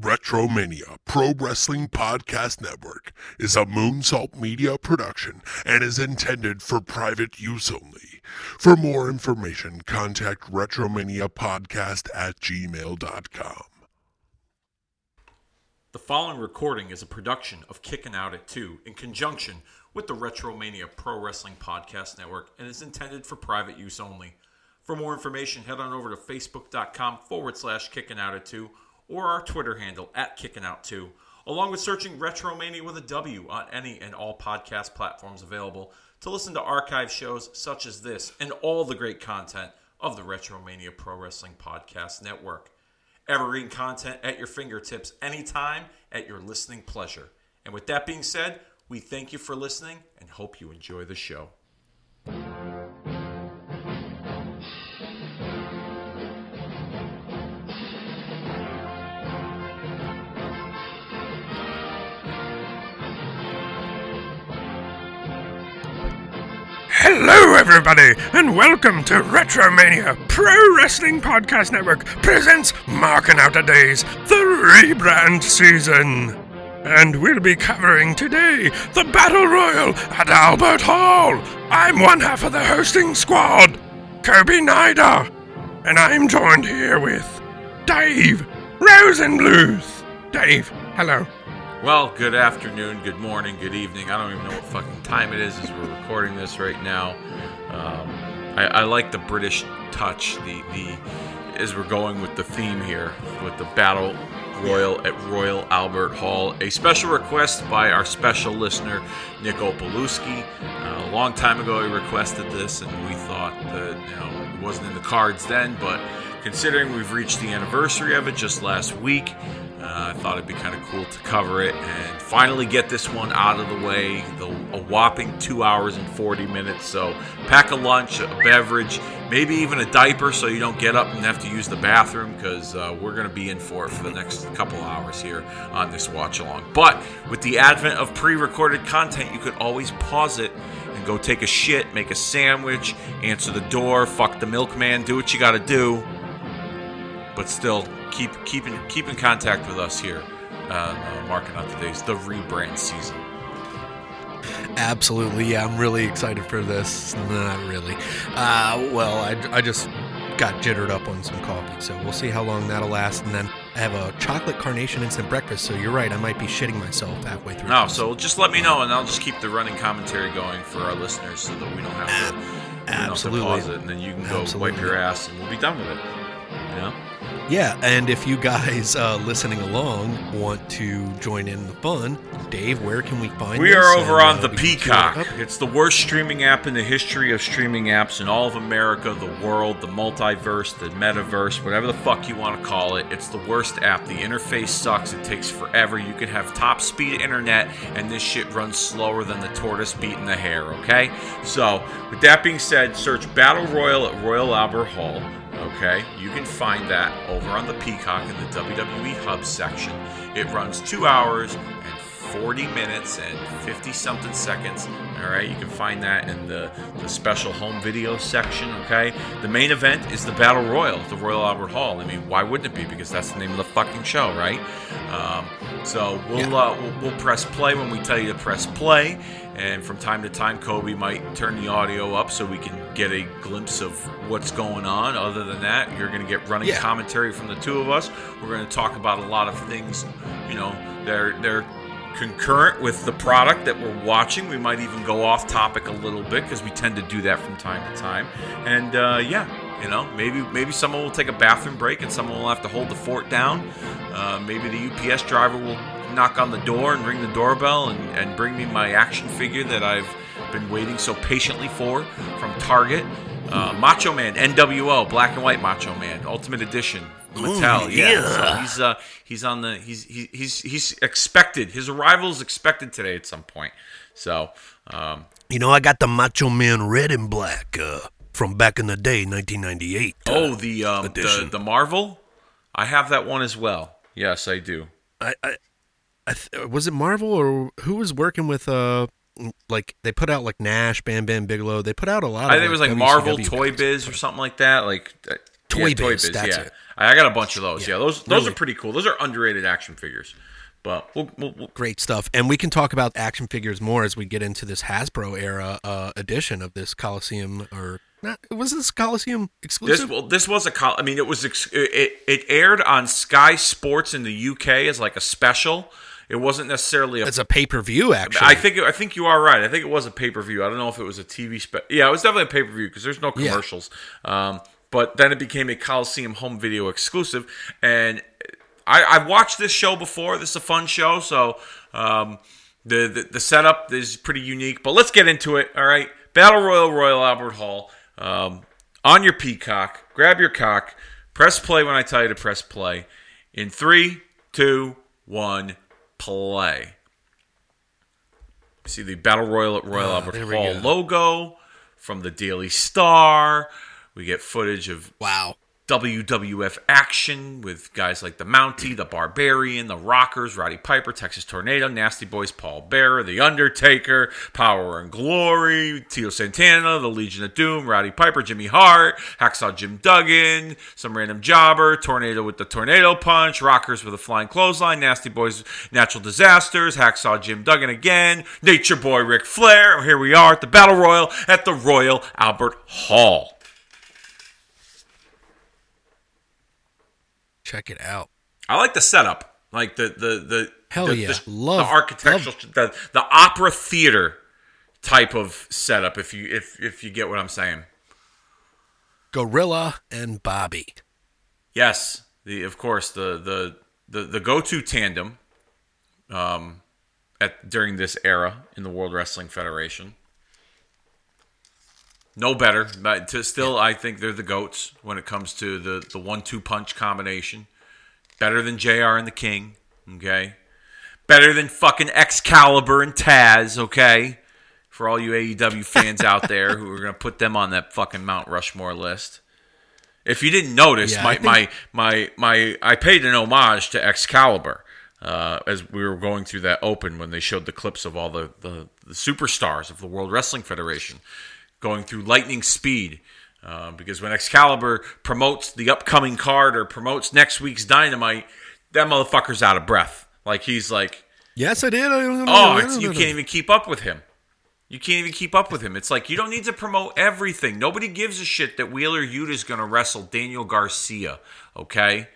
Retromania Pro Wrestling Podcast Network is a Moonsault Media production and is intended for private use only. For more information, contact Retromania Podcast at gmail.com. The following recording is a production of Kicking Out at 2 in conjunction with the Retromania Pro Wrestling Podcast Network and is intended for private use only. For more information, head on over to facebook.com forward slash kicking out at 2 or our Twitter handle at kicking out 2, along with searching Retromania with a W on any and all podcast platforms available to listen to archive shows such as this and all the great content of the Retromania Pro Wrestling Podcast Network. Evergreen content at your fingertips anytime at your listening pleasure. And with that being said, we thank you for listening and hope you enjoy the show. Everybody, and welcome to Retromania Pro Wrestling Podcast Network presents Marking Out the Days, the rebrand season. And we'll be covering today the Battle Royal at Albert Hall. I'm one half of the hosting squad, Kobe Nider, and I'm joined here with Dave Rosenbluth. Dave, hello. Well, good afternoon, good morning, good evening. I don't even know what fucking time it is as we're recording this right now. Um, I, I like the British touch, the the as we're going with the theme here with the battle royal at Royal Albert Hall. A special request by our special listener Nick Opalewski. Uh, a long time ago, he requested this, and we thought that you know it wasn't in the cards then, but considering we've reached the anniversary of it just last week. Uh, I thought it'd be kind of cool to cover it and finally get this one out of the way. The, a whopping two hours and 40 minutes. So, pack a lunch, a beverage, maybe even a diaper so you don't get up and have to use the bathroom because uh, we're going to be in for it for the next couple hours here on this watch along. But with the advent of pre recorded content, you could always pause it and go take a shit, make a sandwich, answer the door, fuck the milkman, do what you got to do. But still, keep keep in, keep in contact with us here, uh, uh, marking out the days, the rebrand season. Absolutely, yeah. I'm really excited for this. Not really. Uh, well, I, I just got jittered up on some coffee, so we'll see how long that'll last. And then I have a chocolate carnation instant breakfast, so you're right. I might be shitting myself halfway through. No, this. so just let me know, and I'll just keep the running commentary going for our listeners, so that we don't have to, we don't have to Absolutely. pause it, and then you can go Absolutely. wipe your ass, and we'll be done with it. You know? Yeah, and if you guys uh, listening along want to join in the fun, Dave, where can we find We are over And, on uh, the it Peacock. It's the worst streaming app in the history of streaming apps in all of America, the world, the multiverse, the metaverse, whatever the fuck you want to call it. It's the worst app. The interface sucks. It takes forever. You can have top speed internet, and this shit runs slower than the tortoise beating the hare, okay? So, with that being said, search Battle Royal at Royal Albert Hall. Okay, you can find that over on the Peacock in the WWE Hub section. It runs two hours and 40 minutes and 50 something seconds. All right, you can find that in the, the special home video section. Okay, the main event is the Battle Royal the Royal Albert Hall. I mean, why wouldn't it be? Because that's the name of the fucking show, right? Um, so we'll, uh, we'll we'll press play when we tell you to press play. And from time to time, Kobe might turn the audio up so we can get a glimpse of what's going on. Other than that, you're going to get running Yeah. commentary from the two of us. We're going to talk about a lot of things, you know, they're they're concurrent with the product that we're watching. We might even go off topic a little bit because we tend to do that from time to time. And uh, yeah, you know, maybe maybe someone will take a bathroom break and someone will have to hold the fort down. Uh, maybe the UPS driver will knock on the door and ring the doorbell and, and bring me my action figure that I've been waiting so patiently for from Target. Uh, Macho Man, NWO, Black and White Macho Man, Ultimate Edition, Mattel. yeah. So he's uh, he's on the he's he- he's he's expected. His arrival is expected today at some point. So um, You know, I got the Macho Man Red and Black uh, from back in the day, 1998. uh, oh, the um, the the Marvel, I have that one as well. Yes, I do. I, I th- was it Marvel or who was working with uh like they put out like Nash, Bam Bam Bigelow. They put out a lot. I of think it was like like Marvel WCW Toy guys. Biz or something like that. Like uh, Toy yeah, Toy Biz, Biz. that's yeah, it. I got a bunch of those. Yeah, those those really. are pretty cool. Those are underrated action figures. But we'll, we'll, we'll Great stuff. And we can talk about action figures more as we get into this Hasbro era uh, edition of this Coliseum or not was this Coliseum This exclusive? well, this was a col- I mean, it was ex- it, it aired on Sky Sports in the UK as like a special. It wasn't necessarily a. it's a pay-per-view actually. I think I think you are right. I think it was a pay per view. I don't know if it was a TV spe- Yeah, it was definitely a pay per view because there's no Yeah. commercials. Um, but then it became a Coliseum home video exclusive, and I, I've watched this show before. This is a fun show, so um, the, the the setup is pretty unique. But let's get into it. All right, Battle Royal Royal Albert Hall. Um, on your peacock, grab your cock, press play when I tell you to press play. In three, two, one, play. See the Battle Royal at Royal Ah, Albert Hall logo from the Daily Star. We get footage of wow. WWF action with guys like the Mountie, the Barbarian, the Rockers, Roddy Piper, Texas Tornado, Nasty Boys, Paul Bearer, The Undertaker, Power and Glory, Tito Santana, the Legion of Doom, Roddy Piper, Jimmy Hart, Hacksaw Jim Duggan, some random jobber, Tornado with the Tornado Punch, Rockers with a flying clothesline, Nasty Boys, Natural Disasters, Hacksaw Jim Duggan again, Nature Boy Ric Flair. Here we are at the Battle Royal at the Royal Albert Hall. Check it out. I like the setup, like the the the Hell the, yeah. the, Love- the architectural, the the opera theater type of setup. If you if if you get what I'm saying, Gorilla and Bobby. yes, the of course the the the, the go to tandem, um, at during this era in the World Wrestling Federation. No better, but to still, I think they're the goats when it comes to the the one two punch combination. Better than Jr. and the King. Okay, better than fucking Excalibur and Taz. Okay, for all you AEW fans out there who are gonna put them on that fucking Mount Rushmore list. If you didn't notice, Yeah, I my, think- my my my I paid an homage to Excalibur uh, as we were going through that open when they showed the clips of all the, the, the superstars of the World Wrestling Federation going through lightning speed. Uh, because when Excalibur promotes the upcoming card or promotes next week's Dynamite, that motherfucker's out of breath. Like he's like, Yes, I did. I oh, it's, you can't even keep up with him. You can't even keep up with him. It's like you don't need to promote everything. Nobody gives a shit that Wheeler Yuta is going to wrestle Daniel Garcia. Okay,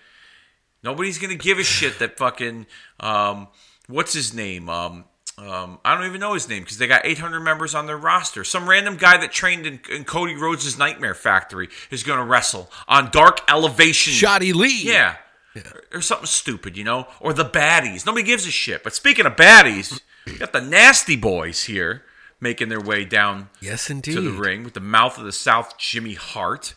nobody's going to give a shit that fucking um, what's his name? Um, um, I don't even know his name because they got 800 members on their roster. Some random guy that trained in, in Cody Rhodes' Nightmare Factory is going to wrestle on Dark Elevation. Shoddy Lee. Yeah. Or, or something stupid, you know? Or the baddies. Nobody gives a shit. But speaking of baddies, you got the nasty boys here making their way down Yes, indeed. to the ring with the mouth of the South, Jimmy Hart.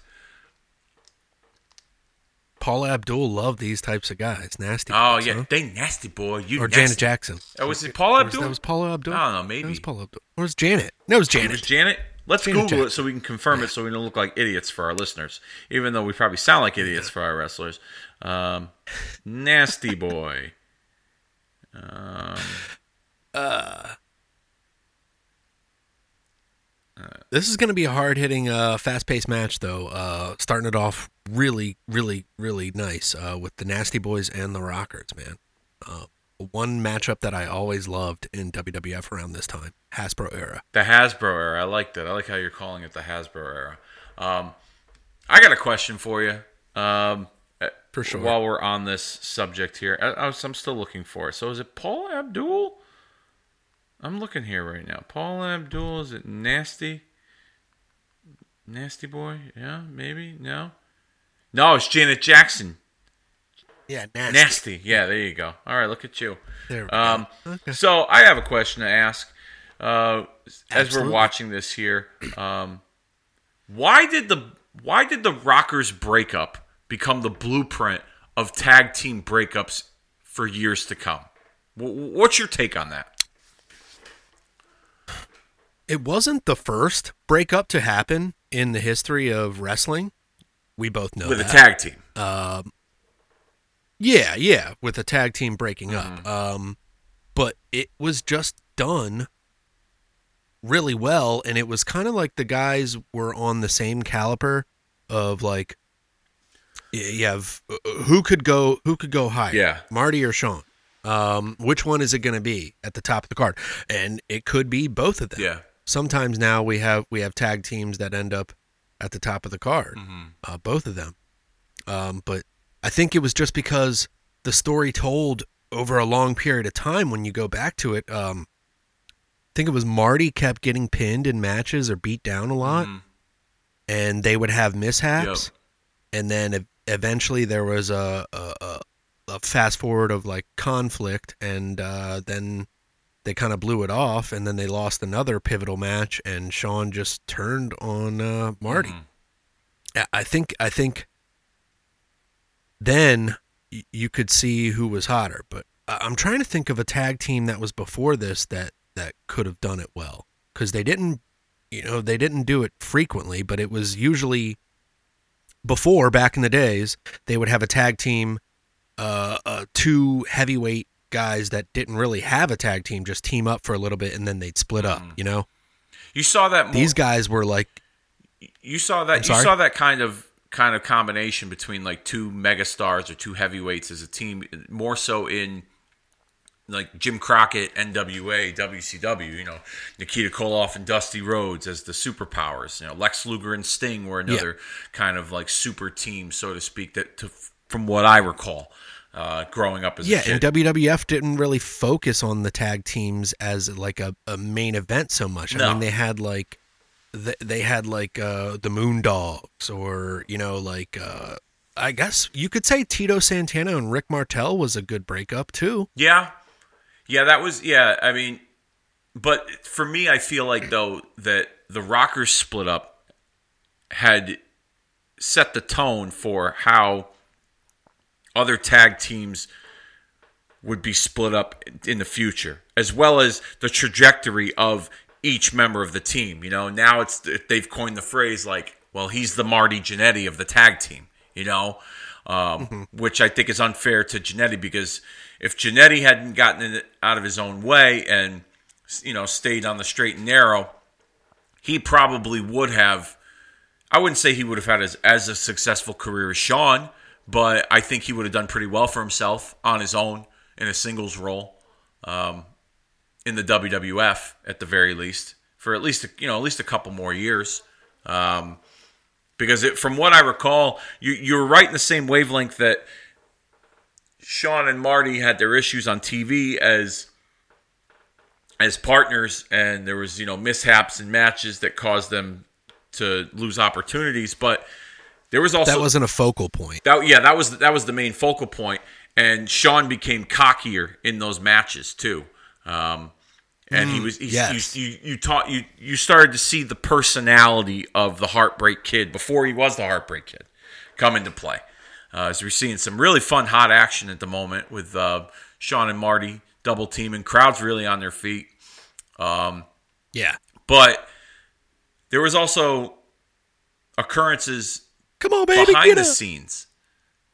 Paul Abdul loved these types of guys. Nasty. Oh, boys, yeah. huh? They nasty boy. You Or nasty. Janet Jackson. Oh, was it Paul Abdul? That was Paula Abdul. I don't know, maybe. That was Paula Abdul. Or was Janet? No, it was It was Janet. Janet? Let's Janet Google it so we can confirm it so we don't look like idiots for our listeners. Even though we probably sound like idiots for our wrestlers. Um, nasty boy. Um, This is going to be a hard hitting, uh, fast paced match, though. Uh, starting it off really, really, really nice uh, with the Nasty Boys and the Rockers, man. Uh, one matchup that I always loved in WWF around this time Hasbro era. The Hasbro era. I like that. I like how you're calling it the Hasbro era. Um, I got a question for you. Um, uh, For sure. While we're on this subject here, I, I'm still looking for it. So is it Paul Abdul? I'm looking here right now. Paul Abdul. Is it Nasty? Nasty boy? Yeah, maybe. No. No, it's Janet Jackson. Yeah, nasty. Nasty. Yeah, there you go. All right, look at you. There we go. Um, Okay. So I have a question to ask. Uh, as we're watching this here, um, why did the why did the Rockers breakup become the blueprint of tag team breakups for years to come? Wh- What's your take on that? It wasn't the first breakup to happen in the history of wrestling. We both know With a tag team, Yeah, yeah, with a tag team breaking up. Mm-hmm. Um, but it was just done really well, and it was kind of like the guys were on the same caliper of like you have uh, who could go who could go higher? Yeah. Marty or Shawn. Um, which one is it going to be at the top of the card? And it could be both of them. Yeah. Sometimes now we have we have tag teams that end up at the top of the card. Mm-hmm. Uh, both of them. Um, but I think it was just because the story told over a long period of time when you go back to it. Um, I think it was Marty kept getting pinned in matches or beat down a lot, Mhm. and they would have mishaps Yep. and then ev- eventually there was a a, a, a fast forward of like conflict and uh, then they kind of blew it off and then they lost another pivotal match and Sean just turned on uh, Marty. Mhm. I- think I think then y- you could see who was hotter, but I'm trying to think of a tag team that was before this that that could have done it well because they didn't, you know, they didn't do it frequently, but it was usually before back in the days they would have a tag team, uh, uh two heavyweight guys that didn't really have a tag team just team up for a little bit and then they'd split up. Mm-hmm. You know, You saw that more, these guys were like you saw that you saw that kind of kind of combination between like two megastars or two heavyweights as a team more so in like Jim Crockett, NWA, WCW, you know, Nikita Koloff and Dusty Rhodes as the superpowers. You know, Lex Luger and Sting were another kind of like super team, so to speak. That, to, from what I recall, uh, growing up as Yeah, a kid. and WWF didn't really focus on the tag teams as like a, a main event so much. I No. mean, they had like they, they had like uh, the Moondogs, or you know, like uh, I guess you could say Tito Santana and Rick Martel was a good breakup too. Yeah. Yeah, that was yeah, I mean but for me I feel like though that the Rockers split up had set the tone for how other tag teams would be split up in the future, as well as the trajectory of each member of the team. You know, now it's they've coined the phrase like, "Well, he's the Marty Jannetty of the tag team." You know, um, which I think is unfair to Jannetty because if Jannetty hadn't gotten it out of his own way and you know stayed on the straight and narrow, he probably would have. I wouldn't say he would have had as, as a successful career as Shawn, but I think he would have done pretty well for himself on his own in a singles role um, in the WWF at the very least for at least a, you know at least a couple more years. Um, because it, from what I recall, you you were right in the same wavelength that Shawn and Marty had their issues on TV as as partners, and there was you know mishaps and matches that caused them to lose opportunities. But there was also That wasn't a focal point. that yeah, that was that was the main focal point, and Shawn became cockier in those matches too. Um, and he was he, yes. you, you you taught you you started to see the personality of the Heartbreak Kid before he was the Heartbreak Kid come into play. Uh, as we're seeing some really fun hot action at the moment with uh, Shawn and Marty double teaming, crowds really on their feet. Yeah. But there was also occurrences Come on, baby, behind the up. scenes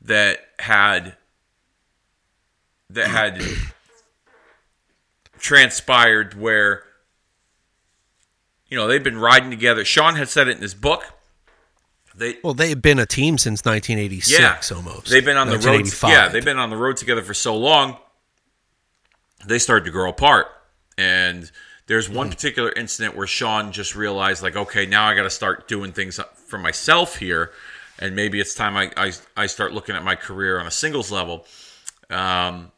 that had that had transpired where you know they've been riding together. Shawn had said it in his book. They Well, they've been a team since 1986 yeah, almost. They've been on the road. 1985. Yeah, they've been on the road together for so long. They started to grow apart, and there's one mm-hmm. particular incident where Shawn just realized, like, okay, now I got to start doing things for myself here, and maybe it's time I, I I start looking at my career on a singles level. Um,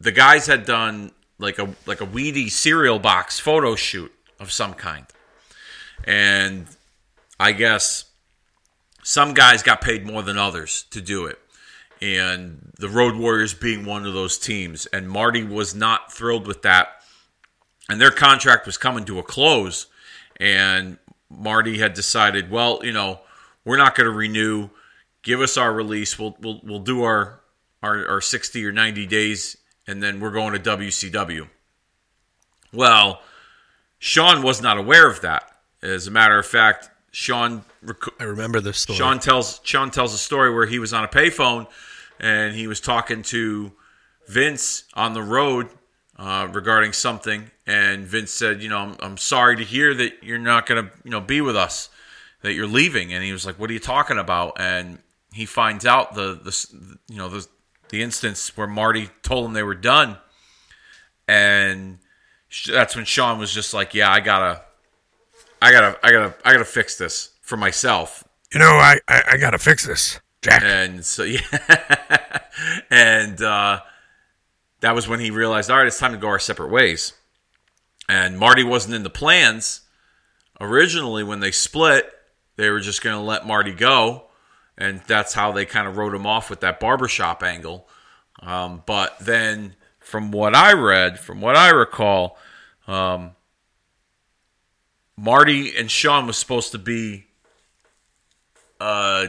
the guys had done like a like a Wheaties cereal box photo shoot of some kind, and I guess some guys got paid more than others to do it. And the Road Warriors being one of those teams. And Marty was not thrilled with that. And their contract was coming to a close. And Marty had decided, well, you know, we're not going to renew. Give us our release. We'll, we'll, we'll do our, our, our 60 or 90 days. And then we're going to WCW. Well, Shawn was not aware of that. As a matter of fact, Shawn rec- I remember this story. Shawn tells Shawn tells a story where he was on a payphone and he was talking to Vince on the road uh, regarding something, and Vince said, "You know, I'm, I'm sorry to hear that you're not going to, you know, be with us, that you're leaving." And he was like, "What are you talking about?" And he finds out the the you know the the instance where Marty told him they were done, and that's when Shawn was just like, "Yeah, I gotta, I gotta, I gotta, I gotta fix this for myself." You know, I, I, I gotta fix this, Jack. And so yeah, and uh, that was when he realized, all right, it's time to go our separate ways. And Marty wasn't in the plans originally when they split. They were just going to let Marty go, and that's how they kind of wrote him off with that barbershop angle. Um, but then, from what I read, from what I recall, um, Marty and Shawn was supposed to be uh,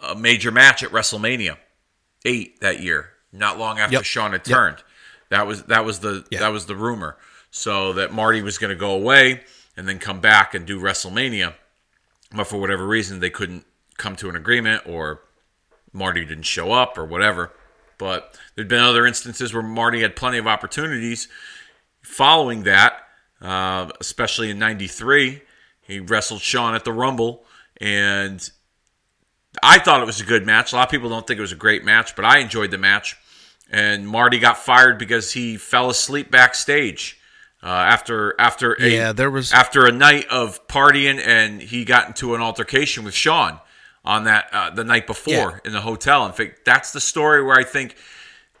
a major match at WrestleMania eight that year, not long after Yep. Shawn had Yep. turned. That was that was the Yeah. that was the rumor. So that Marty was going to go away and then come back and do WrestleMania, but for whatever reason they couldn't come to an agreement, or Marty didn't show up, or whatever. But there'd been other instances where Marty had plenty of opportunities following that, uh, especially in '93. He wrestled Shawn at the Rumble, and I thought it was a good match. A lot of people don't think it was a great match, but I enjoyed the match. And Marty got fired because he fell asleep backstage uh, after after a, Yeah, there was- after a night of partying, and he got into an altercation with Shawn on that uh, the night before Yeah. in the hotel. In fact, that's the story where I think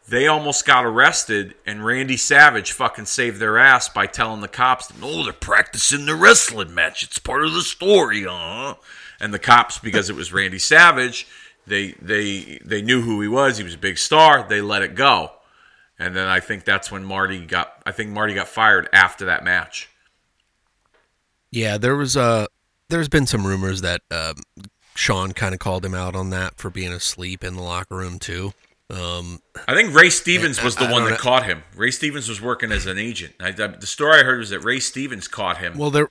they almost got arrested, and Randy Savage fucking saved their ass by telling the cops, "No, they're practicing the wrestling match. It's part of the story, huh?" And the cops, because it was Randy Savage, they they they knew who he was. He was a big star. They let it go, and then I think that's when Marty got. I think Marty got fired after that match. Yeah, there was uh there's been some rumors that um, Shawn kind of called him out on that for being asleep in the locker room too. Um, I think Ray Stevens was the I one that know. caught him. Ray Stevens was working as an agent. I, I- the story I heard was that Ray Stevens caught him. well, there.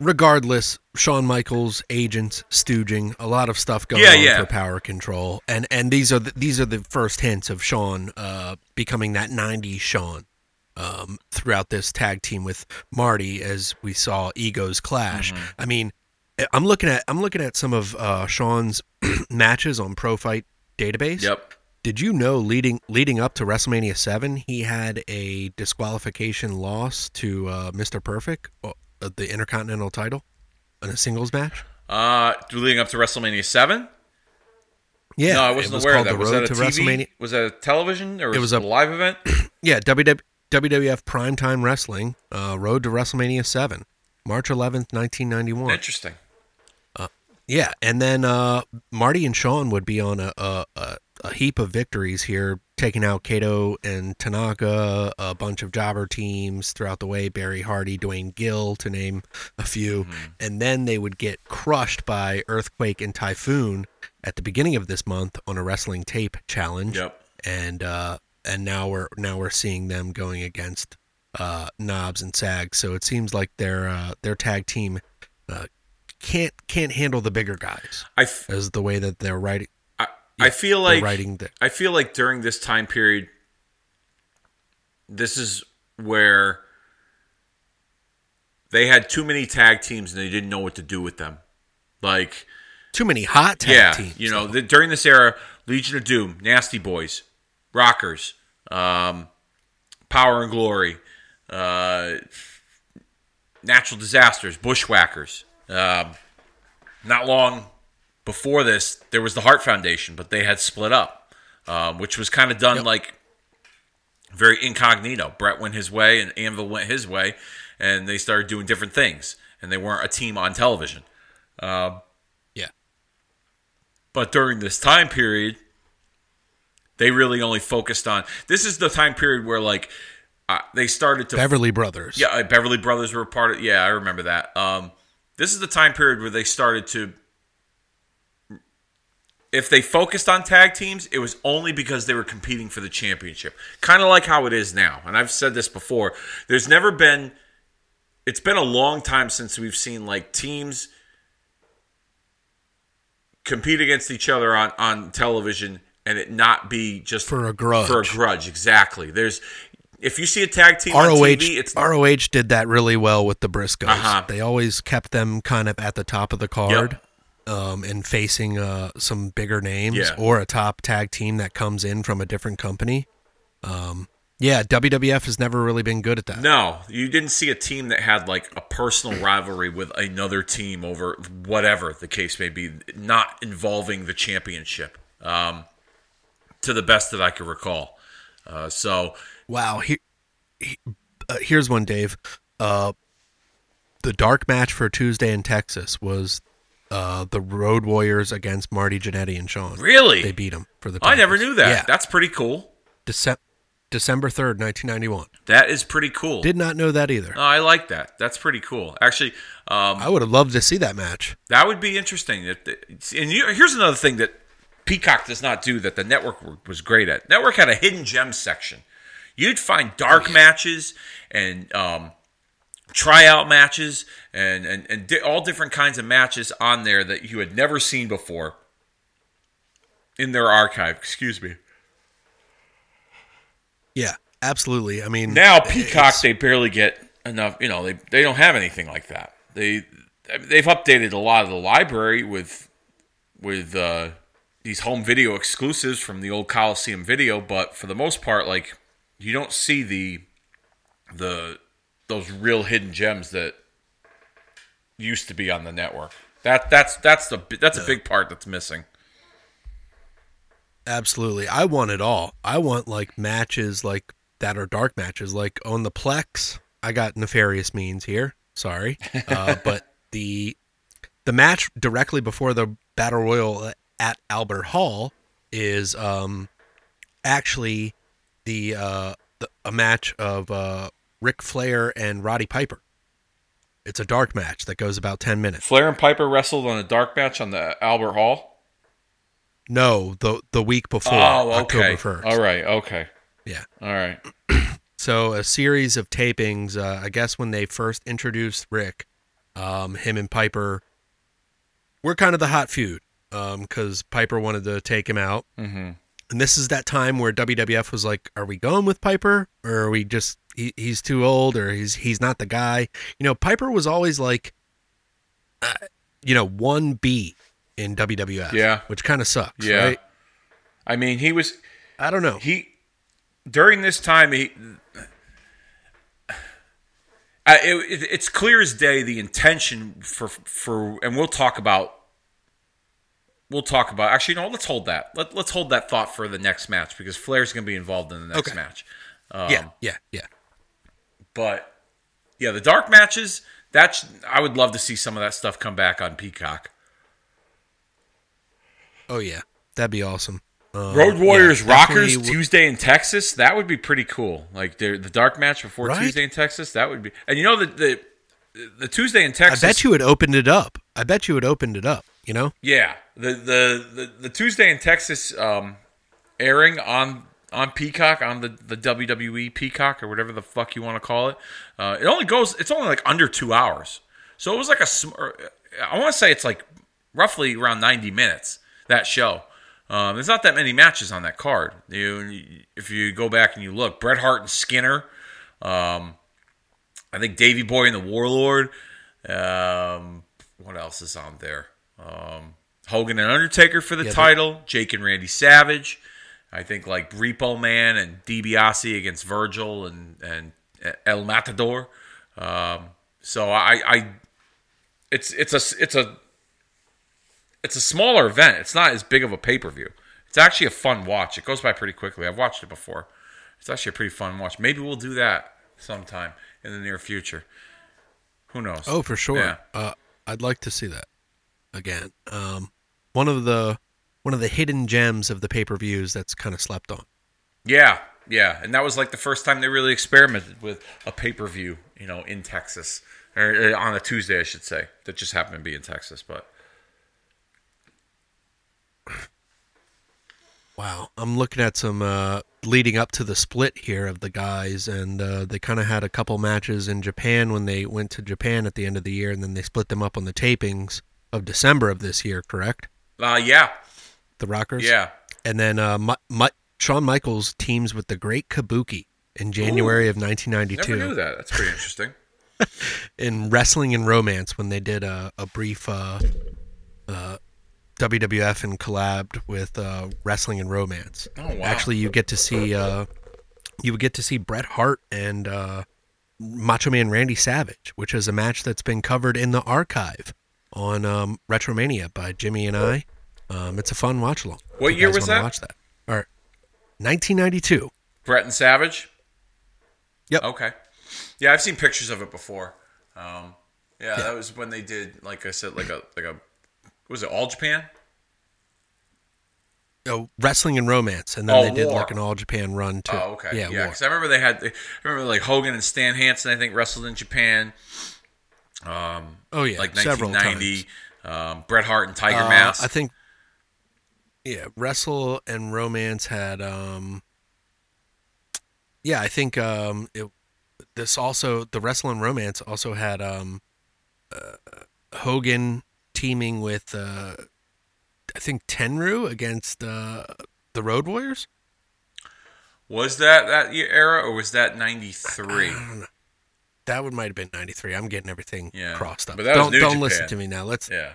Regardless, Shawn Michaels, agents, stooging, a lot of stuff going Yeah, on yeah. for power control, and and these are the, these are the first hints of Shawn uh, becoming that '90s Shawn um, throughout this tag team with Marty, as we saw egos clash. Mm-hmm. I mean, I'm looking at I'm looking at some of uh, Shawn's matches on Pro Fight Database. Yep. Did you know leading leading up to WrestleMania seven, he had a disqualification loss to uh, Mr. Perfect, the Intercontinental title, in a singles match? Uh, leading up to WrestleMania seven. Yeah, no, I it wasn't was aware of that. The Was that a to TV? WrestleMania. Was that a television or It was was it a- a live event? Yeah, WW, WWF Primetime Wrestling, uh, Road to WrestleMania seven, March eleventh, nineteen ninety one. Interesting. Yeah, and then uh, Marty and Shawn would be on a, a, a heap of victories here, taking out Kato and Tanaka, a bunch of jobber teams throughout the way, Barry Hardy, Duane Gill, to name a few. And then they would get crushed by Earthquake and Typhoon at the beginning of this month on a wrestling tape challenge. Yep. And uh, and now we're now we're seeing them going against uh, Knobbs and Sag. So it seems like their uh, their tag team uh, can't can't handle the bigger guys I, f- as the way that they're writing I, feel like writing the I feel like during this time period, this is where they had too many tag teams and they didn't know what to do with them. Like, too many hot tag yeah, teams. you know, the, during this era, Legion of Doom, Nasty Boys, Rockers, um, Power and Glory, uh, Natural Disasters, Bushwhackers. Um, not long before this, there was the Heart Foundation, but they had split up, um, which was kind of done like very incognito. Bret went his way, and Anvil went his way, and they started doing different things, and they weren't a team on television. Um, yeah. but during this time period, they really only focused on. This is the time period where like uh, they started to Beverly Brothers. yeah, Beverly Brothers were a part of. Yeah, I remember that. Um, this is the time period where they started to. If they focused on tag teams, it was only because they were competing for the championship. Kind of like how it is now. And I've said this before. There's never been. It's been a long time since we've seen like teams compete against each other on on television and it not be just For a grudge. For a grudge, exactly. There's if you see a tag team on ROH TV, it's ROH did that really well with the Briscoes. Uh-huh. They always kept them kind of at the top of the card. Um, and facing uh, some bigger names Yeah. or a top tag team that comes in from a different company. Um, yeah, WWF has never really been good at that. No, you didn't see a team that had like a personal rivalry with another team over whatever the case may be, not involving the championship. Um, to the best that I can recall. Uh, so Wow. He, he, uh, here's one, Dave. Uh, the dark match for Tuesday in Texas was uh, the Road Warriors against Marty Jannetty and Shawn. really, They beat them for the. I never knew that. Yeah, That's pretty cool. Decem- December third, nineteen ninety one. That is pretty cool. Did not know that either. Oh, I like that. That's pretty cool. Actually, um, I would have loved to see that match. that would be interesting. And here's another thing that Peacock does not do that the network was great at. Network had a hidden gem section. You'd find dark matches and um, tryout matches and and, and di- all different kinds of matches on there that you had never seen before in their archive. Excuse me. Yeah, absolutely. I mean, Now Peacock, they barely get enough. You know, they they don't have anything like that. They they've updated a lot of the library with with uh, these home video exclusives from the old Coliseum video, but for the most part, like you don't see the the those real hidden gems that used to be on the network. That that's that's the that's a big part that's missing. Absolutely. I want it all. I want like matches like that are dark matches. Like on the Plex, I got nefarious means here. Sorry. Uh, but the the match directly before the Battle Royal at Albert Hall is um actually the uh the, a match of uh Ric Flair and Roddy Piper. It's a dark match that goes about 10 minutes. Flair and Piper wrestled on a dark match on the Albert Hall. No, the the week before Oh, October okay. 1st. All right. Okay. Yeah. All right. So a series of tapings. Uh, I guess when they first introduced Ric, um, him and Piper were kind of the hot feud because Piper wanted to take him out, Mm-hmm. And this is that time where WWF was like, "Are we going with Piper, or are we just he, he's too old, or he's he's not the guy?" You know, Piper was always like, uh, you know, one B in WWF, Yeah. which kind of sucks, Yeah. right? I mean, he was I don't know. he during this time he. Uh, it, it, it's clear as day the intention for for and we'll talk about we'll talk about actually no let's hold that Let, let's hold that thought for the next match because Flair's going to be involved in the next Okay. match um, yeah, yeah, yeah. but yeah the dark matches that's I would love to see some of that stuff come back on Peacock Oh yeah, that'd be awesome. Um, Road Warriors yeah, Rockers w- Tuesday in Texas. That would be pretty cool. Like the the dark match before Right? Tuesday in Texas. That would be. And you know the the, the Tuesday in Texas. I bet you it opened it up. I bet you it opened it up. You know? Yeah, the the the, the Tuesday in Texas um, airing on on Peacock on the the WWE Peacock or whatever the fuck you want to call it. Uh, it only goes. It's only like under two hours. So it was like a. I want to say it's like roughly around ninety minutes that show. Um, there's not that many matches on that card. You, if you go back and you look, Bret Hart and Skinner. Um, I think Davy Boy and the Warlord. Um, what else is on there? Um, Hogan and Undertaker for the Yeah, title. Jake and Randy Savage. I think like Repo Man and DiBiase against Virgil and and El Matador. Um, so I, I, it's it's a it's a it's a smaller event. It's not as big of a pay per view. It's actually a fun watch. It goes by pretty quickly. I've watched it before. It's actually a pretty fun watch. Maybe we'll do that sometime in the near future. Who knows? Oh, for sure. Yeah. Uh, I'd like to see that again. Um, one of the one of the hidden gems of the pay per views that's kind of slept on. Yeah, yeah, and that was like the first time they really experimented with a pay per view, you know, in Texas or uh, on a Tuesday, I should say, that just happened to be in Texas. But Wow, I'm looking at some uh, leading up to the split here of the guys, and uh, they kind of had a couple matches in Japan when they went to Japan at the end of the year, and then they split them up on the tapings of December of this year. Correct? uh, yeah, The Rockers. yeah, And then uh, Mi- Mi- Shawn Michaels teams with the Great Kabuki in January of 1992. never 1992 knew that. That's pretty interesting. in Wrestling and Romance when they did a, a brief uh, uh, WWF and collabed with uh, Wrestling and Romance. Oh, wow. Actually, you get to see uh, you would get to see Bret Hart and uh, Macho Man Randy Savage, which is a match that's been covered in the archive on um, Retromania by Jimmy and I. Um, it's a fun watch along. What year was that? Watch that. All right, 1992. Bret and Savage. Yep. Okay. Yeah, I've seen pictures of it before. Um, yeah, Yeah. that was when they did, like I said, like a like a was it All Japan? Oh, Wrestling and Romance, and then Oh, they did War. like an All Japan run too. Oh, okay. Yeah, Yeah, because I remember they had. I remember like Hogan and Stan Hansen. I think wrestled in Japan. Um, Oh yeah, like several 1990. Um, Bret Hart and Tiger Uh, Mask. I think. Yeah, Wrestle and Romance had. um Yeah, I think um it. This also the Wrestle and Romance also had um uh, Hogan teaming with uh I think Tenryu against uh the Road Warriors. was that that era or was that '93? That would might have been ninety three. I'm getting everything Yeah, crossed up. don't don't listen to me now. Let's Yeah.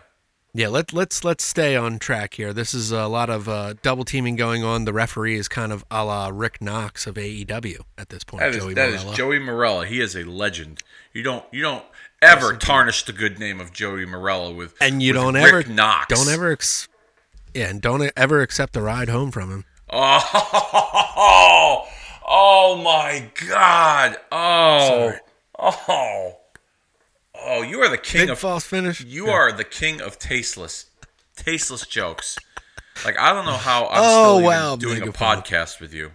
Yeah, let let's let's stay on track here. This is a lot of uh, double teaming going on. The referee is kind of a la Rick Knox of AEW at this point. That is Joey that is Marella. Joey Marella. He is a legend. You don't you don't ever tarnish the good name of Joey Marella with and you with don't Rick ever Knox. don't ever ex- yeah, and don't ever accept the ride home from him. Oh, oh my God! Oh, Sorry. Oh, oh! You are the king Big of false finish. you are the king of tasteless, tasteless jokes. Like I don't know how I'm Oh, still wow, doing a podcast with you.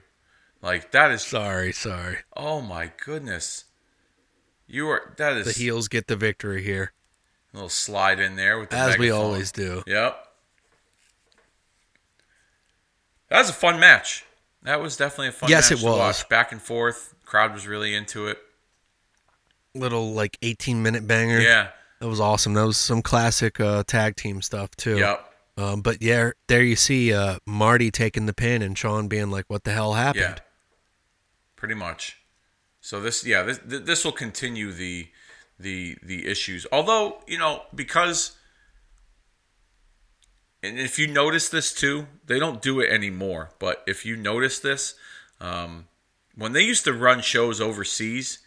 Like that is Sorry, sorry. oh my goodness. You are that is The heels get the victory here, a little slide in there with the as we always do. Yep. That was a fun match. That was definitely a fun Yes, match it to was. watch. Back and forth. Crowd was really into it. Little like 18 minute banger. Yeah. that was awesome. That was some classic uh, tag team stuff too. Yep. Um, but yeah, there you see uh, Marty taking the pin and Shawn being like, "What the hell happened?" Yeah. Pretty much. So this, yeah, this this will continue the the the issues. Although you know because. And if you notice this too, they don't do it anymore. But if you notice this, um, when they used to run shows overseas,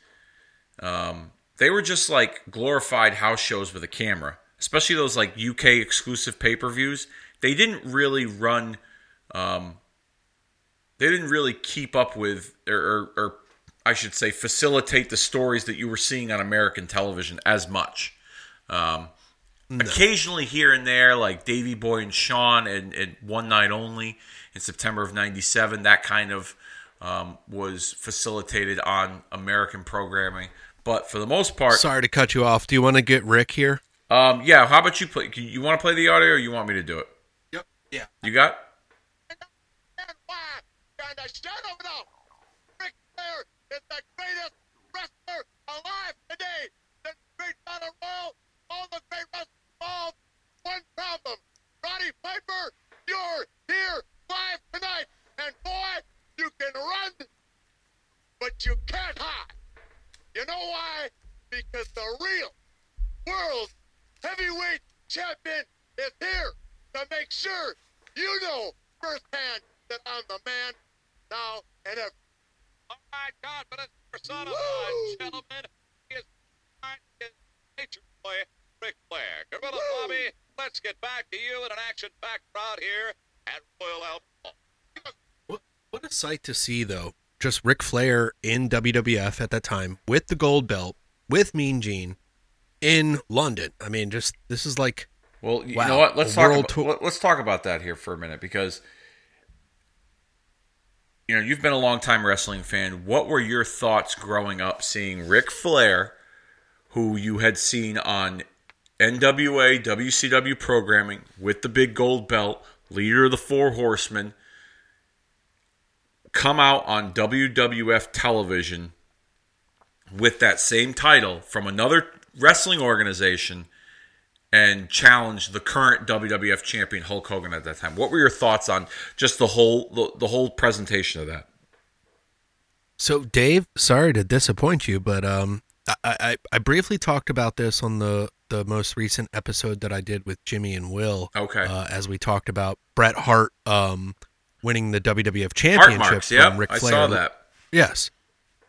um, they were just like glorified house shows with a camera, especially those like UK exclusive pay per views. They didn't really run, um, they didn't really keep up with, or, or, or I should say, facilitate the stories that you were seeing on American television as much. Um, Occasionally here and there, like Davy Boy and Shawn, and, and One Night Only in September of '97, that kind of um, was facilitated on American programming. But for the most part, Sorry to cut you off. Do you want to get Ric here? um, yeah. How about you play? You want to play the audio, or you want me to do it? Yep. Yeah. You got? and why and a shadow now. Flair is the greatest wrestler alive today. The great battle royal, all the great wrestlers involved. One problem. Roddy Piper, you're here live tonight. And boy, you can run, but you can't hide. You know why? Because the real world heavyweight champion is here to make sure you know firsthand that I'm the man now and ever. All right, confidence personified, Woo! gentlemen. He is right in nature boy, Ric Flair. Gorilla Bobby, let's get back to you in an action-packed crowd here at Royal Albert. What what a sight to see though. Just Ric Flair in WWF at that time with the gold belt with Mean Gene in London. I mean, just this is like Well, you Wow, know what? Let's talk. About, let's talk about that here for a minute because you know you've been a long time wrestling fan. What were your thoughts growing up seeing Ric Flair, who you had seen on NWA WCW programming with the big gold belt, leader of the Four Horsemen, come out on WWF television with that same title from another wrestling organization and challenge the current WWF champion Hulk Hogan at that time. What were your thoughts on just the whole the, the whole presentation of that? So, Dave, sorry to disappoint you, but um, I, I I briefly talked about this on the the most recent episode that I did with Jimmy and Will. Okay. Uh, as we talked about Bret Hart um, winning the WWF Championship marks. from Yeah, Ric I saw that. Yes.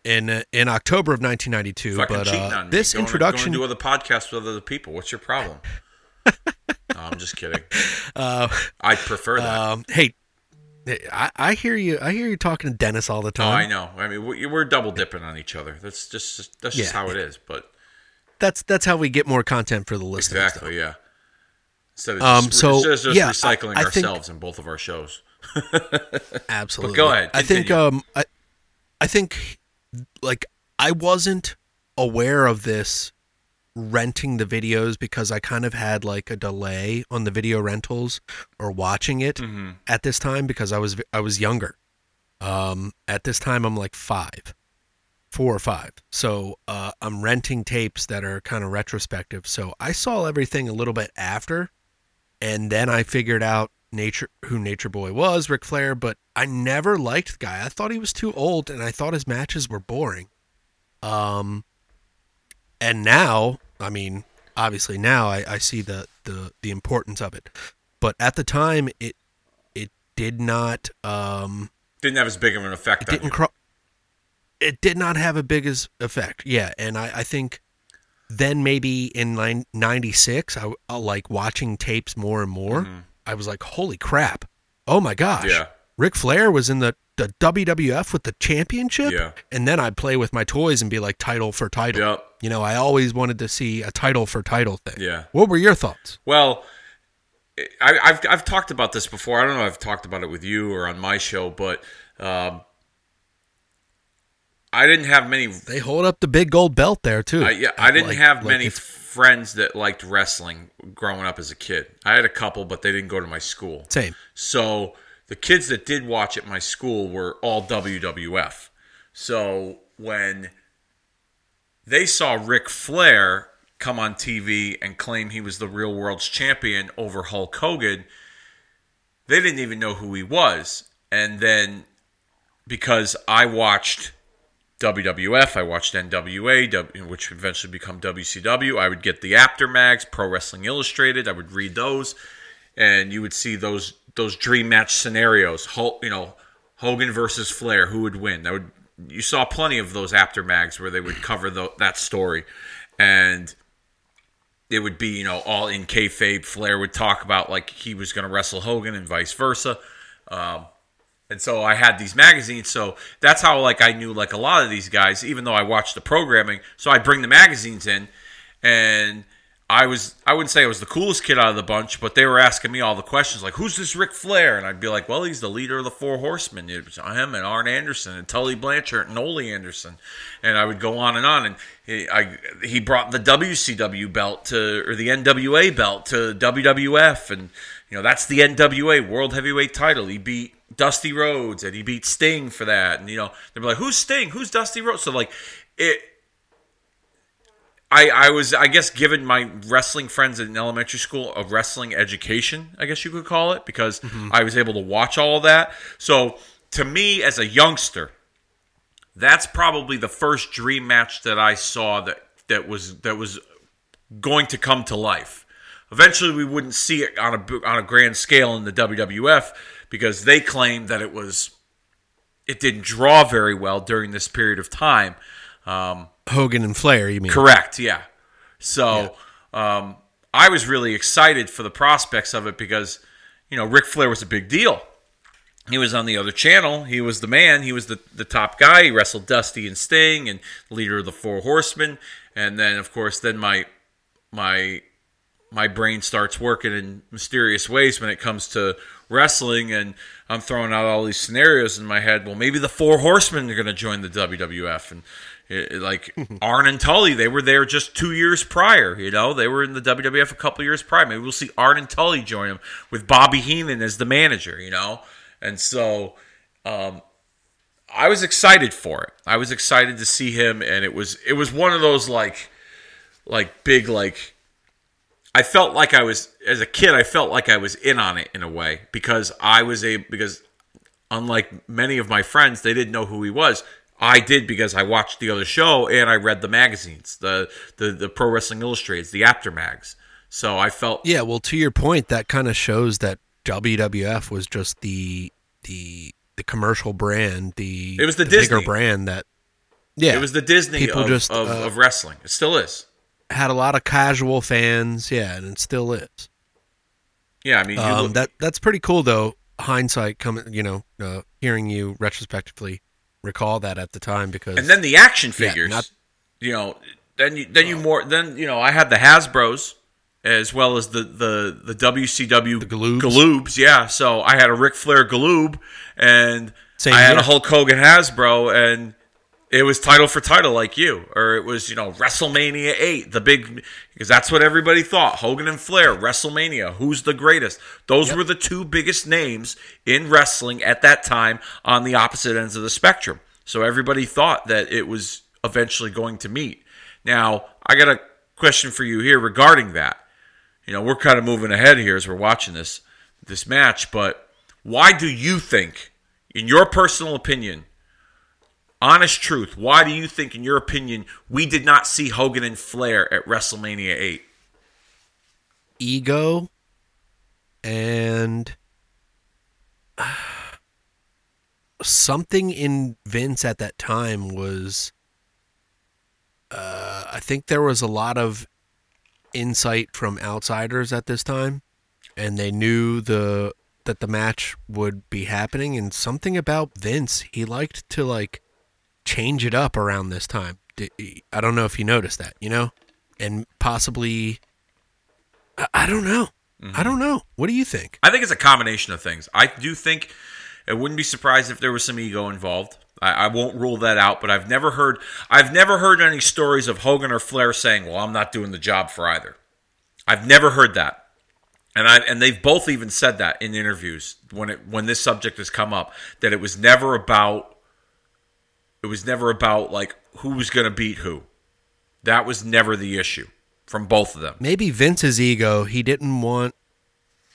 In uh, in October of 1992, Fucking but uh, this Going to- introduction Going to do other podcasts with other people. What's your problem? no, I'm just kidding. uh, I prefer that. um, hey, I, I hear you. I hear you talking to Dennis all the time. oh. I know. I mean, we- we're double dipping on each other. That's just that's just Yeah. how it is. But That's that's how we get more content for the listeners. exactly, yeah. Instead of Um, just, so, instead of just yeah, recycling I think- ourselves in both of our shows. Absolutely. go ahead, I think um I I think like I wasn't aware of this renting the videos because I kind of had like a delay on the video rentals or watching it Mm-hmm. at this time because I was I was younger. Um at this time I'm like 5. 4 or 5. So uh I'm renting tapes that are kind of retrospective. So I saw everything a little bit after and then I figured out nature who Nature Boy was, Ric Flair, but I never liked the guy. I thought he was too old and I thought his matches were boring. Um and now, I mean, obviously now I, I see the, the the importance of it. But at the time it it did not um Didn't have as big of an effect it on didn't cro- it did not have a big as effect yeah and i, I think then maybe in nine- 96 I, I like watching tapes more and more i was like holy crap oh my gosh. Yeah. Ric Flair was in the, the WWF with the championship Yeah. and then I'd play with my toys and be like title for title Yep. you know I always wanted to see a title for title thing Yeah. what were your thoughts Well, I, I've I've talked about this before. I don't know if I've talked about it with you or on my show, but um, I didn't have many. they hold up the big gold belt there too I, yeah, I didn't Like- have like many friends that liked wrestling growing up as a kid. I had a couple, but they didn't go to my school. same So the kids that did watch at my school were all WWF. So when they saw Ric Flair come on TV and claim he was the real world's champion over Hulk Hogan, they didn't even know who he was. And then because I watched WWF, I watched NWA, which eventually become WCW. I would get the Apter mags, Pro Wrestling Illustrated. I would read those, and you would see those those dream match scenarios. Hulk, you know, Hogan versus Flair, who would win? That would you saw plenty of those Apter mags where they would cover the, that story, and it would be you know all in kayfabe. Flair would talk about like he was going to wrestle Hogan and vice versa. Um, and so I had these magazines. So that's how like I knew like a lot of these guys, even though I watched the programming. So I bring the magazines in, and I was I wouldn't say I was the coolest kid out of the bunch, but they were asking me all the questions like, "Who's this Ric Flair?" And I'd be like, "Well, he's the leader of the Four Horsemen. It was him and Arn Anderson and Tully Blanchard and Ole Anderson." And I would go on and on. And he, I he brought the WCW belt to or the NWA belt to WWF, and you know that's the NWA World Heavyweight Title. He beat Dusty Rhodes and he beat Sting for that. And you know they're like, "Who's Sting? Who's Dusty Rhodes?" So like it. I, I was I guess given my wrestling friends in elementary school a wrestling education I guess you could call it because mm-hmm. I was able to watch all of that so to me as a youngster that's probably the first dream match that I saw that that was that was going to come to life. Eventually, we wouldn't see it on a on a grand scale in the WWF because they claimed that it was it didn't draw very well during this period of time. Um, Hogan and Flair you mean Correct. Yeah. So um, I was really excited for the prospects of it because you know Ric Flair was a big deal. He was on the other channel. He was the man. He was the, the top guy. He wrestled Dusty and Sting and leader of the Four Horsemen. And then, of course, then my my my brain starts working in mysterious ways when it comes to wrestling, and I'm throwing out all these scenarios in my head. Well, maybe the Four Horsemen are going to join the WWF, and it, it- like Arn and Tully, they were there just two years prior. You know, they were in the WWF a couple years prior. Maybe we'll see Arn and Tully join them with Bobby Heenan as the manager. You know, and so. Um, I was excited for it. I was excited to see him, and it was it was one of those like like big like I felt like I was as a kid. I felt like I was in on it in a way because I was a because unlike many of my friends, they didn't know who he was. I did because I watched the other show and I read the magazines, the the, the Pro Wrestling Illustrated, the Apter mags. So I felt Yeah, well, to your point, that kind of shows that WWF was just the the the commercial brand, the It was the bigger Disney. brand that. Yeah, it was the Disney People of, just, of, uh, of wrestling. It still is. Had a lot of casual fans. Yeah, and it still is. Yeah, I mean, Um, look, that that's pretty cool though. Hindsight coming, you know, uh, hearing you retrospectively recall that at the time because and then the action Yeah, figures. not- you know, then you then you more then you know I had the Hasbro's as well as the the the WCW The Galoobs. Galoobs, yeah. So I had a Ric Flair Galoob and Same I had here. a Hulk Hogan Hasbro and it was title for title like you or it was you know WrestleMania 8 the big because that's what everybody thought. Hogan and Flair WrestleMania who's the greatest? Those were the two biggest names in wrestling at that time on the opposite ends of the spectrum. So everybody thought that it was eventually going to meet. Now I got a question for you here regarding that. You know we're kind of moving ahead here as we're watching this this match but why do you think in your personal opinion honest truth, why do you think, in your opinion, we did not see Hogan and Flair at WrestleMania 8? ego and something in Vince at that time was uh, I think there was a lot of insight from outsiders at this time and they knew the that the match would be happening and something about Vince he liked to like change it up around this time I don't know if you noticed that you know and possibly I, I don't know I don't mm-hmm. know what do you think I think it's a combination of things. I do think it wouldn't be surprised if there was some ego involved. I, I won't rule that out, but I've never heard I've never heard any stories of Hogan or Flair saying, "Well, I'm not doing the job for either." I've never heard that. And I and they've both even said that in interviews when it when this subject has come up that it was never about was never about like who was going to beat who. That was never the issue from both of them. maybe Vince's ego, he didn't want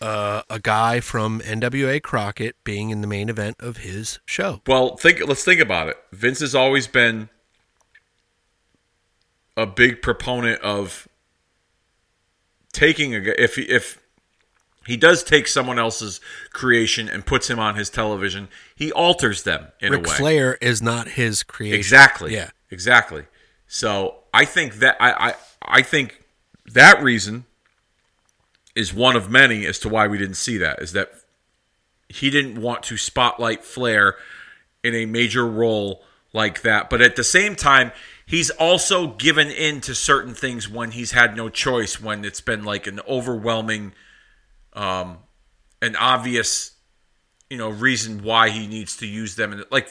uh, a guy from NWA Crockett being in the main event of his show. Well, think. Let's think about it. Vince has always been a big proponent of taking a If if he does take someone else's creation and puts him on his television, he alters them in Ric a way. Flair is not his creation. Exactly. Yeah. Exactly. So I think that I, I I think that reason is one of many as to why we didn't see that. Is that he didn't want to spotlight Flair in a major role like that, but at the same time, he's also given in to certain things when he's had no choice. When it's been like an overwhelming, um, an obvious you know reason why he needs to use them. And like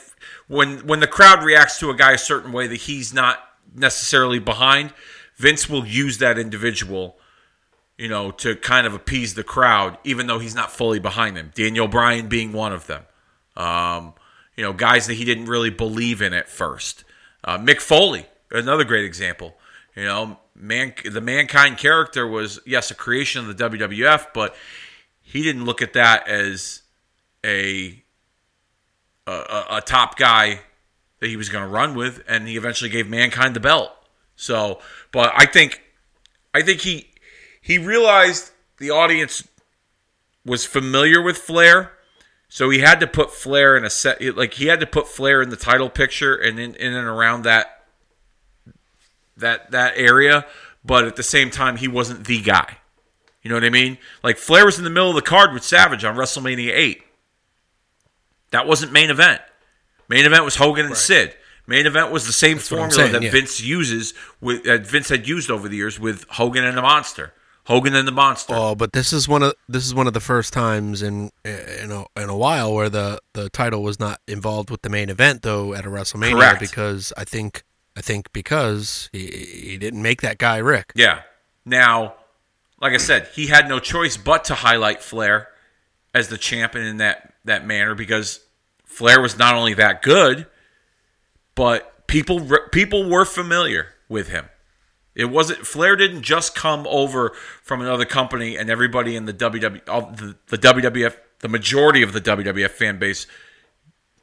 when when the crowd reacts to a guy a certain way that he's not necessarily behind Vince will use that individual you know to kind of appease the crowd even though he's not fully behind them. Daniel Bryan being one of them. Um, you know guys that he didn't really believe in at first. Uh, Mick Foley another great example. You know man the mankind character was yes a creation of the WWF but he didn't look at that as a a, a, top guy that he was going to run with, and he eventually gave mankind the belt. So, but I think I think he he realized the audience was familiar with Flair, so he had to put Flair in a set like he had to put Flair in the title picture and in, in and around that that that area, but at the same time he wasn't the guy. You know what I mean? Like Flair was in the middle of the card with Savage on WrestleMania 8. That wasn't main event. Main event was Hogan and Sid. Main event was the same what I'm formula saying, that yeah. Vince uses with that Vince had used over the years with Hogan and the Monster. Hogan and the Monster. Oh, but this is one of this is one of the first times in in a, in a while where the, the title was not involved with the main event though at a WrestleMania Correct. because I think I think because he, he didn't make that guy Ric. Yeah. Now, like I said, he had no choice but to highlight Flair as the champion in that that manner because Flair was not only that good, but people people were familiar with him. It wasn't Flair didn't just come over from another company and everybody in the WW the, the WWF the majority of the WWF fan base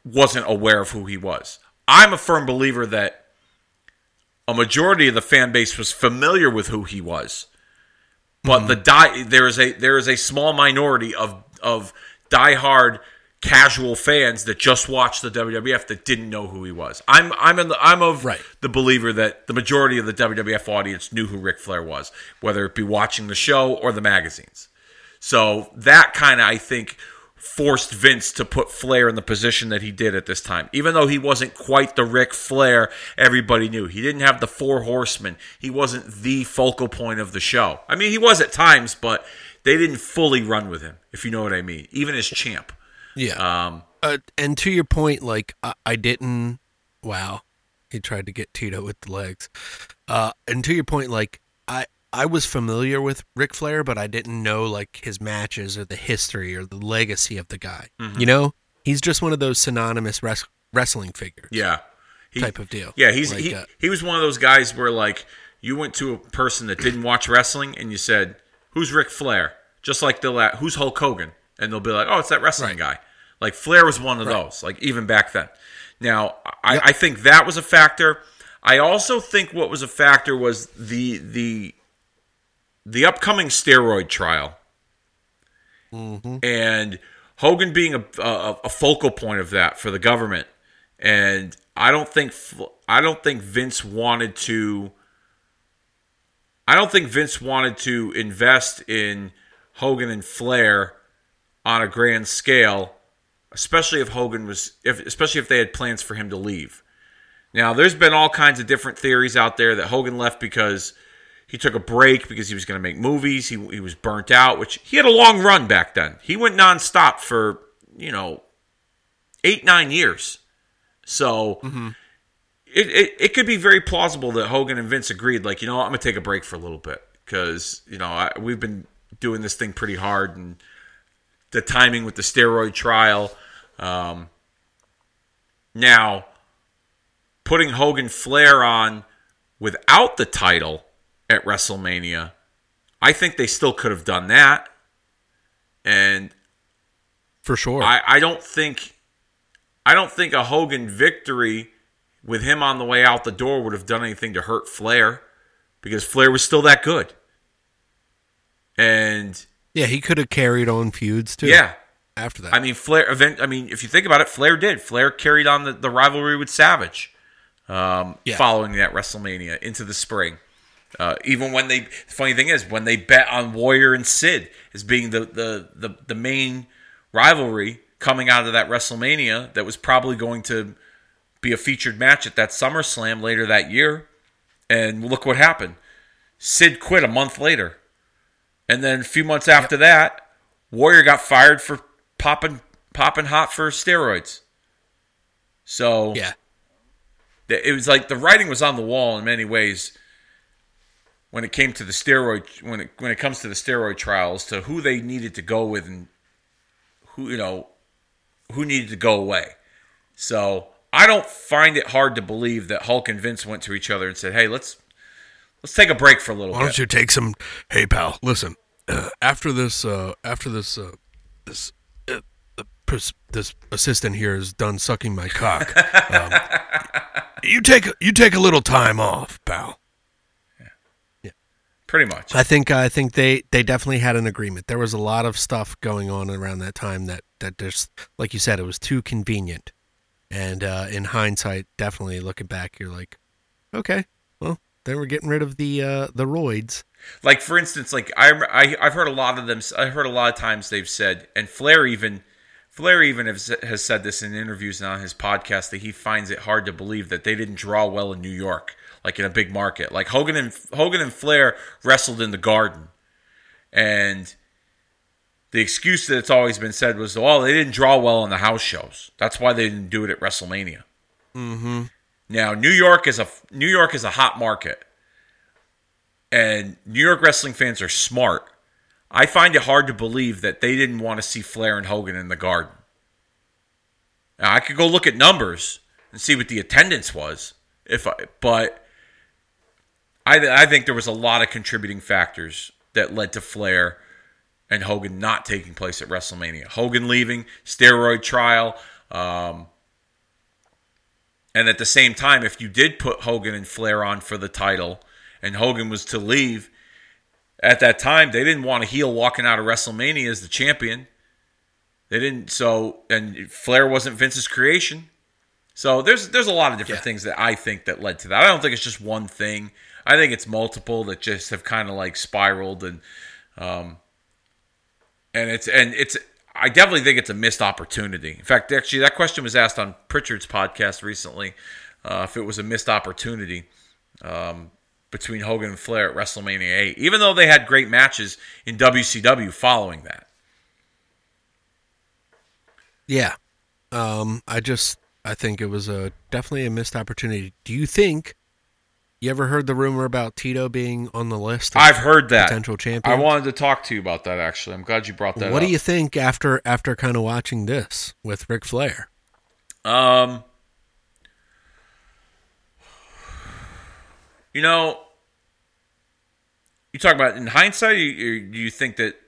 wasn't aware of who he was. I'm a firm believer that a majority of the fan base was familiar with who he was, but the die there is a there is a small minority of of diehard casual fans that just watched the WWF that didn't know who he was. I'm I'm in the, I'm of Right. the believer that the majority of the WWF audience knew who Ric Flair was, whether it be watching the show or the magazines. So that kind of, I think, forced Vince to put Flair in the position that he did at this time. Even though he wasn't quite the Ric Flair everybody knew. He didn't have the four horsemen. He wasn't the focal point of the show. I mean, he was at times, but they didn't fully run with him, if you know what I mean. Even as champ. Yeah. Um, Uh, and to your point, like I, I didn't. Wow, he tried to get Tito with the legs. Uh, and to your point, like I I was familiar with Ric Flair, but I didn't know like his matches or the history or the legacy of the guy. Mm-hmm. You know, he's just one of those synonymous res- wrestling figures yeah. He, type of deal. Yeah, he's Like, he, uh, he was one of those guys where like you went to a person that didn't watch wrestling and you said, "Who's Ric Flair?" Just like they'll "Who's Hulk Hogan?" and they'll be like, "Oh, it's that wrestling guy." Like Flair was one of those. Like even back then. Now, I, I think that was a factor. I also think what was a factor was the the the upcoming steroid trial mm-hmm. and Hogan being a, a, a focal point of that for the government. And I don't think I don't think Vince wanted to. I don't think Vince wanted to invest in Hogan and Flair on a grand scale, especially if Hogan was, if, especially if they had plans for him to leave. Now, there's been all kinds of different theories out there that Hogan left because he took a break because he was going to make movies. He, he was burnt out, which he had a long run back then. He went nonstop for, you know, eight, nine years. So it, it, it could be very plausible that Hogan and Vince agreed, like, you know, I'm going to take a break for a little bit because, you know, I, we've been doing this thing pretty hard and the timing with the steroid trial. Um, now, putting Hogan Flair on without the title at WrestleMania, I think they still could have done that. And for sure. I, I don't think I don't think a Hogan victory with him on the way out the door would have done anything to hurt Flair because Flair was still that good. And yeah, he could have carried on feuds too. yeah, After that, I mean Flair event I mean if you think about it, Flair did. Flair carried on the, the rivalry with Savage um, Yeah. following that WrestleMania into the spring. Uh, even when they, the funny thing is, when they bet on Warrior and Sid as being the, the, the, the main rivalry coming out of that WrestleMania, that was probably going to be a featured match at that SummerSlam later that year. And look what happened. Sid quit a month later. And then a few months after that, Warrior got fired for popping popping hot for steroids. So yeah, it was like the writing was on the wall in many ways when it came to the steroid when it when it comes to the steroid trials to who they needed to go with and who you know who needed to go away. So I don't find it hard to believe that Hulk and Vince went to each other and said, "Hey, let's let's take a break for a little Why bit." don't you take some? Hey, pal, listen. Uh, after this, uh, after this, uh, this, uh, this assistant here is done sucking my cock. Um, you take you take a little time off, pal. Pretty much. I think I think they they definitely had an agreement. There was a lot of stuff going on around that time that that just like you said, it was too convenient. And uh, in hindsight, definitely looking back, you're like, okay, well, they were getting rid of the uh, the roids. Like for instance, like I, I I've heard a lot of them. I've heard a lot of times they've said, and Flair even Flair even has, has said this in interviews and on his podcast that he finds it hard to believe that they didn't draw well in New York, like in a big market. Like Hogan and Hogan and Flair wrestled in the Garden, and the excuse that it's always been said was, "Well, they didn't draw well on the house shows. That's why they didn't do it at WrestleMania." Mm-hmm. Now, New York is a New York is a hot market and New York wrestling fans are smart. I find it hard to believe that they didn't want to see Flair and Hogan in the Garden. Now, I could go look at numbers and see what the attendance was, if I, but I, I think there was a lot of contributing factors that led to Flair and Hogan not taking place at WrestleMania. Hogan leaving, steroid trial, um, and at the same time, if you did put Hogan and Flair on for the title, and Hogan was to leave, at that time they didn't want a heel walking out of WrestleMania as the champion. They didn't. So and Flair wasn't Vince's creation. So there's there's a lot of different Yeah. things that I think that led to that. I don't think it's just one thing. I think it's multiple that just have kind of like spiraled and um and it's and it's I definitely think it's a missed opportunity. In fact, actually that question was asked on Prichard's podcast recently uh, if it was a missed opportunity um, between Hogan and Flair at WrestleMania 8, even though they had great matches in WCW following that. Yeah. Um, I just I think it was a definitely a missed opportunity. Do you think you ever heard the rumor about Tito being on the list? I've heard that. potential champion. I wanted to talk to you about that actually. I'm glad you brought that up. What up. do you think after after kind of watching this with Ric Flair? Um, you know, you talk about in hindsight. You, do you think that?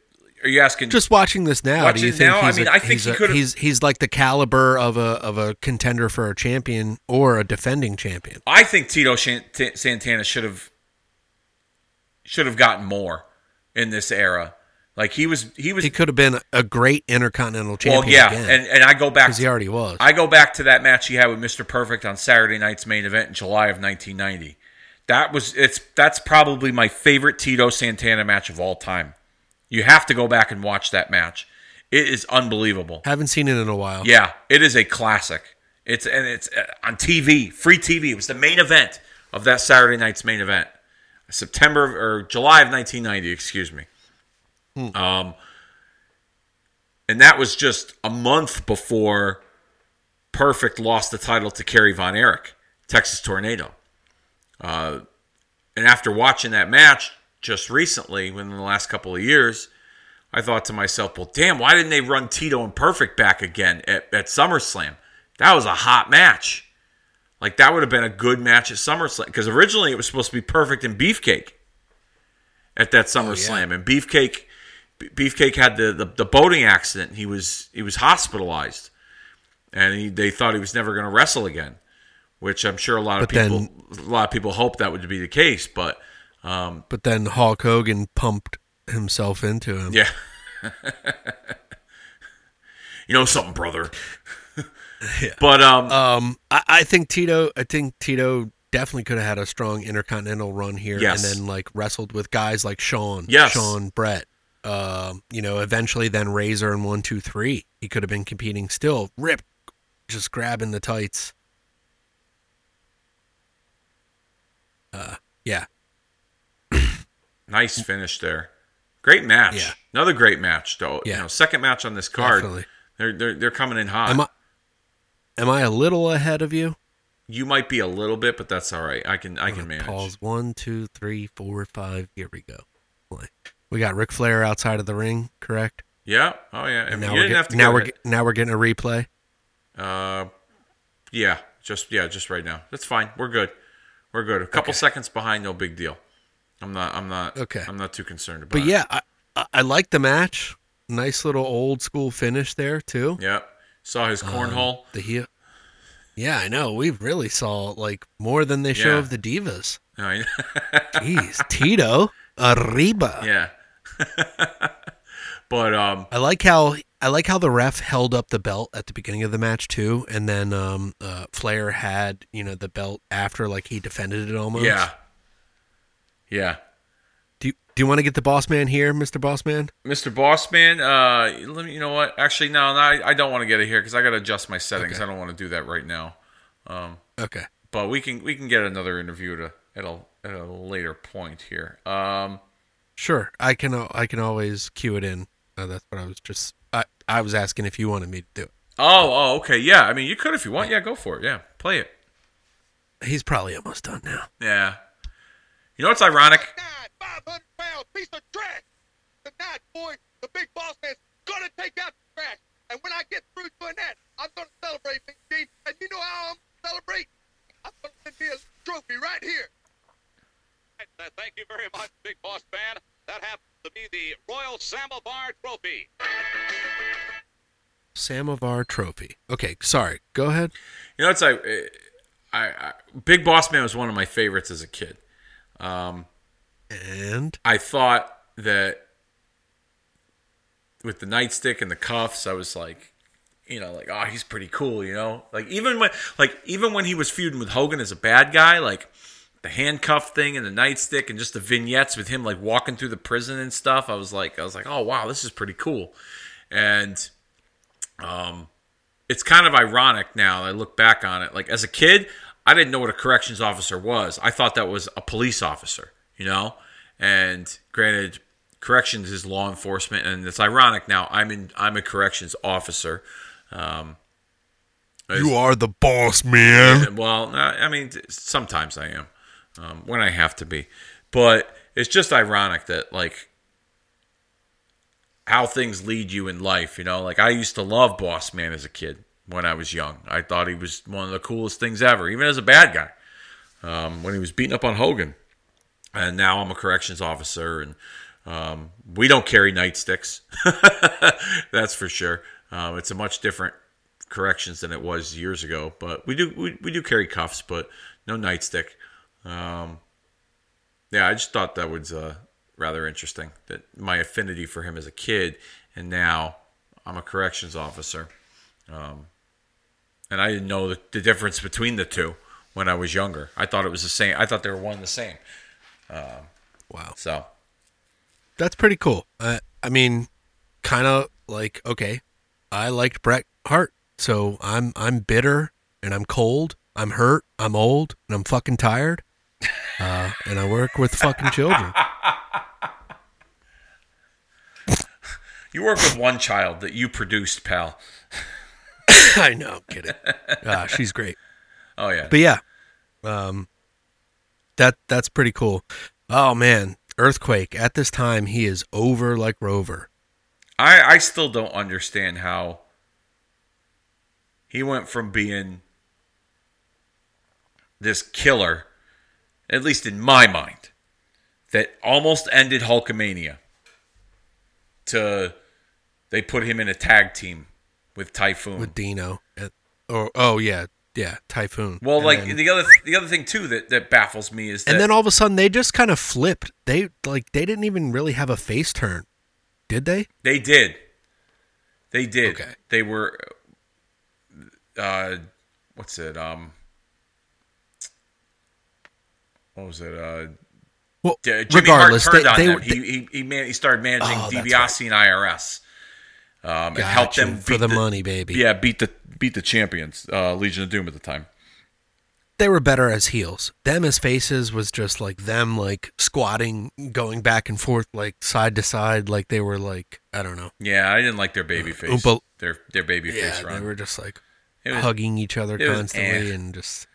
Are you asking? Just watching this now, Watching do you think now? I mean, a- I think he's he could've- he's he's like the caliber of a of a contender for a champion or a defending champion? I think Tito Santana should have should have gotten more in this era. Like he was, he was. He could have been a great intercontinental champion. well, yeah, again, and and I go back. because he already was. I go back to that match he had with Mr. Perfect on Saturday night's main event in July of 1990. That was it's that's probably my favorite Tito Santana match of all time. You have to go back and watch that match. It is unbelievable. Haven't seen it in a while. Yeah, it is a classic. It's and it's uh, on TV, free TV. It was the main event of that Saturday night's main event, September or July of 1990. Excuse me. Um, and that was just a month before Perfect lost the title to Kerry Von Erich, Texas Tornado. Uh, and after watching that match just recently, within the last couple of years, I thought to myself, well, damn, why didn't they run Tito and Perfect back again at, at SummerSlam? That was a hot match. Like, that would have been a good match at SummerSlam. Because originally it was supposed to be Perfect and Beefcake at that oh, SummerSlam. And Beefcake Beefcake had the, the, the boating accident. He was he was hospitalized. And he, they thought he was never going to wrestle again, which I'm sure a lot of But then- people a lot of people hoped that would be the case. But um, But then Hulk Hogan pumped himself into him. Yeah. you know something, brother. But um, Um, I, I think Tito. I think Tito definitely could have had a strong intercontinental run here, Yes. and then like wrestled with guys like Shawn, Yes. Shawn Bret. Um, you know, eventually then Razor and one, two, three. He could have been competing still. Rip, just grabbing the tights. Uh, yeah, nice finish there. Great match. Yeah. Another great match, though. You Yeah. know, second match on this card. definitely. They're, they're they're coming in hot. Am I, am I a little ahead of you? you might be a little bit, but that's all right. I can I can manage. Pause. One, two, three, four, five. Here we go. Play. We got Ric Flair outside of the ring, correct? Yeah. Oh yeah. Mean, now we're get- now we're get- now we're getting a replay. Uh, yeah. Just yeah. Just right now. That's fine. We're good. We're good. A couple seconds behind, no big deal. I'm not. I'm not. Okay. I'm not too concerned about. But yeah, I, I, I like the match. Nice little old school finish there too. Yeah. Saw his cornhole. The heel. Yeah, I know. We really saw like more than they show Yeah. of the divas. I- Jeez, Tito Arriba. yeah. but um, I like how I like how the ref held up the belt at the beginning of the match too, and then um, uh, Flair had you know the belt after, like he defended it almost. yeah. Yeah. Do you, do you want to get the boss man here, Mister Boss Man? Mr. Bossman, uh, let me. You know what? Actually, no, no I, I don't want to get it here because I got to adjust my settings. Okay. I don't want to do that right now. Okay. But we can we can get another interview to at a at a later point here. Um, Sure, I can. I can always cue it in. Uh, that's what I was just. I I was asking if you wanted me to do it. oh, oh, okay, yeah. I mean, you could if you want. Yeah, go for it. Yeah, play it. He's probably almost done now. Yeah. You know what's ironic? Nine, 500 pound piece of trash. Tonight, boy, the big boss man's gonna take out the trash. And when I get through doing that, I'm gonna celebrate, Big G. And you know how I'm gonna celebrate? I'm gonna send me a trophy right here. Thank you very much, Big Boss Man. That happens to be the Royal Samovar Trophy. Samovar Trophy. Okay, sorry. Go ahead. You know, it's like uh, I, I Big Boss Man was one of my favorites as a kid. Um, And I thought that with the nightstick and the cuffs, I was like, you know, like, oh, he's pretty cool, you know. Like even when, like even when he was feuding with Hogan as a bad guy, like the handcuff thing and the nightstick and just the vignettes with him like walking through the prison and stuff, I was like, I was like, oh wow, this is pretty cool. And um, it's kind of ironic now. I look back on it. Like as a kid, I didn't know what a corrections officer was. I thought that was a police officer, you know. And granted, corrections is law enforcement, and it's ironic now. I'm in. I'm a corrections officer. Um, You are the boss, man. well, I mean, sometimes I am um, when I have to be, but it's just ironic that like how things lead you in life. You know, like I used to love Boss Man as a kid when I was young. I thought he was one of the coolest things ever, even as a bad guy. Um, when he was beating up on Hogan, and now I'm a corrections officer, and um, we don't carry nightsticks. That's for sure. Um, it's a much different corrections than it was years ago, but we do we, we do carry cuffs, but no nightstick. Um, yeah, I just thought that was uh, rather interesting that my affinity for him as a kid, and now I'm a corrections officer, um, and I didn't know the, the difference between the two when I was younger. I thought it was the same. I thought they were one and the same. wow, So that's pretty cool. Uh, I mean, kind of like okay, I liked Bret Hart, so I'm I'm bitter and I'm cold. I'm hurt. I'm old and I'm fucking tired. Uh, and I work with fucking children. you work with one child that you produced, pal. I know, I'm kidding. Uh, she's great. Oh yeah. But yeah, um, that that's pretty cool. Oh man, earthquake. At this time, he is over like Rover. I, I still don't understand how he went from being this killer, at least in my mind, that almost ended Hulkamania, to they put him in a tag team with Typhoon. with Dino. At, or oh yeah, yeah, Typhoon. well, And like then- the other the other thing too that, that baffles me is that and then all of a sudden they just kind of flipped. They like they didn't even really have a face turn, did they? They did. They did. Okay. They were. Uh, what's it? Um. What was it? Uh, Well, Jimmy regardless, Hart turned they, on they, them. they- he, he he man he started managing Oh, DiBiase and IRS. Um, and helped Gotcha, them for beat the money, baby. Yeah, beat the beat the champions, uh, Legion of Doom at the time. they were better as heels. Them as faces was just like them like squatting, going back and forth, like side to side, like they were like I don't know. Yeah, I didn't like their baby face. Oompa- their their baby Yeah, face they run. were just like was- hugging each other it was constantly eh. and just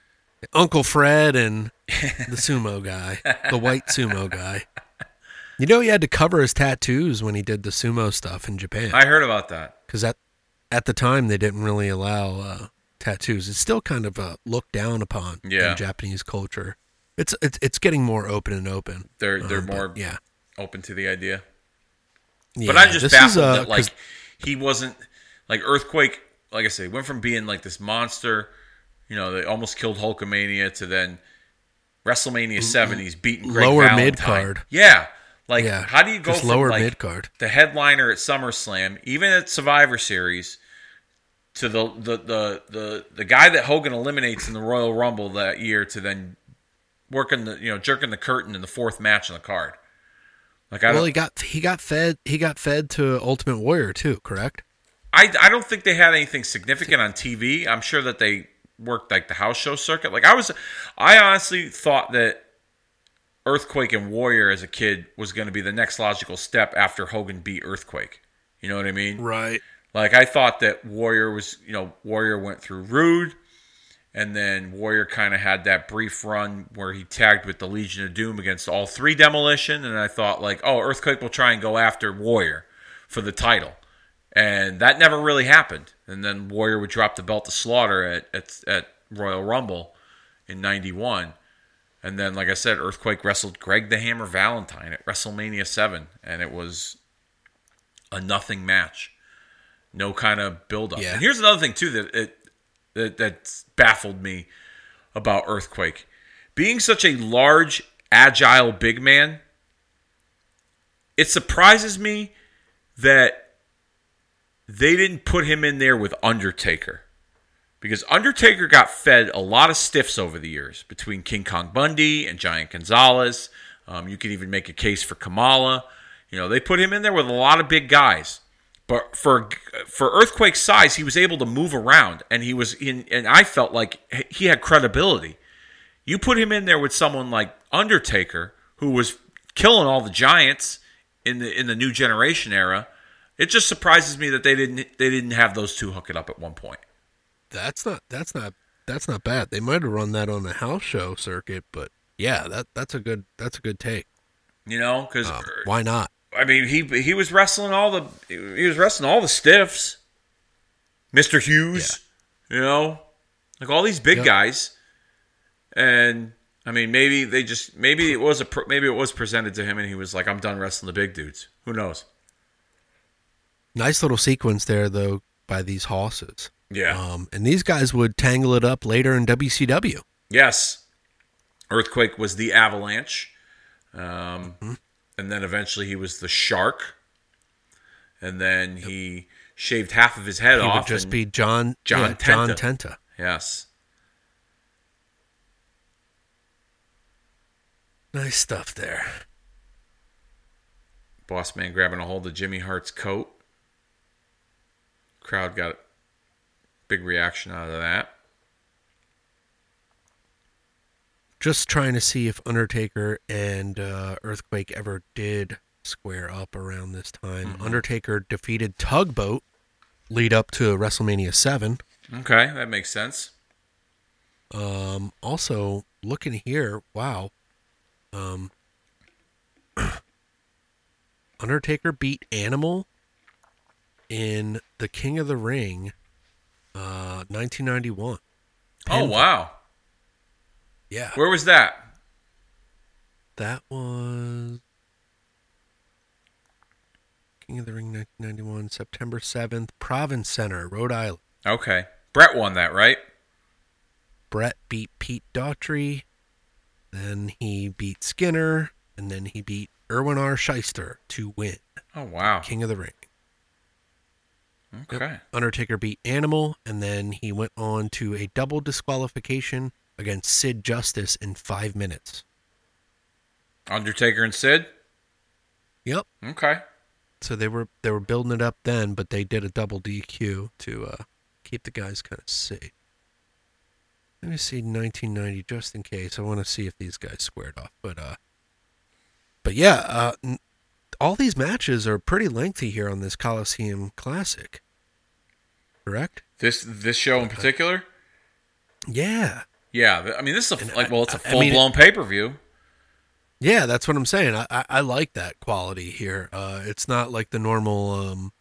Uncle Fred and the sumo guy, the white sumo guy. You know, he had to cover his tattoos when he did the sumo stuff in Japan I heard about that. because at at the time they didn't really allow uh, tattoos. It's still kind of uh, looked down upon Yeah. in Japanese culture. It's it's it's getting more open and open. They're they're Um, but more yeah. open to the idea. yeah. But I'm just baffled uh, that like he wasn't like Earthquake. Like I said, went from being like this monster, you know, they almost killed Hulkamania to then WrestleMania seven. He's beating Greg Lower Valentine. mid-card. Yeah, like yeah, how do you go from lower like mid card? the headliner at SummerSlam, even at Survivor Series, to the the the the, the guy that Hogan eliminates in the Royal Rumble that year to then working the you know jerking the curtain in the fourth match on the card. Like I Well, he got he got fed he got fed to Ultimate Warrior too, correct? I, I don't think they had anything significant on TV. I'm sure that they worked like the house show circuit. Like I was, I honestly thought that Earthquake and Warrior as a kid was going to be the next logical step after Hogan beat Earthquake. You know what I mean? Right. Like I thought that Warrior was, you know, Warrior went through Rude, and then Warrior kind of had that brief run where he tagged with the Legion of Doom against all three Demolition, and I thought like, oh, Earthquake will try and go after Warrior for the title, and that never really happened. And then Warrior would drop the belt to Slaughter at at, at Royal Rumble in '91. And then, like I said, Earthquake wrestled Greg the Hammer Valentine at WrestleMania 7, and it was a nothing match no kind of build up. Yeah. And here's another thing too that it that that's baffled me. about Earthquake. Being such a large, agile big man, it surprises me that they didn't put him in there with Undertaker. Because Undertaker got fed a lot of stiffs over the years between King Kong Bundy and Giant Gonzalez. Um, you could even make a case for Kamala. You know, they put him in there with a lot of big guys. But for for Earthquake's size, he was able to move around, and he was in. And I felt like he had credibility. You put him in there with someone like Undertaker, who was killing all the giants in the in the new generation era. It just surprises me that they didn't they didn't have those two hook it up at one point. That's not that's not that's not bad. They might have run that on the house show circuit, but yeah, that that's a good that's a good take. You know, because Um, why not? I mean, he he was wrestling all the he was wrestling all the stiffs. Mister Hughes, you know, like all these big Yep. guys, and I mean, maybe they just maybe it was a maybe it was presented to him, and he was like, "I'm done wrestling the big dudes." Who knows? Nice little sequence there though by these horses. Yeah. Um, and these guys would tangle it up later in WCW. Yes. Earthquake was the Avalanche. Um, Mm-hmm. And then eventually he was the Shark. And then he shaved half of his head He off. would just be John John yeah, John Tenta. Tenta. Yes. Nice stuff there. Boss man grabbing a hold of Jimmy Hart's coat. Crowd got big reaction out of that. Just trying to see if Undertaker and uh, Earthquake ever did square up around this time. Mm-hmm. Undertaker defeated Tugboat, lead up to WrestleMania 7. Okay, that makes sense. Um, also, looking here, wow. Um, Undertaker beat Animal in the King of the Ring, uh, 1991. Oh, wow. Yeah, Where was that? that was King of the Ring, 1991, September 7th, Providence Center, Rhode Island. Okay. Bret won that, right? Bret beat Pete Doherty, then he beat Skinner, and then he beat Irwin R. Schyster to win Oh, wow. King of the Ring. Okay. Undertaker beat Animal, and then he went on to a double disqualification against Sid Justice in five minutes. Undertaker and Sid? Yep. Okay. So they were they were building it up then, but they did a double DQ to uh, keep the guys kind of safe. Let me see 1990 just in case. I want to see if these guys squared off, but uh, but yeah, uh, all these matches are pretty lengthy here on this Coliseum Classic. Correct? This this show in particular? Yeah. Yeah, I mean this is a, And like well, it's a I full mean, blown pay per view. Yeah, that's what I'm saying. I, I, I like that quality here. Uh, it's not like the normal um,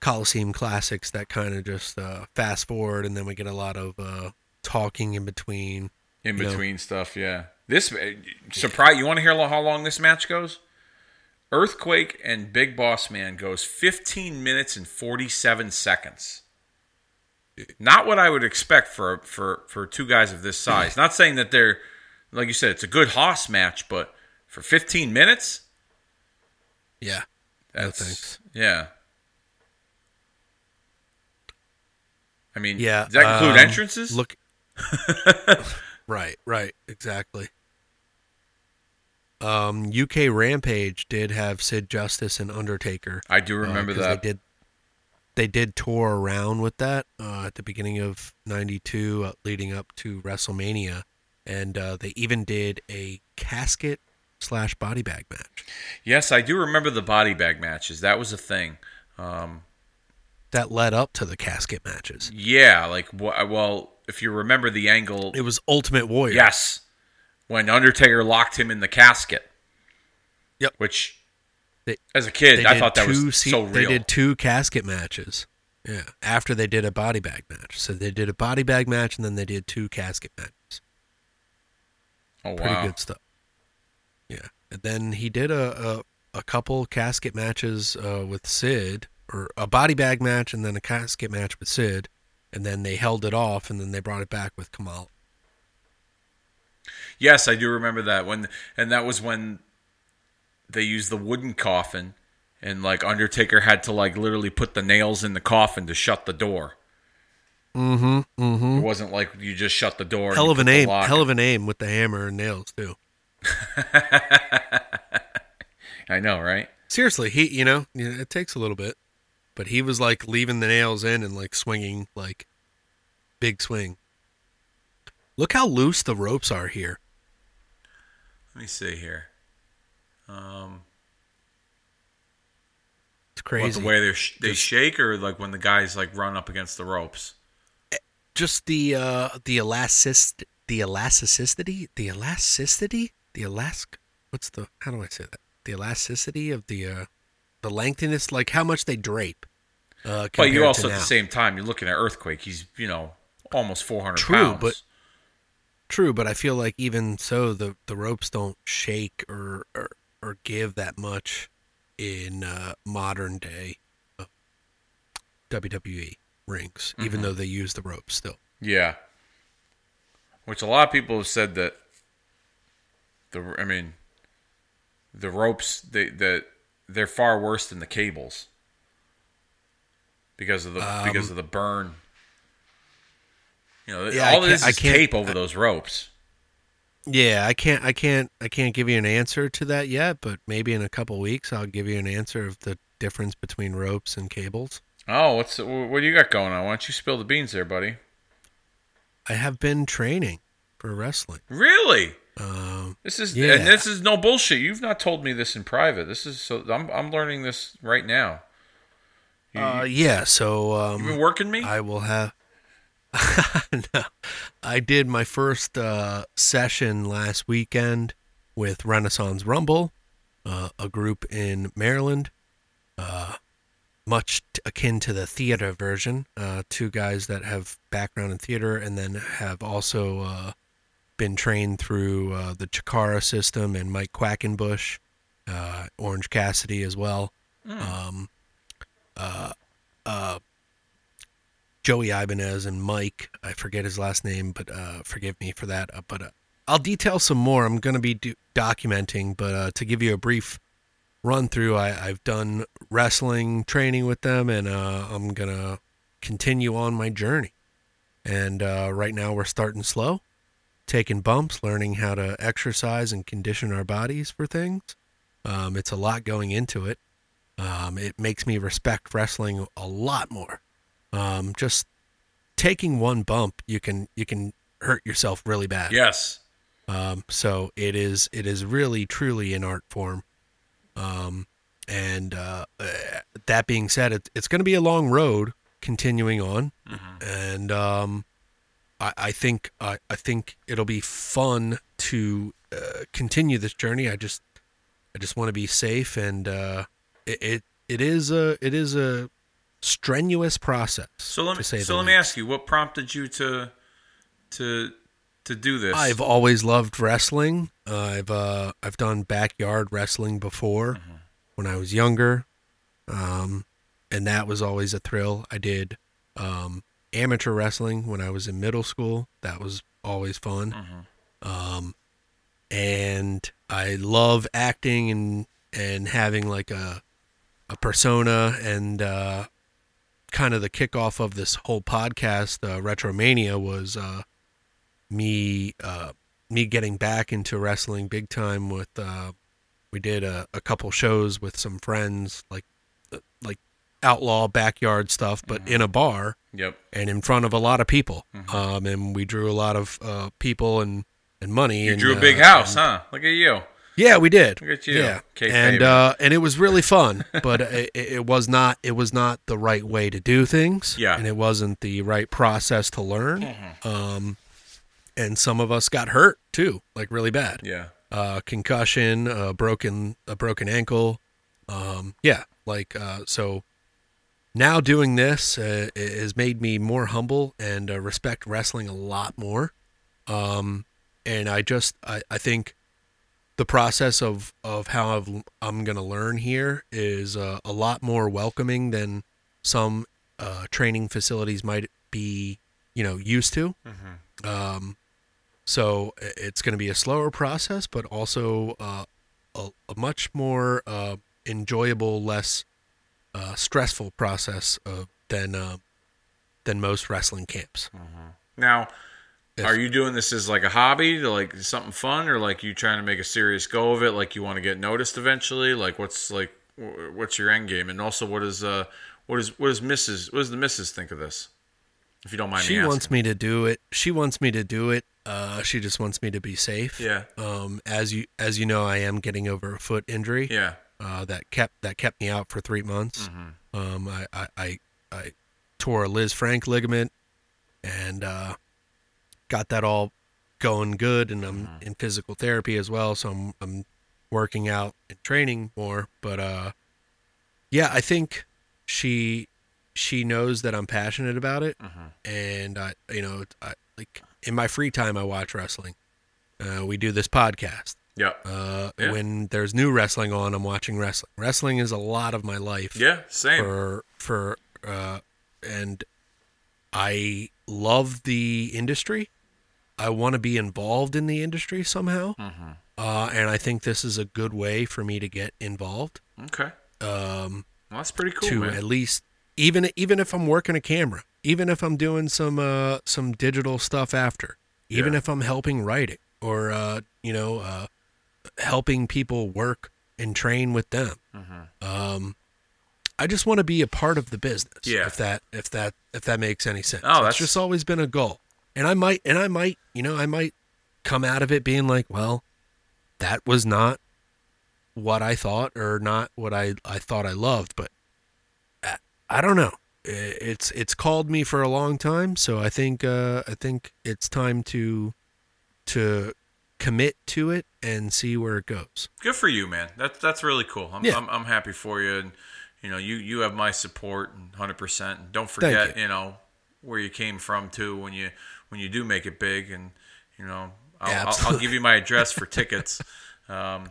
Coliseum classics that kind of just uh, fast forward and then we get a lot of uh, talking in between. In you know. between stuff, yeah. This uh, surprise. You want to hear how long this match goes? Earthquake and Big Boss Man goes 15 minutes and 47 seconds. Not what I would expect for for for two guys of this size. Not saying that they're like you said, it's a good hoss match, but for 15 minutes, Yeah. No thanks. yeah. I mean, Yeah. Does that include um, entrances? Look. right, right, exactly. Um, UK Rampage did have Sid Justice and Undertaker. I do uh, that. They did. They did tour around with that uh, at the beginning of '92, uh, leading up to WrestleMania, and uh, they even did a casket slash body bag match Yes, I do remember the body bag matches. That was a thing. Um, that led up to the casket matches. yeah, like well, if you remember the angle, It was Ultimate Warrior. yes, when Undertaker locked him in the casket. Yep. Which, They- as a kid, I thought that was se- so They did two casket matches. Yeah, after they did a body bag match. So they did a body bag match, and then they did two casket matches. oh wow. Pretty good stuff. Yeah, and then he did a a, a couple casket matches uh, with Sid, or a body bag match, and then a casket match with Sid, and then they held it off, and then they brought it back with Kamala. Yes, I do remember that when, and that was when they used the wooden coffin, and like Undertaker had to like literally put the nails in the coffin to shut the door. Mm-hmm. Mm-hmm. It wasn't like you just shut the door. Hell of an aim. Hell of an aim with the hammer and nails too. I know, right? Seriously, he you know, it takes a little bit, but he was like leaving the nails in and like swinging like big swing. Look how loose the ropes are here. Let me see here. Um, It's what, crazy. the way they sh- they shake, or like when the guys like run up against the ropes. Just the uh the elastic the elasticity the elasticity the elask what's the how do I say that the elasticity of the uh the lengthiness like how much they drape. Uh, But you also at the same time, you're looking at Earthquake. He's you know almost 400 True, pounds. but- True, but I feel like even so, the the ropes don't shake or or, or give that much in uh, modern day uh, WWE rings, Mm-hmm. even though they use the ropes still. Yeah. Which a lot of people have said that the I mean the ropes they that they're far worse than the cables because of the because of the burn. You know, Yeah, I all can't- is I can't- tape over those ropes. Yeah, I can't, I can't, I can't give you an answer to that yet, but maybe in a couple weeks I'll give you an answer of the difference between ropes and cables. Oh, what's what do you got going on? Why don't you spill the beans there, buddy? I have been training for wrestling. Really? Um, This is Yeah. and this is no bullshit. You've not told me this in private. This is so I'm I'm learning this right now. You, uh, yeah, so um, you been working me? I will have. no, I did my first uh, session last weekend with Renaissance Rumble, uh, a group in Maryland, uh, much t- akin to the theater version. Uh, two guys that have background in theater and then have also uh, been trained through uh, the Chikara system and Mike Quackenbush, uh, Orange Cassidy as well. Um, uh, uh, Joey Ibanez and Mike. I forget his last name, but uh, forgive me for that. Uh, but uh, I'll detail some more. I'm going to be do- documenting, but uh, to give you a brief run through, I- I've done wrestling training with them, and uh, I'm going to continue on my journey. And uh, right now, we're starting slow, taking bumps, learning how to exercise and condition our bodies for things. Um, it's a lot going into it. Um, it makes me respect wrestling a lot more. Um, just taking one bump, you can you can hurt yourself really bad. yes. Um, so it is it is really truly an art form. Um, and uh, uh, that being said, it, it's going to be a long road continuing on, and um, I, I think I, I think it'll be fun to uh, continue this journey. I just I just want to be safe, and uh, it, it it is a it is a strenuous process. So let me say so let me ask you, what prompted you to to to do this? I've always loved wrestling. Uh, I've uh, I've done backyard wrestling before Mm-hmm. when I was younger, um, and that was always a thrill. I did um, amateur wrestling when I was in middle school. That was always fun. Mm-hmm. Um, and I love acting and and having like a a persona and uh, kind of the kickoff of this whole podcast, uh, Retromania, was uh, me uh, me getting back into wrestling big time. With uh, we did a, a couple shows with some friends, like uh, like outlaw backyard stuff, but in a bar Yep. and in front of a lot of people. Um, and we drew a lot of uh, people and and money. You and, drew a big house, and- huh? Look at you. Yeah, we did. Look at you. Yeah, and uh, and it was really fun, but it, it was not it was not the right way to do things. Yeah. and it wasn't the right process to learn. Mm-hmm. Um, and some of us got hurt too, like really bad. Yeah. Uh, concussion, uh, broken a broken ankle. Um, yeah, like uh, so. Now doing this uh, it has made me more humble and uh, respect wrestling a lot more. Um, and I just I, I think the process of of how I've, I'm going to learn here is uh, a lot more welcoming than some uh, training facilities might be, you know, used to. Um, So it's going to be a slower process, but also uh, a, a much more uh, enjoyable, less uh, stressful process of, than uh, than most wrestling camps. Now, If- are you doing this as like a hobby, like something fun, or like you trying to make a serious go of it? Like you want to get noticed eventually? Like what's like what's your end game? And also, what is uh what is what is Mrs. What does the Mrs. think of this? If you don't mind She asking. wants me to do it. She wants me to do it. Uh, she just wants me to be safe. Yeah. Um, as you as you know, I am getting over a foot injury. Yeah. uh, that kept that kept me out for three months. Mm-hmm. Um, I, I, I I tore a Lisfranc ligament and uh, got that all going good, and I'm Mm-hmm. in physical therapy as well, so I'm I'm working out and training more. But uh, yeah, I think she she knows that I'm passionate about it, Mm-hmm. and I you know I like in my free time I watch wrestling. Uh, we do this podcast. Yeah. Uh, Yeah. When there's new wrestling on, I'm watching wrestling. Wrestling is a lot of my life. Yeah. Same. For for uh, and I love the industry. I want to be involved in the industry somehow. Mm-hmm. Uh, and I think this is a good way for me to get involved. Okay. Um, Well, that's pretty cool, to man. at least even even if I'm working a camera, even if I'm doing some uh some digital stuff after, even Yeah. if I'm helping write it or uh you know uh helping people work and train with them. Um I just want to be a part of the business. Yeah. If that if that if that makes any sense. Oh, it's that's- just always been a goal. And I might and I might, you know, I might come out of it being like, well, that was not what I thought or not what I, I thought I loved, but I, I don't know. It's it's called me for a long time, so I think uh, I think it's time to to commit to it and see where it goes. Good for you, man. That's that's really cool. I'm, Yeah. I'm, I'm happy for you, and you know, you you have my support, and hundred percent. Don't forget, you. you. know, where you came from too when you when you do make it big, and you know, I'll, I'll, I'll give you my address for tickets, um,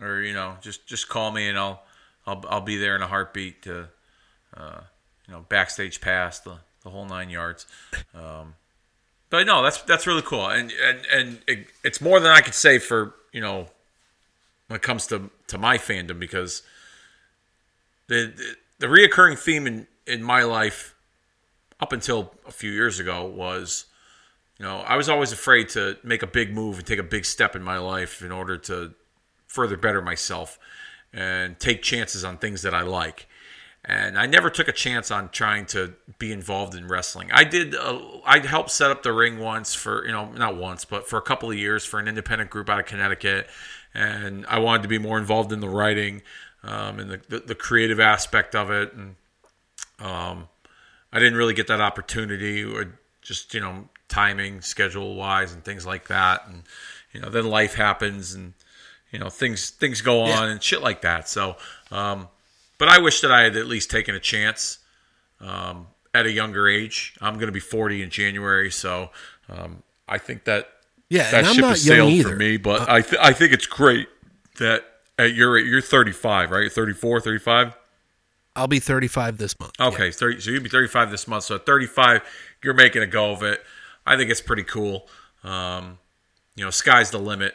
or you know, just just call me, and I'll I'll I'll be there in a heartbeat to, uh, you know, backstage pass the the whole nine yards. Um, but no, that's that's really cool, and and and it, it's more than I could say for you know when it comes to to my fandom because the the, the reoccurring theme in in my life up until a few years ago was you know I was always afraid to make a big move and take a big step in my life in order to further better myself and take chances on things that I like. And I never took a chance on trying to be involved in wrestling. I did. Uh, I helped set up the ring once for you know not once, but for a couple of years for an independent group out of Connecticut. And I wanted to be more involved in the writing um, and the, the, the creative aspect of it. And um, I didn't really get that opportunity, or just you know timing, schedule wise, and things like that. And you know then life happens, and you know things things go on Yeah. and shit like that. So, um, but I wish that I had at least taken a chance um, at a younger age. I'm going to be 40 in January, so um, I think that Yeah, that and I'm ship not has young sailed either. Uh, for me. But I th- I think it's great that at your age, you're 35, right? 34, 35. I'll be 35 this month. Okay, 30, so you'll be 35 this month. So at 35, you're making a go of it. I think it's pretty cool. Um, you know, sky's the limit.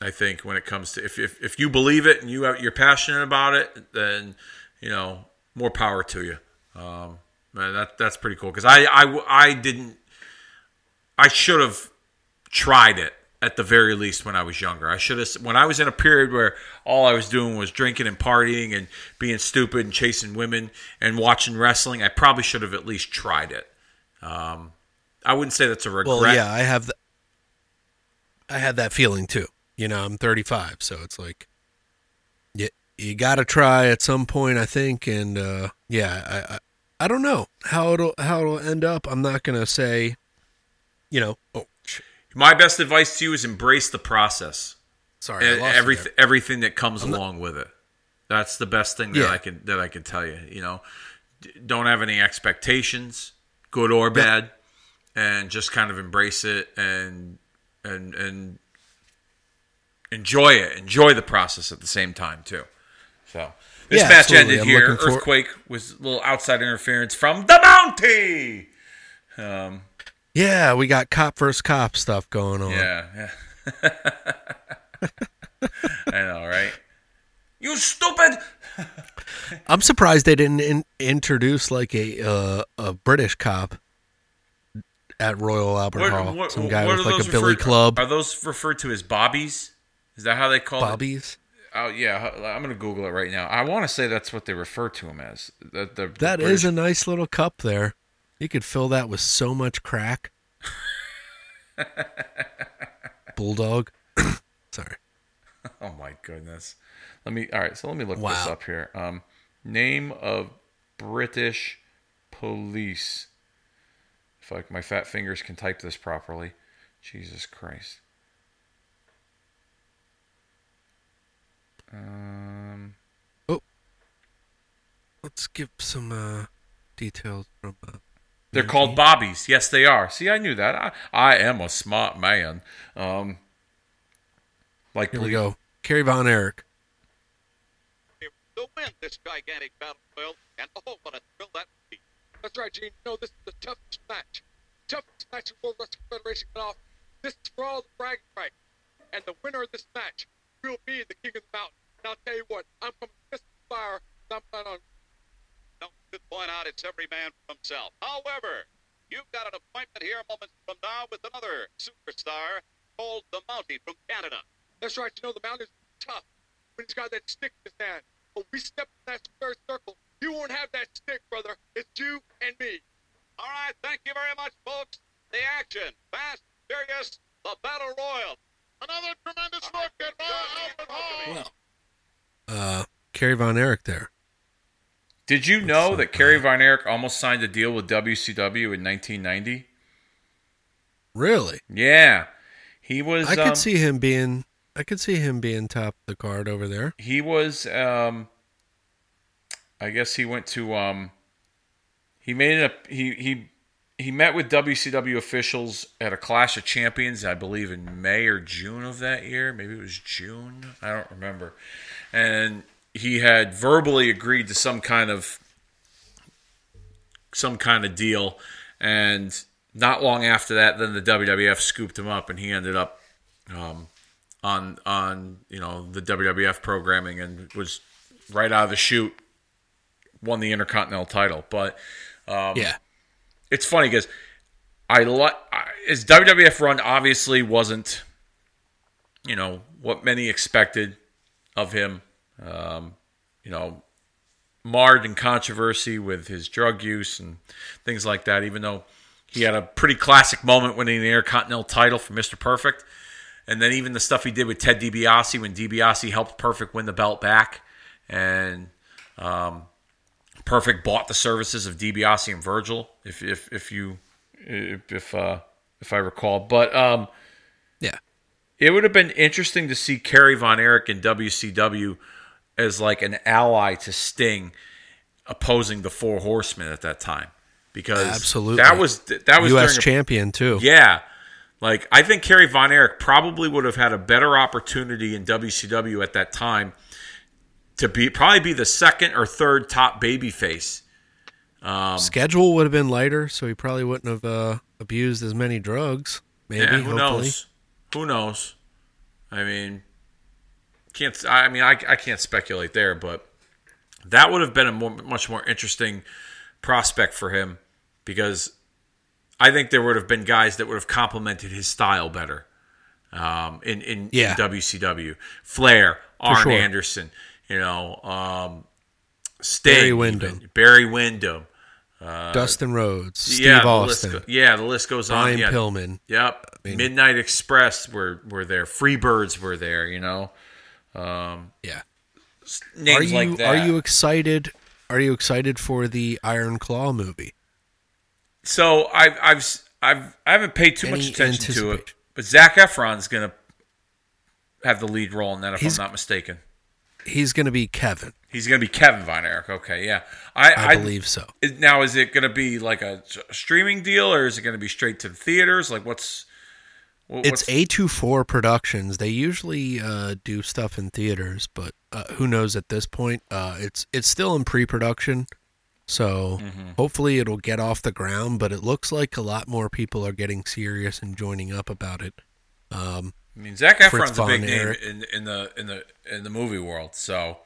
I think when it comes to if if, if you believe it and you have, you're passionate about it, then you know more power to you. Um, man, that that's pretty cool because I, I I didn't I should have tried it at the very least when I was younger. I should have when I was in a period where all I was doing was drinking and partying and being stupid and chasing women and watching wrestling. I probably should have at least tried it. Um, I wouldn't say that's a regret. Well, yeah, I have. The, I had that feeling too. You know, I'm 35, so it's like, you you got to try at some point, I think. And uh, yeah, I, I I don't know how it'll how it'll end up. I'm not gonna say, you know. Oh, My best advice to you is embrace the process. sorry, I and lost you everything everything that comes along with it. That's the best thing that Yeah. I can that I can tell you. You know, don't have any expectations, good or bad, and just kind of embrace it and and and enjoy it. Enjoy the process at the same time too. So this Yeah, match absolutely. ended I'm here. looking for- Earthquake was a little outside interference from the Mountie. Um, Yeah, we got cop versus cop stuff going on. Yeah, yeah. I know, right? You stupid! I'm surprised they didn't in- introduce like a uh, a British cop at Royal Albert What- Hall. what- Some guy with like a billy club. Are those referred to as bobbies? Is that how they call it? Bobbies. Oh yeah, I'm gonna Google it right now. I want to say that's what they refer to him as. The, the, the That is British- a nice little cup there. You could fill that with so much crack. Bulldog. Sorry. Oh my goodness. Let me. All right, so let me look this up here. Um, name of British police. If like my fat fingers can type this properly, Jesus Christ. Um. Oh. Let's give some uh, details from. Uh, They're called bobbies. Yes, they are. See, I knew that. I, I am a smart man. Um, like here we go. Kerry Von Erich. to win this gigantic battle royal, and oh, what a thrill that would be. That's right, Gene. No, this is the toughest match. Toughest match the World Wrestling Federation got off. This is for all the bragging rights. And the winner of this match will be the king of the mountain. And I'll tell you what, I'm coming to this fire. I'm planning on. No, should point out it's every man for himself. However, you've got an appointment here moments from now with another superstar called the Mountie from Canada. That's right. You know, the Mountie is tough when he's got that stick in his hand. When we step in that square circle, you won't have that stick, brother. It's you and me. All right, thank you very much, folks. The action, fast, furious, the battle royal. Another tremendous look at Royal Albert Hall. Uh, Kerry Von Erich there. Did you know that Kerry Von Erich almost signed a deal with WCW in 1990? Really? Yeah, he was. I could um, see him being. I could see him being top of the card over there. He was. Um, I guess he went to. Um, he made a he he he met with WCW officials at a Clash of Champions, I believe, in May or June of that year. Maybe it was June. I don't remember. And he had verbally agreed to some kind of some kind of deal, and not long after that, then the WWF scooped him up, and he ended up um, on on you know the WWF programming and was right out of the chute won the Intercontinental title. But um, yeah. it's funny because I like his WWF run obviously wasn't you know what many expected of him. Um, you know, marred in controversy with his drug use and things like that. Even though he had a pretty classic moment winning the Intercontinental title for Mister Perfect, and then even the stuff he did with Ted DiBiase when DiBiase helped Perfect win the belt back, and um, Perfect bought the services of DiBiase and Virgil, if if if you if if, uh, if I recall. But um, Yeah. it would have been interesting to see Kerry Von Erich in WCW as like an ally to Sting, opposing the Four Horsemen at that time, because Absolutely. that was that was U.S. during a- champion too. yeah. Like I think Kerry Von Erich probably would have had a better opportunity in WCW at that time to be probably be the second or third top babyface. Um, Schedule would have been lighter, so he probably wouldn't have uh, abused as many drugs. Maybe, yeah, who hopefully. knows? Who knows? I mean, can't. I mean, I, I can't speculate there, but that would have been a more, much more interesting prospect for him because I think there would have been guys that would have complemented his style better um, in, in, Yeah. in WCW. Flair, Arn sure. Anderson, you know, um, Sting, Barry even, Windham. Barry Windham. Dustin Rhodes, Steve yeah, the list Austin, yeah, the list goes Brian on. Yeah, Pillman. Yep. mean- Midnight Express were were there. Freebirds were there. You know, Um, yeah. names Are you like that. are you excited? Are you excited for the Iron Claw movie? So I've I've I've I haven't paid too much attention to it, but Zac Efron's gonna have the lead role in that if He's- I'm not mistaken. He's going to be Kevin. He's gonna be Kevin Von Erich. Okay, yeah. I I, believe so. Now, is it gonna be like a streaming deal, or is it gonna be straight to the theaters? Like, what's what, It's what's- A24 Productions. They usually uh, do stuff in theaters, but uh, who knows at this point? Uh, it's it's still in pre-production. So Mm-hmm. hopefully it'll get off the ground, but it looks like a lot more people are getting serious and joining up about it. Um, I mean, Zac Efron's a big name in, in the in the in the movie world. So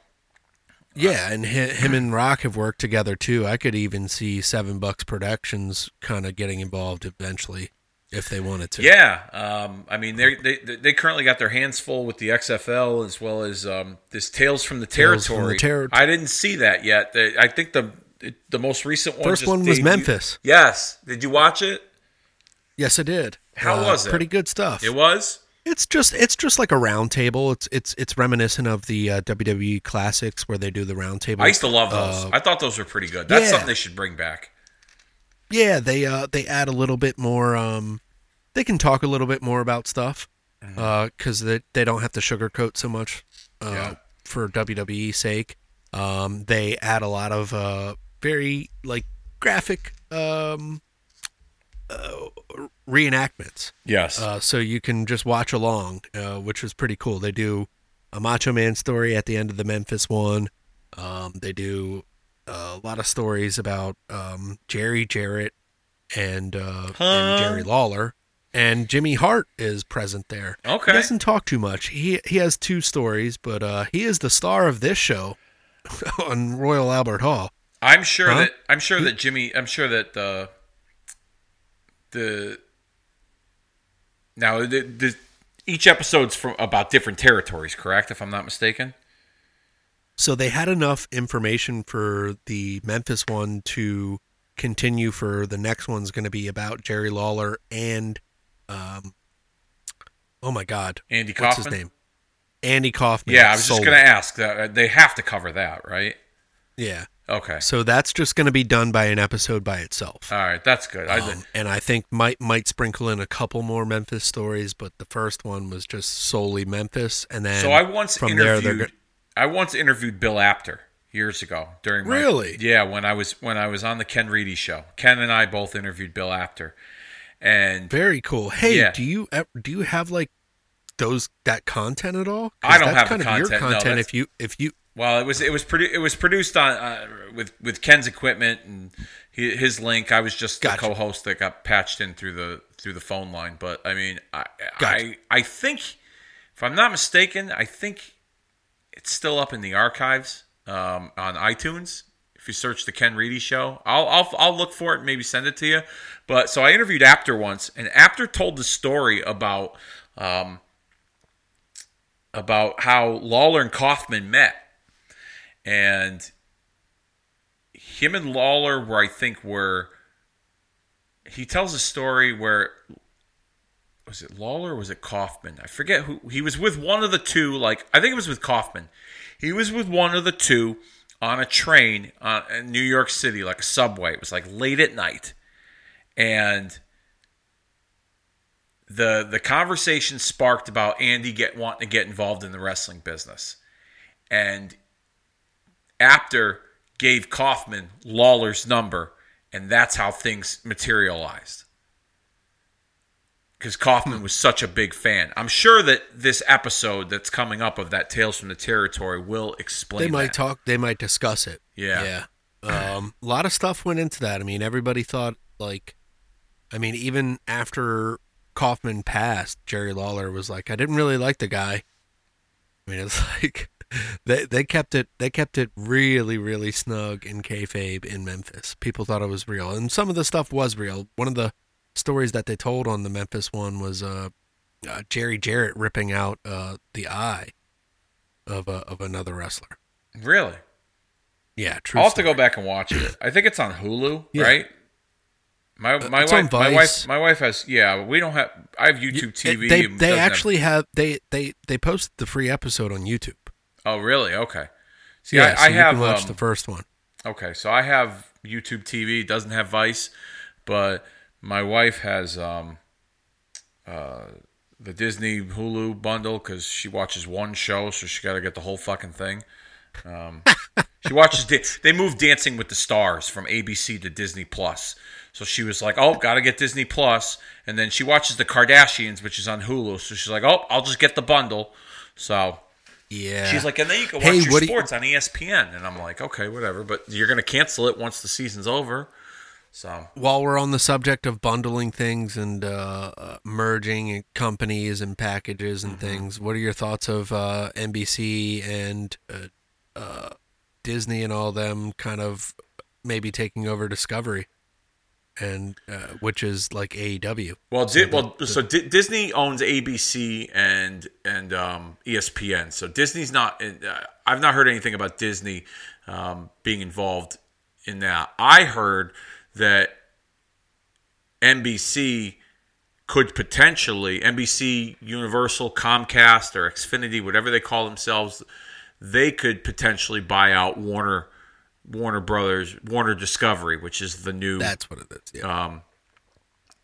yeah, and hi- him and Rock have worked together too. I could even see Seven Bucks Productions kind of getting involved eventually if they wanted to. yeah, um, I mean they they they currently got their hands full with the XFL as well as um, this Tales from the Tales from Territory. the Terri- I didn't see that yet. I think the the most recent one. First one was Memphis. Yes, did you watch it? Yes, I did. Uh, How was it? Pretty good stuff. It was. It's just it's just like a round table. It's it's it's reminiscent of the uh, WWE classics where they do the round table. I used to love those. Uh, I thought those were pretty good. That's yeah. something they should bring back. Yeah, they uh they add a little bit more. Um, they can talk a little bit more about stuff, uh, because they they don't have to sugarcoat so much. Uh, Yeah. for WWE's sake, um, they add a lot of uh very like graphic um uh, reenactments. Yes. uh, so you can just watch along, uh, which was pretty cool. They do a Macho Man story at the end of the Memphis one. Um, they do a lot of stories about um, Jerry Jarrett and, uh, and Jerry Lawler, and Jimmy Hart is present there. Okay. he doesn't talk too much. He he has two stories, but uh, he is the star of this show on Royal Albert Hall. I'm sure Huh? that I'm sure that Jimmy. I'm sure that the the now the, the each episode's from about different territories. Correct, if I'm not mistaken. So they had enough information for the Memphis one to continue for the next one's going to be about Jerry Lawler and um oh my god Andy what's his name Andy Kaufman Yeah, I was just gonna ask that. They have to cover that, right? yeah Okay. so that's just going to be done by an episode by itself All right, that's good. I, um, and I think might might sprinkle in a couple more Memphis stories but the first one was just solely Memphis and then so I once from there interviewed. go- I once interviewed Bill Apter years ago during my, Really? yeah when I was when I was on the Ken Reedy show. Ken and I both interviewed Bill Apter, and Very cool. Hey, Yeah. do you do you have like those that content at all? I don't that's have kind of your content, no, if you if you Well, it was it was produ- it was produced on uh, with with Ken's equipment and his link. I was just Gotcha. the co-host that got patched in through the through the phone line. But I mean, I Gotcha. I I think if I'm not mistaken, I think it's still up in the archives um, on iTunes. If you search the Ken Reedy Show, I'll, I'll I'll look for it and maybe send it to you. But so I interviewed Apter once, and Apter told the story about um, about how Lawler and Kaufman met and him and Lawler were I think were he tells a story where was it Lawler or was it Kaufman? I forget who he was with one of the two like I think it was with Kaufman. He was with one of the two on a train uh, in New York City like a subway. It was like late at night. And the the conversation sparked about Andy get wanting to get involved in the wrestling business. And Apter gave Kaufman Lawler's number, and that's how things materialized. Because Kaufman was such a big fan. I'm sure that this episode that's coming up of that Tales from the Territory will explain. they might that. talk, they might discuss it. Yeah. yeah. Um, a lot of stuff went into that. I mean, everybody thought like, I mean, even after Kaufman passed, Jerry Lawler was like, I didn't really like the guy. I mean, it's like they they kept it they kept it really really snug in kayfabe in Memphis. People thought it was real, and some of the stuff was real. One of the stories that they told on the Memphis one was uh, uh Jerry Jarrett ripping out uh the eye of a, of another wrestler. Really? Yeah, true. I'll have to go back and watch it. I think it's on Hulu, Yeah. right? My my it's wife my wife my wife has yeah. We don't have. I have YouTube TV. They they doesn't have- actually have they they they posted the free episode on YouTube. oh really? Okay. See, yeah, I, so I have can watch um, the first one. Okay, so I have YouTube TV. Doesn't have Vice, but my wife has um, uh, the Disney Hulu bundle because she watches one show, so she got to get the whole fucking thing. Um, she watches. Da- they moved Dancing with the Stars from ABC to Disney Plus, so she was like, "Oh, got to get Disney Plus," and then she watches the Kardashians, which is on Hulu. So she's like, "Oh, I'll just get the bundle." So Yeah. She's like, and then you can watch Hey, your do you- sports on ESPN. And I'm like, okay, whatever. But you're going to cancel it once the season's over. So While we're on the subject of bundling things and uh, uh, merging companies and packages Mm-hmm. and things, what are your thoughts of uh, NBC and uh, uh, Disney and all them kind of maybe taking over Discovery, and uh, which is like AEW? Well, So Di- well, the- so Di- Disney owns ABC and and um, ESPN. So Disney's not. In, uh, I've not heard anything about Disney um, being involved in that. I heard that NBC could potentially NBC, Universal, Comcast, or Xfinity, whatever they call themselves, they could potentially buy out Warner. Warner Brothers, Warner Discovery, which is the new That's what it is. Yeah. um,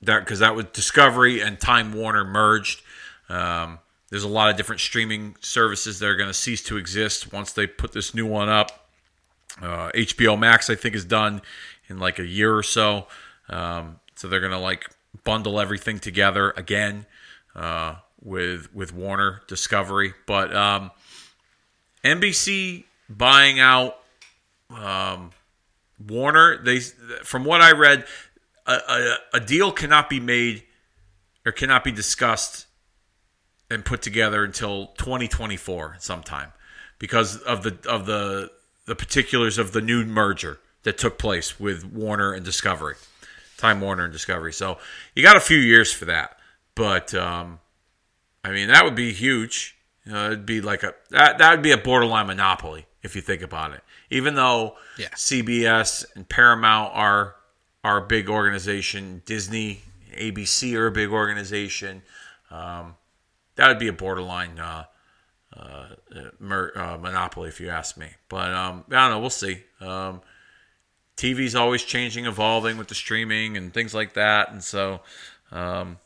that because that was Discovery and Time Warner merged. Um, there's a lot of different streaming services that are going to cease to exist once they put this new one up. Uh, HBO Max, I think, is done in like a year or so. Um, so they're to like bundle everything together again uh, with with Warner Discovery. But um, NBC buying out um, Warner, they from what I read, a, a, a deal cannot be made or cannot be discussed and put together until 2024 sometime because of the of the the particulars of the new merger that took place with Warner and Discovery, Time Warner and Discovery. So you got a few years for that, but um, I mean that would be huge. You know, it'd be like a that that would be a borderline monopoly if you think about it. Even though Yeah. CBS and Paramount are are a big organization, Disney, ABC are a big organization. Um, that would be a borderline uh, uh, mer- uh, monopoly, if you ask me. But um, I don't know. We'll see. Um, TV's always changing, evolving with the streaming and things like that, and so um,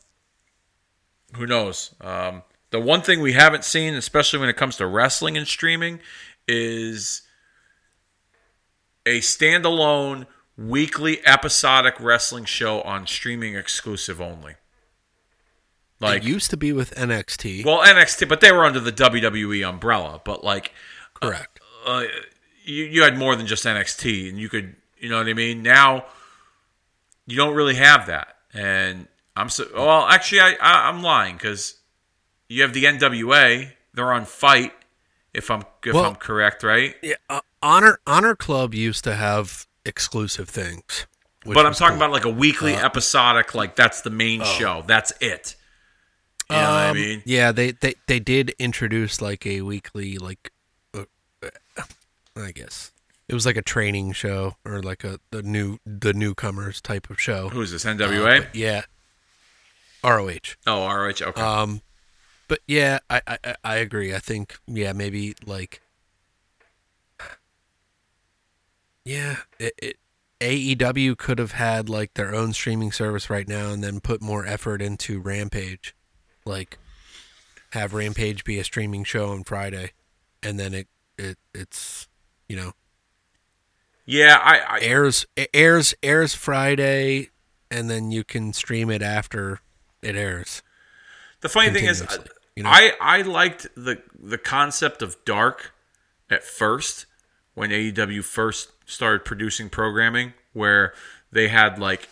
who knows? Um, the one thing we haven't seen, especially when it comes to wrestling and streaming, is a standalone weekly episodic wrestling show on streaming exclusive only. Like it used to be with NXT. well, NXT, but they were under the WWE umbrella. But like, correct. uh, you you had more than just NXT, and you could, you know what I mean. Now, you don't really have that, and I'm so well. Actually, I, I I'm lying because you have the NWA. They're on Fight, if I'm if Well- I'm correct, right? yeah. Uh, Honor Honor Club used to have exclusive things. But I'm talking cool. about like a weekly Uh, episodic, like that's the main show. That's it. You know what I Um, mean? Yeah, they, they they did introduce like a weekly like, uh, uh, I guess it was like a training show or like a the new the newcomers type of show. Who is this? Uh, NWA? but yeah, ROH. oh, RH. Okay. Um, but yeah, I, I I- I agree. I think yeah maybe like yeah it, it AEW could have had like their own streaming service right now and then put more effort into Rampage, like have Rampage be a streaming show on Friday, and then it it it's you know yeah, I, I airs airs airs Friday, and then you can stream it after it airs. The funny thing is, you know? I I liked the the concept of dark at first when AEW first started producing programming, where they had like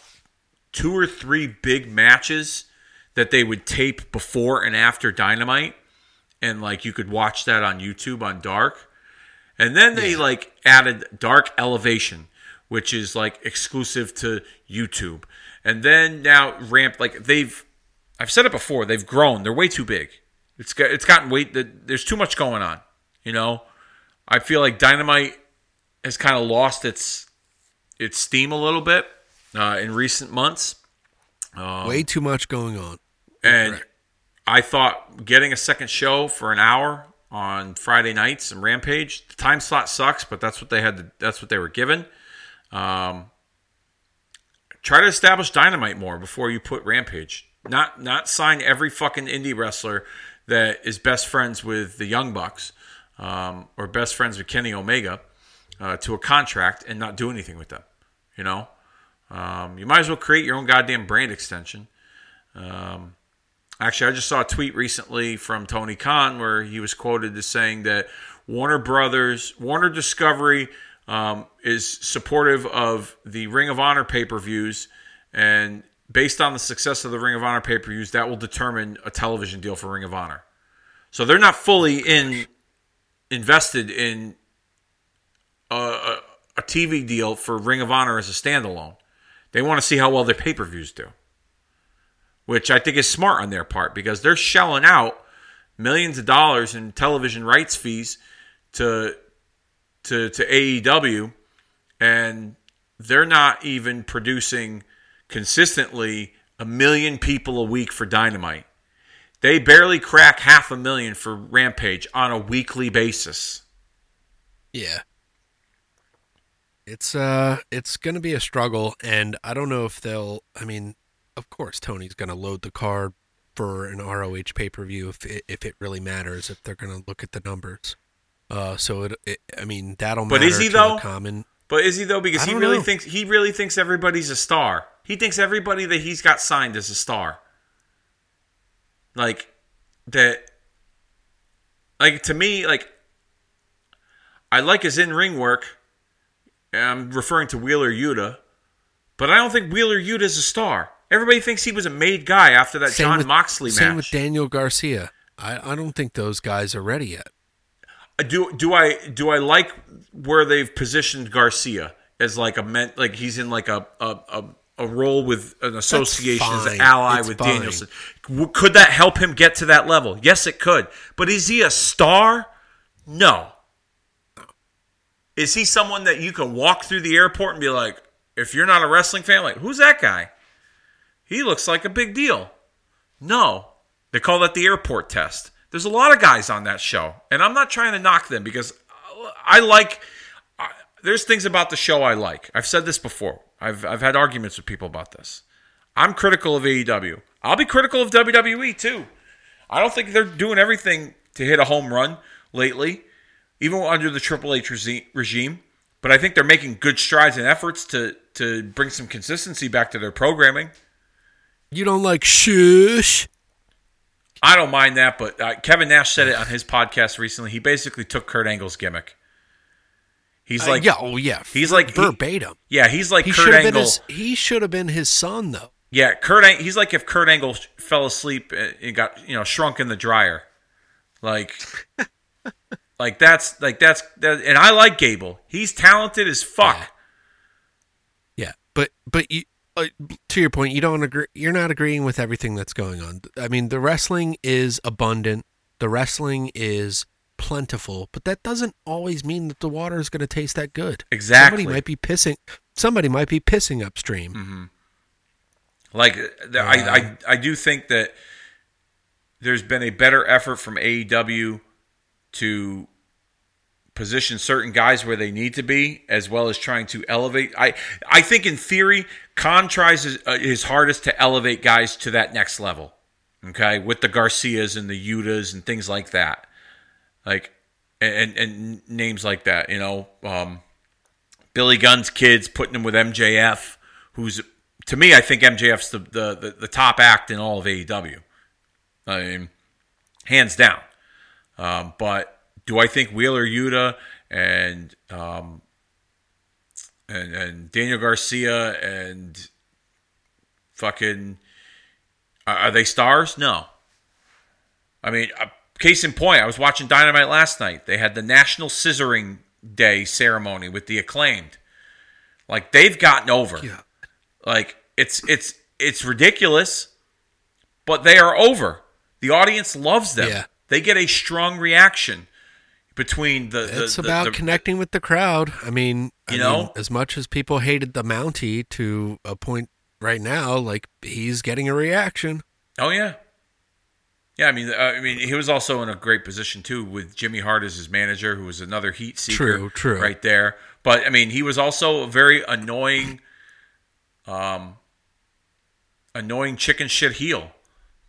two or three big matches that they would tape before and after Dynamite, and like you could watch that on YouTube on Dark. And then they like added Dark Elevation, which is like exclusive to YouTube. And then now Ramp like they've I've said it before, they've grown. They're way too big. It's got it's gotten way there's too much going on, you know? I feel like Dynamite has kind of lost its its steam a little bit uh, in recent months. Way too much going on. And Correct. I thought getting a second show for an hour on Friday nights and Rampage, the time slot sucks, but that's what they had. To, that's what they were given. Um, try to establish Dynamite more before you put Rampage. Not not sign every fucking indie wrestler that is best friends with the Young Bucks um, or best friends with Kenny Omega uh, to a contract and not do anything with them. You know, um, you might as well create your own goddamn brand extension. Um, actually, I just saw a tweet recently from Tony Khan where he was quoted as saying that Warner Brothers, Warner Discovery um, is supportive of the Ring of Honor pay per views, and based on the success of the Ring of Honor pay per views, that will determine a television deal for Ring of Honor. So they're not fully in invested in a, a, a TV deal for Ring of Honor as a standalone. They want to see how well their pay per views do, which I think is smart on their part because they're shelling out millions of dollars in television rights fees to to to AEW, and they're not even producing consistently a million people a week for Dynamite. They barely crack half a million for Rampage on a weekly basis. Yeah. It's uh it's going to be a struggle and I don't know if they'll I mean, of course Tony's going to load the card for an ROH pay-per-view if it, if it really matters if they're going to look at the numbers. Uh so it, it I mean, that'll But matter is he, though? common But is he though? Because he really know. thinks he really thinks everybody's a star. He thinks everybody that he's got signed is a star. Like that. Like to me, like I like his in ring work. I'm referring to Wheeler Yuta, but I don't think Wheeler Yuta is a star. Everybody thinks he was a made guy after that Same Jon with- Moxley Same with Daniel Garcia. I, I don't think those guys are ready yet. Uh, do do I do I like where they've positioned Garcia as like a men, like he's in like a a, a, a role with an association as an ally It's with fine. Danielson. Could that help him get to that level? Yes, it could. But is he a star? No. Is he someone that you can walk through the airport and be like, if you're not a wrestling fan, like who's that guy? He looks like a big deal. No. They call that the airport test. There's a lot of guys on that show, and I'm not trying to knock them because I like. I, there's things about the show I like. I've said this before. I've I've had arguments with people about this. I'm critical of AEW. I'll be critical of WWE too. I don't think they're doing everything to hit a home run lately, even under the Triple H regime. But I think they're making good strides and efforts to to bring some consistency back to their programming. You don't like shush? I don't mind that, but uh, Kevin Nash said it on his podcast recently. He basically took Kurt Angle's gimmick. He's Uh, like, yeah, oh yeah. he's like- he- verbatim. yeah, he's like He Kurt should have been Angle. his. He should have been his son though. Yeah, Kurt. Ang- He's like if Kurt Angle fell asleep and got you know shrunk in the dryer, like, like that's like that's that. And I like Gable. He's talented as fuck. Yeah, but but you, uh, to your point, you don't agree. You're not agreeing with everything that's going on. I mean, the wrestling is abundant. The wrestling is plentiful, but that doesn't always mean that the water is going to taste that good. Exactly. Somebody might be pissing. Somebody might be pissing upstream. Like the, I, I I do think that there's been a better effort from AEW to position certain guys where they need to be, as well as trying to elevate. I I think in theory, Khan tries his, uh, his hardest to elevate guys to that next level. Okay, with the Garcias and the Yutas and things like that, like and and names like that. You know, um, Billy Gunn's kids putting him with MJF, who's to me, I think MJF's the the, the, the top act in all of AEW. I mean, hands down. Um, but do I think Wheeler Yuta and um, and and Daniel Garcia and fucking are they stars? No. I mean, uh, case in point, I was watching Dynamite last night. They had the National Scissoring Day ceremony with the acclaimed. Like they've gotten over. Yeah. Like it's it's it's ridiculous, but they are over. The audience loves them. Yeah. They get a strong reaction between the. the It's the- about the- connecting with the crowd. I mean, I You mean, know? as much as people hated the Mountie to a point right now, like he's getting a reaction. Oh yeah, yeah. I mean, uh, I mean, he was also in a great position too with Jimmy Hart as his manager, who was another heat seeker. True, true. Right there, but I mean, he was also a very annoying, um, annoying chicken shit heel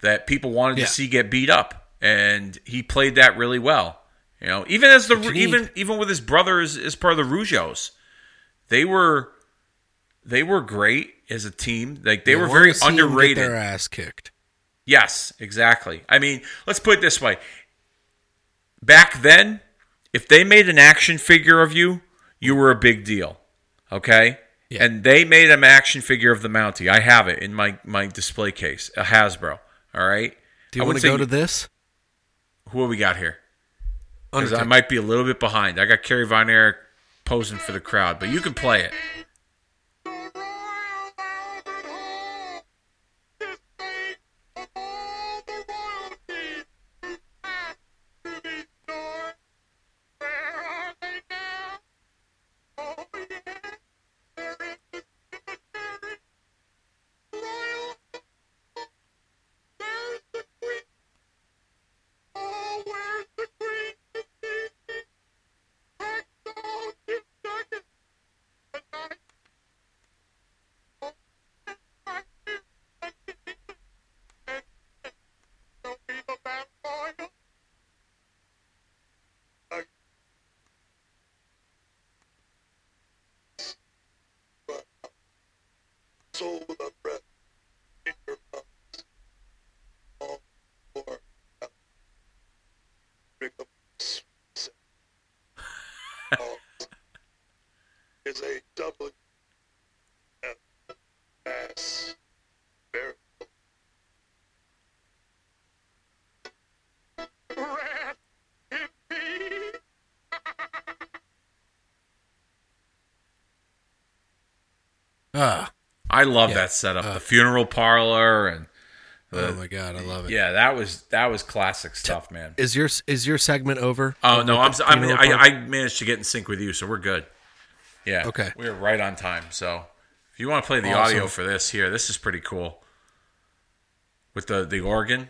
that people wanted Yeah. to see get beat up, and he played that really well. You know, even as the even even with his brother as, as part of the Rougeaus, they were they were great as a team. Like they You were very see 'em get underrated. Their ass kicked. Yes, exactly. I mean, let's put it this way. Back then, if they made an action figure of you, you were a big deal. Okay? Yeah. And they made an action figure of the Mountie. I have it in my, my display case, a Hasbro. All right? Do you I want to go to this? Who have we got here? Because I might be a little bit behind. I got Kerry Von Erich posing for the crowd, but you can play it. I love Yeah. that setup. Uh, the funeral parlor and oh my god, I love it. yeah, that was that was classic stuff, man. Is your is your segment over? Oh no, the I'm, I'm funeral I. I managed to get in sync with you, so we're good. Yeah. Okay. We are right on time. So if you want to play the Awesome. audio for this here, this is pretty cool. With the the organ.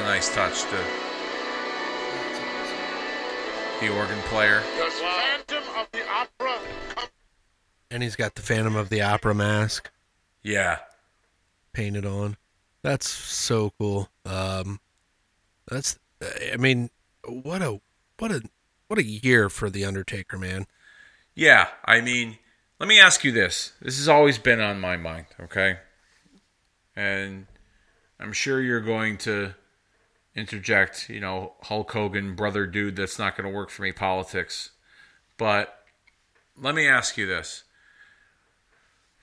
A nice touch. The the organ player. The Phantom of the Opera comes and he's got the Phantom of the Opera mask Yeah. painted on. That's so cool. Um, that's I mean, what a what a what a year for the Undertaker, man. Yeah, I mean, let me ask you this. This has always been on my mind, okay? And I'm sure you're going to interject, you know, Hulk Hogan, brother dude, that's not going to work for me politics. But let me ask you this.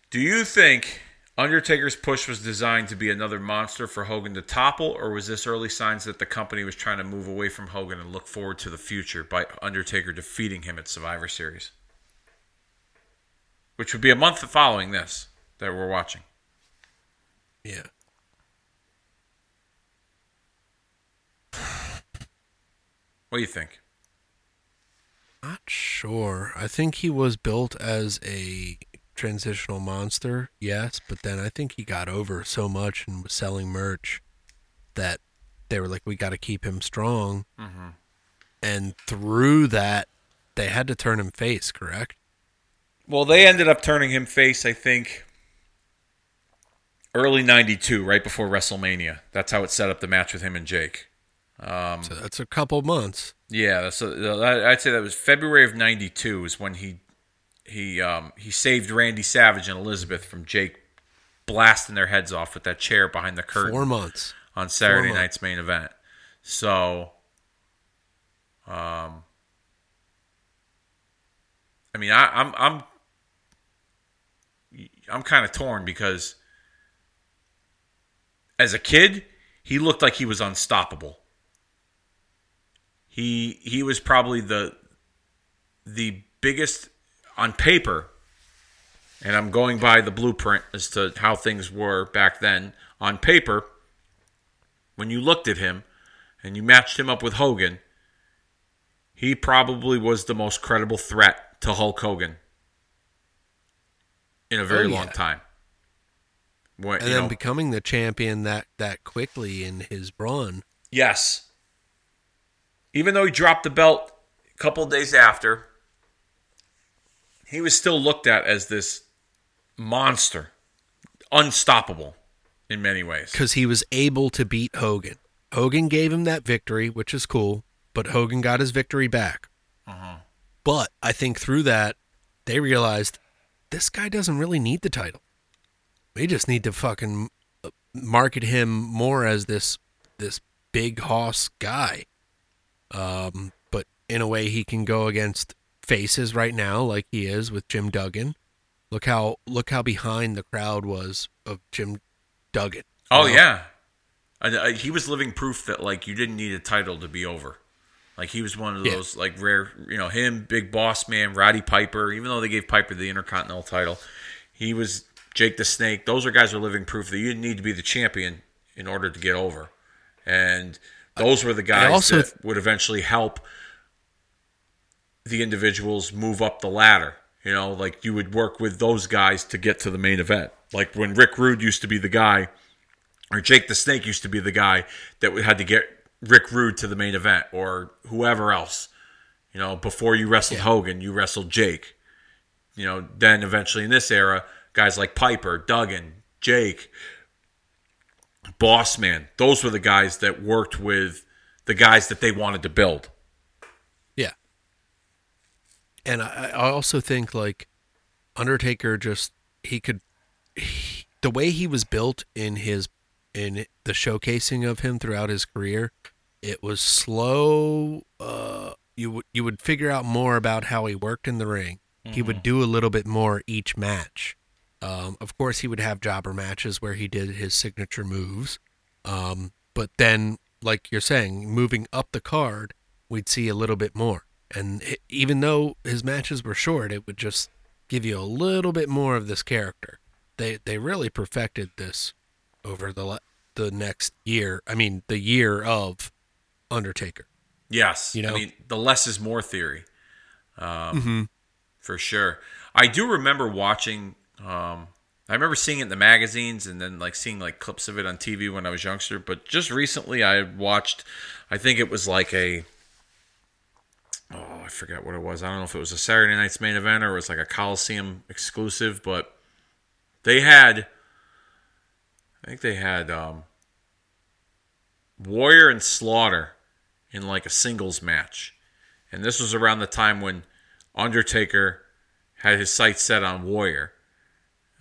Do you think Undertaker's push was designed to be another monster for Hogan to topple, or was this early signs that the company was trying to move away from Hogan and look forward to the future by Undertaker defeating him at Survivor Series? Which would be a month following this that we're watching. Yeah. What do you think? Not sure. I think he was built as a transitional monster, yes, but then I think he got over so much and was selling merch that they were like, we got to keep him strong. Mm-hmm. And through that, they had to turn him face, correct? Well, they ended up turning him face, I think, early 92, right before WrestleMania. That's how it set up the match with him and Jake. Um, So that's a couple months. Yeah, so I'd say that was February of '92 is when he he um, he saved Randy Savage and Elizabeth from Jake blasting their heads off with that chair behind the curtain Four months. on Saturday months. night's main event. So, um, I mean, I, I'm I'm I'm kind of torn because as a kid, he looked like he was unstoppable. He he was probably the the biggest on paper, and I'm going by the blueprint as to how things were back then. On paper, when you looked at him and you matched him up with Hogan, he probably was the most credible threat to Hulk Hogan in a very Oh, long time. When, And then know, becoming the champion that, that quickly in his brawn. Yes. Even though he dropped the belt a couple days after, he was still looked at as this monster, unstoppable in many ways. because he was able to beat Hogan. Hogan gave him that victory, which is cool, but Hogan got his victory back. Uh-huh. But I think through that, they realized this guy doesn't really need the title. We just need to fucking market him more as this this big hoss guy. Um, but in a way, he can go against faces right now, like he is with Jim Duggan. Look how look how behind the crowd was of Jim Duggan. Oh know? yeah, I, I- he was living proof that like you didn't need a title to be over. Like he was one of Yeah. those like rare, you know, him, Big Boss Man, Roddy Piper. Even though they gave Piper the Intercontinental title, he was Jake the Snake. Those are guys who are living proof that you didn't need to be the champion in order to get over. And those were the guys also that would eventually help the individuals move up the ladder. You know, like you would work with those guys to get to the main event. Like when Rick Rude used to be the guy, or Jake the Snake used to be the guy that had to get Rick Rude to the main event, or whoever else. You know, before you wrestled Hogan, you wrestled Jake. You know, then eventually in this era, guys like Piper, Duggan, Jake, Boss Man, those were the guys that worked with the guys that they wanted to build. Yeah. And I, I also think like Undertaker just he could he, the way he was built in his in the showcasing of him throughout his career, it was slow. Uh, you would you would figure out more about how he worked in the ring. He would do a little bit more each match. Um, of course, he would have jobber matches where he did his signature moves. Um, but then, like you're saying, moving up the card, we'd see a little bit more. And h even though his matches were short, it would just give you a little bit more of this character. They they really perfected this over the the next year. I mean, the year of Undertaker. Yes, You know? I mean the less is more theory, um, Mm-hmm. for sure. I do remember watching. Um, I remember seeing it in the magazines and then like seeing like clips of it on TV when I was youngster. But just recently, I watched. I think it was like a. Oh, I forget what it was. I don't know if it was a Saturday night's main event or it was like a Coliseum exclusive, but they had. I think they had um, Warrior and Slaughter in like a singles match. And this was around the time when Undertaker had his sights set on Warrior.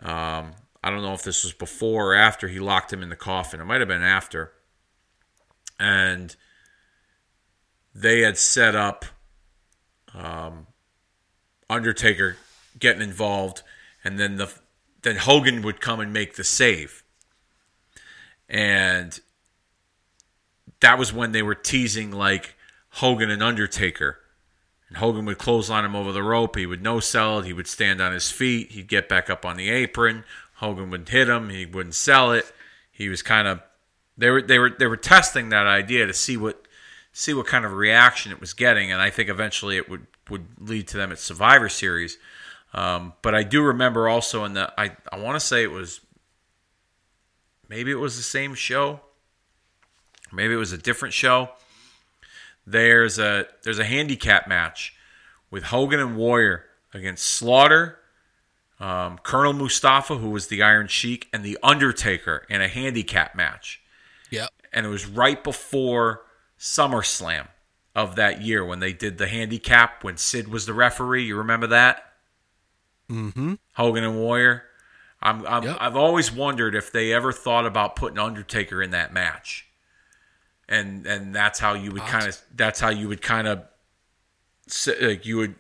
Um, I don't know if this was before or after he locked him in the coffin. It might have been after. And they had set up um, Undertaker getting involved, and then the then Hogan would come and make the save. And that was when they were teasing like Hogan and Undertaker. Hogan would clothesline him over the rope. He would no sell it. He would stand on his feet. He'd get back up on the apron. Hogan would hit him. He wouldn't sell it. He was kind of they were they were they were testing that idea to see what see what kind of reaction it was getting, and I think eventually it would would lead to them at Survivor Series. Um, but I do remember also in the I I want to say it was maybe it was the same show maybe it was a different show. There's a there's a handicap match with Hogan and Warrior against Slaughter, um, Colonel Mustafa, who was the Iron Sheik, and the Undertaker in a handicap match. Yep. And it was right before SummerSlam of that year when they did the handicap when Sid was the referee. You remember that? Mm-hmm. Hogan and Warrior. I'm, I'm, Yep. I've always wondered if they ever thought about putting Undertaker in that match, and and that's how you would kind of that's how you would kind of like you would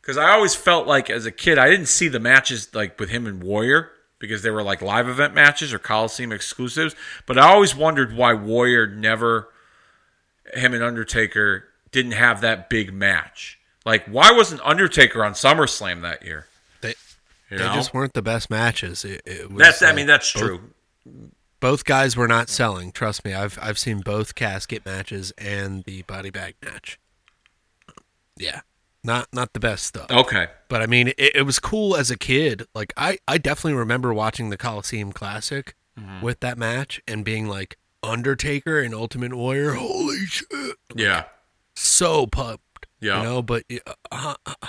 because I always felt like as a kid I didn't see the matches like with him and Warrior because they were like live event matches or Coliseum exclusives, but I always wondered why Warrior never him and Undertaker didn't have that big match. Like why wasn't Undertaker on SummerSlam that year? They You they know? just weren't the best matches. It, it was, That's I mean that's both- true. Both guys were not selling. Trust me, I've I've seen both casket matches and the body bag match. Yeah, not not the best stuff. Okay. But I mean, it, it was cool as a kid. Like I I definitely remember watching the Coliseum Classic Mm-hmm. with that match and being like Undertaker and Ultimate Warrior. Holy shit! Yeah. So pumped. Yeah. You know, but uh, uh, uh,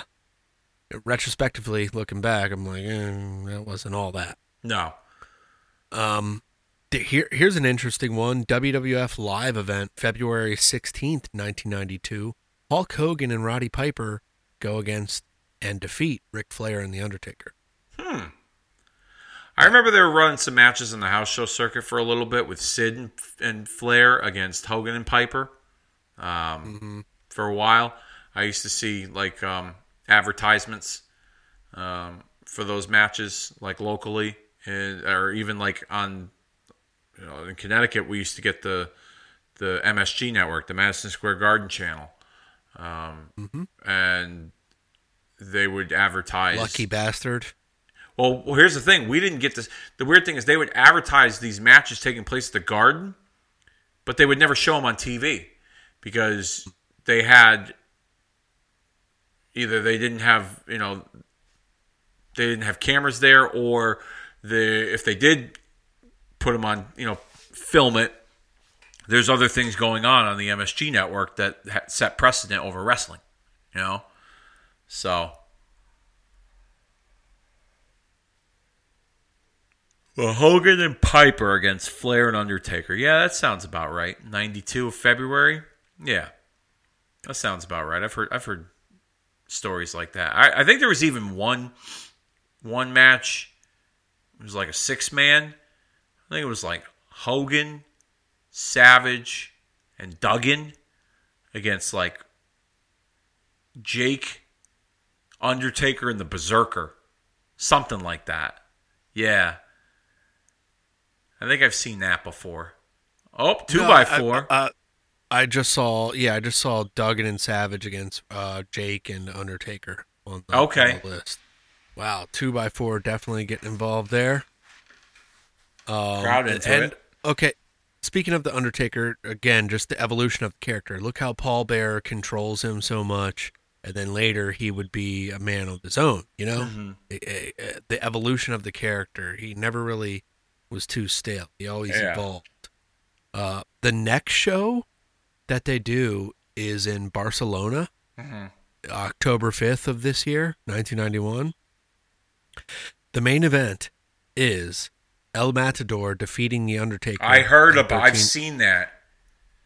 retrospectively looking back, I'm like, eh, that wasn't all that. No. Um, here here's an interesting one: WWF live event, February sixteenth, nineteen ninety two. Hulk Hogan and Roddy Piper go against and defeat Ric Flair and The Undertaker. Hmm. I remember they were running some matches in the house show circuit for a little bit with Sid and, and Flair against Hogan and Piper. Um, For a while, I used to see like um, advertisements um, for those matches, like locally, and or even like on, you know, in Connecticut, we used to get the the MSG network, the Madison Square Garden channel, um, and they would advertise Lucky bastard. well, well, here's the thing. We didn't get this. The weird thing is they would advertise these matches taking place at the Garden, but they would never show them on TV because they had either they didn't have you know they didn't have cameras there, or the if they did put them on you know film it. There's other things going on on the MSG network that set precedent over wrestling, you know. So Well, Hogan and Piper against Flair and Undertaker. Yeah, that sounds about right. Ninety-two of February. Yeah, that sounds about right. I've heard I've heard stories like that. I, I think there was even one one match. It was like a six-man. I think it was like Hogan, Savage, and Duggan against like Jake, Undertaker, and the Berserker, something like that. Yeah. I think I've seen that before. Oh, two No, by four. I, I, I just saw, yeah, I just saw Duggan and Savage against uh, Jake and Undertaker on the, on Okay. the list. Wow, two by four definitely getting involved there. Um, into and, it. Okay, speaking of the Undertaker, again, just the evolution of the character. Look how Paul Bearer controls him so much, and then later he would be a man of his own. You know, Mm-hmm. The evolution of the character. He never really was too stale. He always Yeah. evolved. Uh, the next show that they do is in Barcelona, Mm-hmm. October 5th of this year, 1991. The main event is El Matador defeating The Undertaker. I heard about. I've seen that.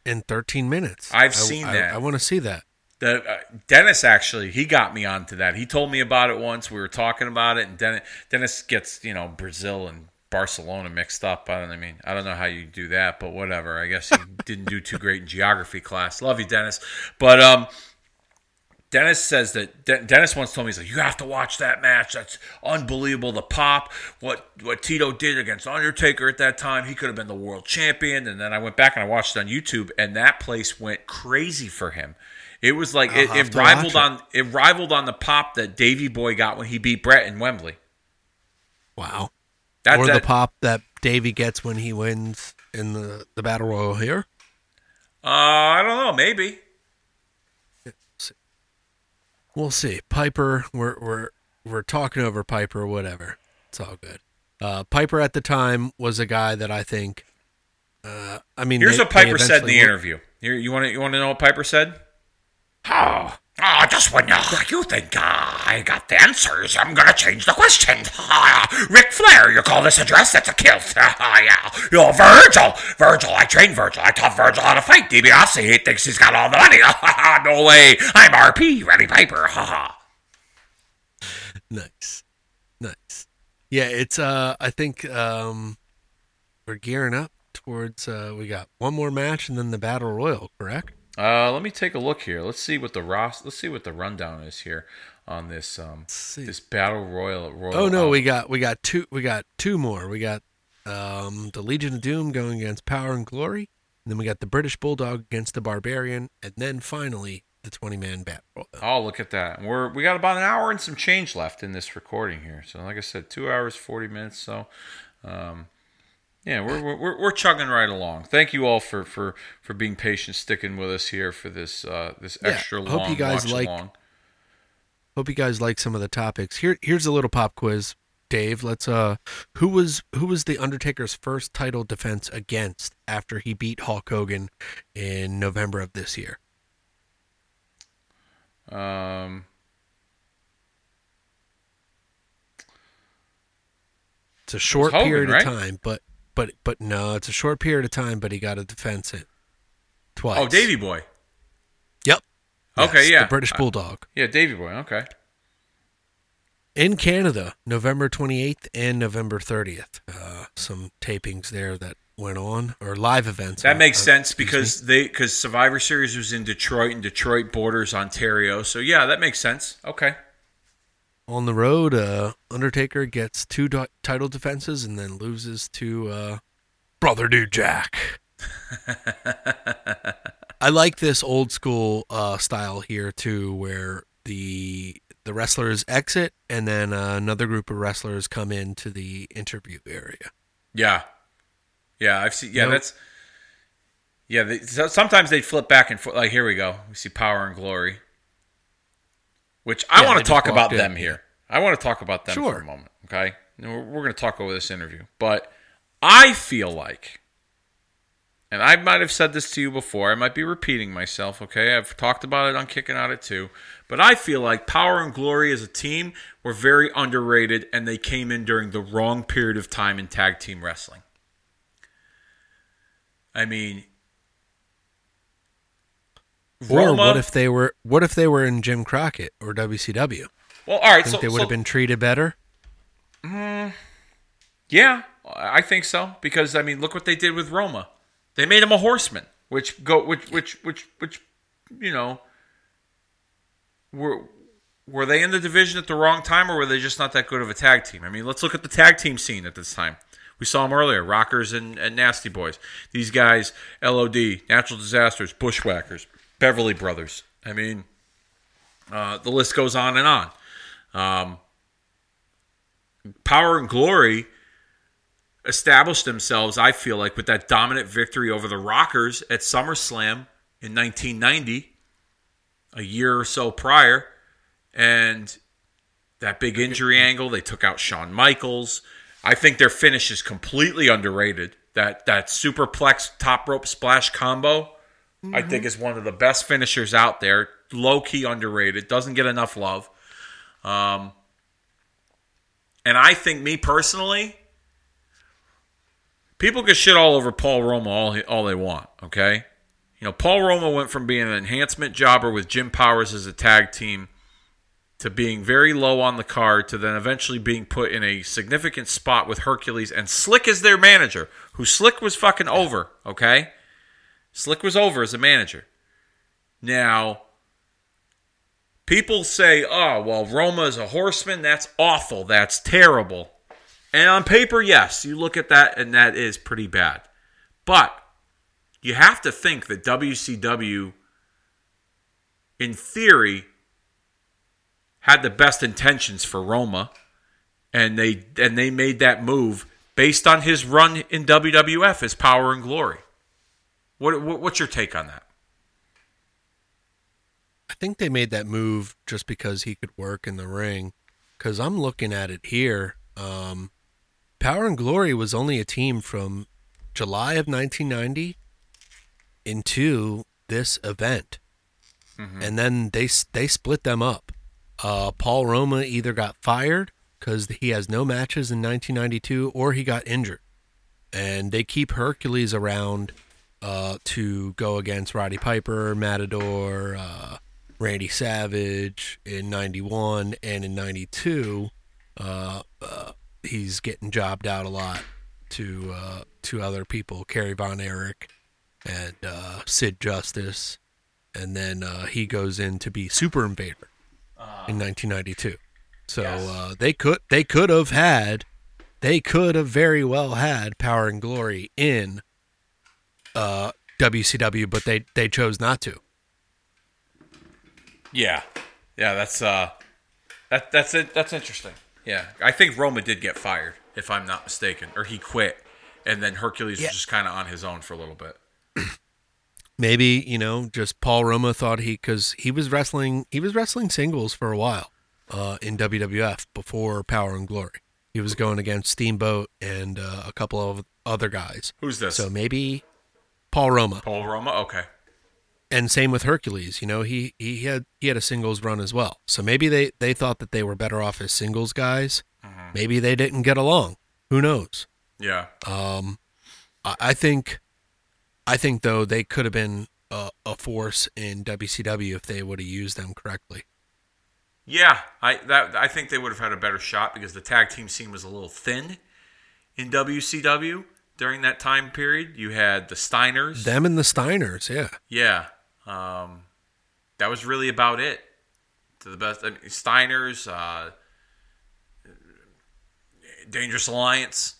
in 13 minutes. I've I- seen I- that. I, want to see that. The uh, Dennis actually he got me onto that. He told me about it once. We were talking about it, and Dennis Dennis gets you know Brazil and Barcelona mixed up. I don't. I mean, I don't know how you do that, but whatever. I guess he didn't do too great in geography class. Love you, Dennis. But um, Dennis says that De- Dennis once told me he's like, you have to watch that match. That's unbelievable. The pop, what what Tito did against Undertaker at that time. He could have been the world champion. And then I went back and I watched it on YouTube, and that place went crazy for him. It was like it, it rivaled watch on it rivaled on the pop that Davy Boy got when he beat Bret in Wembley. Wow. That, or that the pop that Davy gets when he wins in the, the Battle Royal here. uh, I don't know, maybe. We'll see. Piper, we're we're we're talking over Piper, whatever. It's all good. Uh, Piper at the time was a guy that I think. Uh, I mean, Here's they- what Piper said in the eventually won- interview. Here, you want to you want to know what Piper said? Oh, oh, just when uh, you think uh, I got the answers, I'm gonna change the question. Uh, Ric Flair, you call this a dress? That's a kilt. Uh, yeah. Yo, Virgil, Virgil, I trained Virgil. I taught Virgil how to fight. DiBiase, he thinks he's got all the money. no way. I'm RP, Roddy Piper. Ha ha. Nice, nice. Yeah, it's. Uh, I think um, we're gearing up towards. Uh, we got one more match and then the Battle Royal. Correct? Uh, let me take a look here. Let's see what the Ross. Let's see what the rundown is here on this um this battle royal. royal Oh no, um, we got we got two we got two more. We got um the Legion of Doom going against Power and Glory, and then we got the British Bulldog against the Barbarian, and then finally the twenty man battle. royal. Oh, look at that. We're we got about an hour and some change left in this recording here. So, like I said, two hours forty minutes. So, um, yeah, we're, we're, we're chugging right along. Thank you all for for for being patient, sticking with us here for this uh, this extra long. Hope you guys like. Along. Hope you guys like some of the topics. Here here's a little pop quiz, Dave. Let's uh, who was who was the Undertaker's first title defense against after he beat Hulk Hogan in November of this year? Um. It's a short Hogan, period of time, but but but no, it's a short period of time. But he got to defense it twice. Oh, Davy Boy. Yep. Okay, Yes, yeah. The British Uh, Bulldog Yeah, Davy Boy. Okay. in Canada, November 28th and November 30th. Uh, some tapings there that went on, or live events. That uh, makes uh, sense because they because Survivor Series was in Detroit and Detroit borders Ontario. So yeah, that makes sense. Okay. On the road, uh, Undertaker gets two do- title defenses and then loses to uh, Brother Dude Jack. I like this old school uh, style here too, where the the wrestlers exit and then uh, another group of wrestlers come into the interview area. Yeah. Yeah, I've seen. Yeah, Nope. that's. Yeah, they, so sometimes they flip back and forth. Like here we go. We see Power and Glory. Which I Yeah, want to talk about in. them here. I want to talk about them for a moment. Okay, we're, we're going to talk over this interview, but I feel like, and I might have said this to you before. I might be repeating myself. Okay, I've talked about it on Kicking Out It too, but I feel like Power and Glory as a team were very underrated, and they came in during the wrong period of time in tag team wrestling. I mean, Or what if they were what if they were in Jim Crockett or WCW? Well, all right, Think so, they would so have been treated better? Mm, yeah, I think so because I mean, look what they did with Roma. They made him a horseman, which go which which which which you know were were they in the division at the wrong time or were they just not that good of a tag team? I mean, let's look at the tag team scene at this time. We saw them earlier, Rockers and, and Nasty Boys. These guys, LOD, Natural Disasters, Bushwhackers, Beverly Brothers. I mean, uh, the list goes on and on. Um, Power and Glory established themselves, I feel like, with that dominant victory over the Rockers at SummerSlam in 1990, a year or so prior. And that big injury angle, they took out Shawn Michaels. I think their finish is completely underrated. That that superplex top rope splash combo, I think, is one of the best finishers out there. Low key underrated, doesn't get enough love. Um, and I think, me personally, people can shit all over Paul Roma all, all they want, okay? You know, Paul Roma went from being an enhancement jobber with Jim Powers as a tag team to being very low on the card to then eventually being put in a significant spot with Hercules and Slick as their manager, who Slick was fucking over, okay? Slick was over as a manager. Now, people say, oh, well, Roma is a horseman. That's awful. That's terrible. And on paper, yes, you look at that and that is pretty bad. But you have to think that WCW, in theory, had the best intentions for Roma, and they and they made that move based on his run in WWF as Power and Glory. What, what what's your take on that? I think they made that move just because he could work in the ring. Because I'm looking at it here. Um, Power and Glory was only a team from July of 1990 into this event, and then they they split them up. Uh, Paul Roma either got fired because he has no matches in 1992, or he got injured, and they keep Hercules around uh, to go against Roddy Piper, Matador, uh, Randy Savage in 91 and in 92. Uh, uh, he's getting jobbed out a lot to uh, to other people, Kerry Von Erich and uh, Sid Justice. And then uh, he goes in to be Super Invader in 1992. So uh, they could they could have had they could have very well had Power and Glory in uh, WCW, but they they chose not to. Yeah, yeah, that's uh, that that's it. That's interesting. Yeah, I think Roma did get fired, if I'm not mistaken, or he quit, and then Hercules Yeah. was just kind of on his own for a little bit. Maybe you know, just Paul Roma thought he because he was wrestling he was wrestling singles for a while uh, in WWF before Power and Glory. He was going against Steamboat and uh, a couple of other guys. Who's this? So maybe Paul Roma. Paul Roma. Okay. and same with Hercules. You know, he he had he had a singles run as well. So maybe they they thought that they were better off as singles guys. Maybe they didn't get along. Who knows? Yeah. Um, I I think, I think though they could have been a, a force in WCW if they would have used them correctly. Yeah, I that I think they would have had a better shot because the tag team scene was a little thin in WCW during that time period. You had the Steiners. Them and the Steiners, yeah. Yeah. Um, that was really about it. To the best, I mean, Steiners, uh, Dangerous Alliance.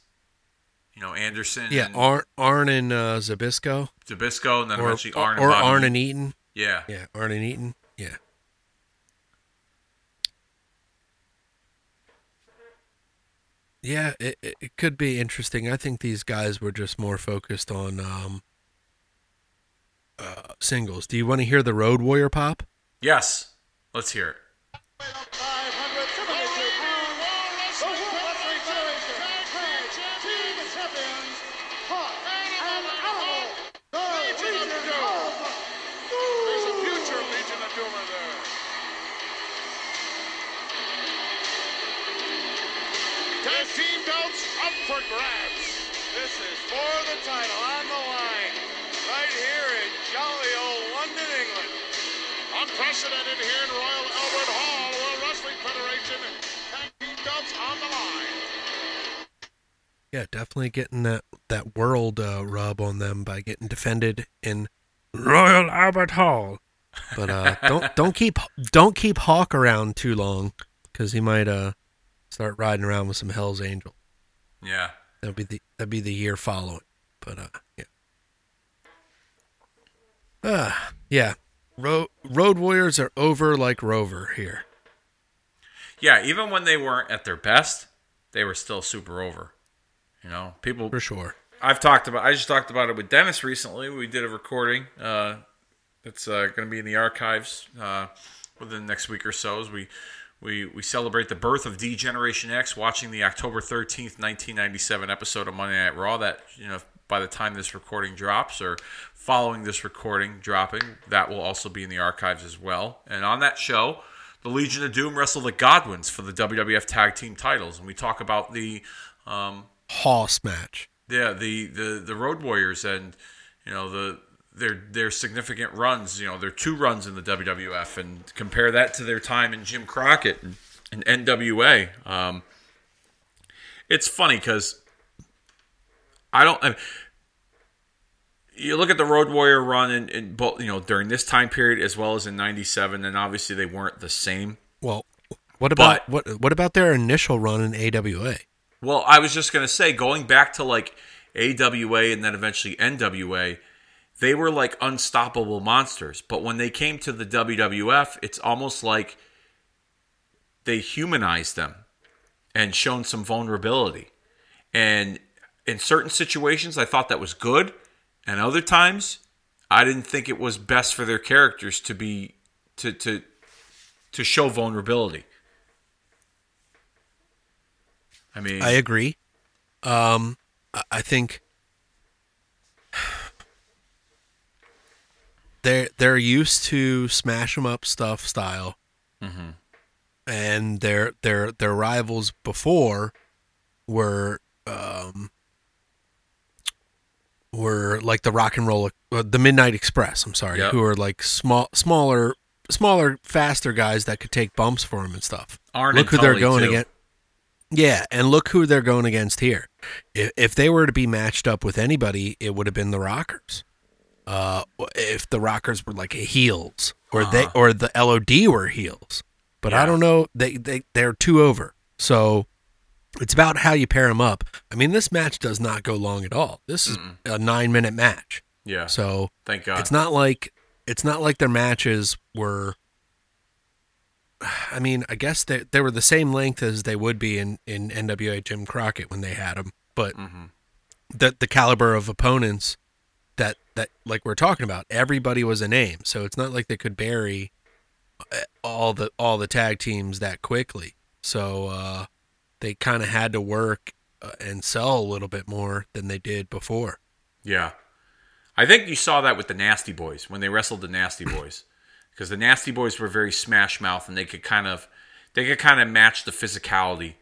You know Anderson. Yeah, and Arn, Arn and uh, Zbyszko, Zbyszko, and then or, eventually Arn or and Bobby. Arn and Eaton. yeah. Yeah, Arn and Eaton. Yeah. It, it could be interesting. I think these guys were just more focused on um, uh, singles. Do you want to hear the Road Warrior pop? Yes. Let's hear it. Yeah, definitely getting that that world uh, rub on them by getting defended in Royal Albert Hall. But uh, don't don't keep don't keep Hawk around too long because he might uh start riding around with some Hell's Angel. Yeah. that'd be the that'll be the year following. But uh, yeah. Ah, yeah. Road Road Warriors are over like Rover here. Yeah, even when they weren't at their best, they were still super over. You know, people. For sure. I've talked about. I just talked about it with Dennis recently. We did a recording. Uh, it's uh, going to be in the archives uh, within the next week or so. As we we we celebrate the birth of D Generation X, watching the October thirteenth, nineteen ninety seven episode of Monday Night Raw. That you know, by the time this recording drops or following this recording dropping, that will also be in the archives as well. And on that show. The Legion of Doom wrestled the Godwins for the WWF Tag Team titles, and we talk about the um, Hoss match. yeah, the, the the Road Warriors and you know the their their significant runs. You know, their two runs in the WWF, and compare that to their time in Jim Crockett and, and NWA. Um, it's funny because I don't. I, you look at the Road Warrior run in, in both, you know, during this time period as well as in '97, and obviously they weren't the same. Well, what about But- what what about their initial run in AWA? Well, I was just going to say, going back to like AWA and then eventually NWA, they were like unstoppable monsters. But when they came to the WWF, it's almost like they humanized them and shown some vulnerability. And in certain situations, I thought that was good. And other times, I didn't think it was best for their characters to be to to to show vulnerability. I mean, I agree. Um, I- think they're they're used to smash them up stuff style, and their their their rivals before were um were like the rock and roll uh, the Midnight Express. I'm sorry, Yep. who are like small smaller smaller faster guys that could take bumps for them and stuff. Arn Look and who they're going too. against. Yeah, and look who they're going against here. If, if they were to be matched up with anybody, it would have been the Rockers. Uh, if the Rockers were like heels, or they or the LOD were heels, but I don't know. They they they're two over. So it's about how you pair them up. I mean, this match does not go long at all. This is a nine minute match. Yeah. So Thank God. it's not like it's not like their matches were. I mean, I guess they they were the same length as they would be in in NWA Jim Crockett when they had them, but the the caliber of opponents that that like we're talking about, everybody was a name, so it's not like they could bury uh, all the all the tag teams that quickly. So uh, they kind of had to work uh, and sell a little bit more than they did before. Yeah. I think you saw that with the Nasty Boys when they wrestled the Nasty Boys. Because the Nasty Boys were very smash mouth and they could kind of they could kind of match the physicality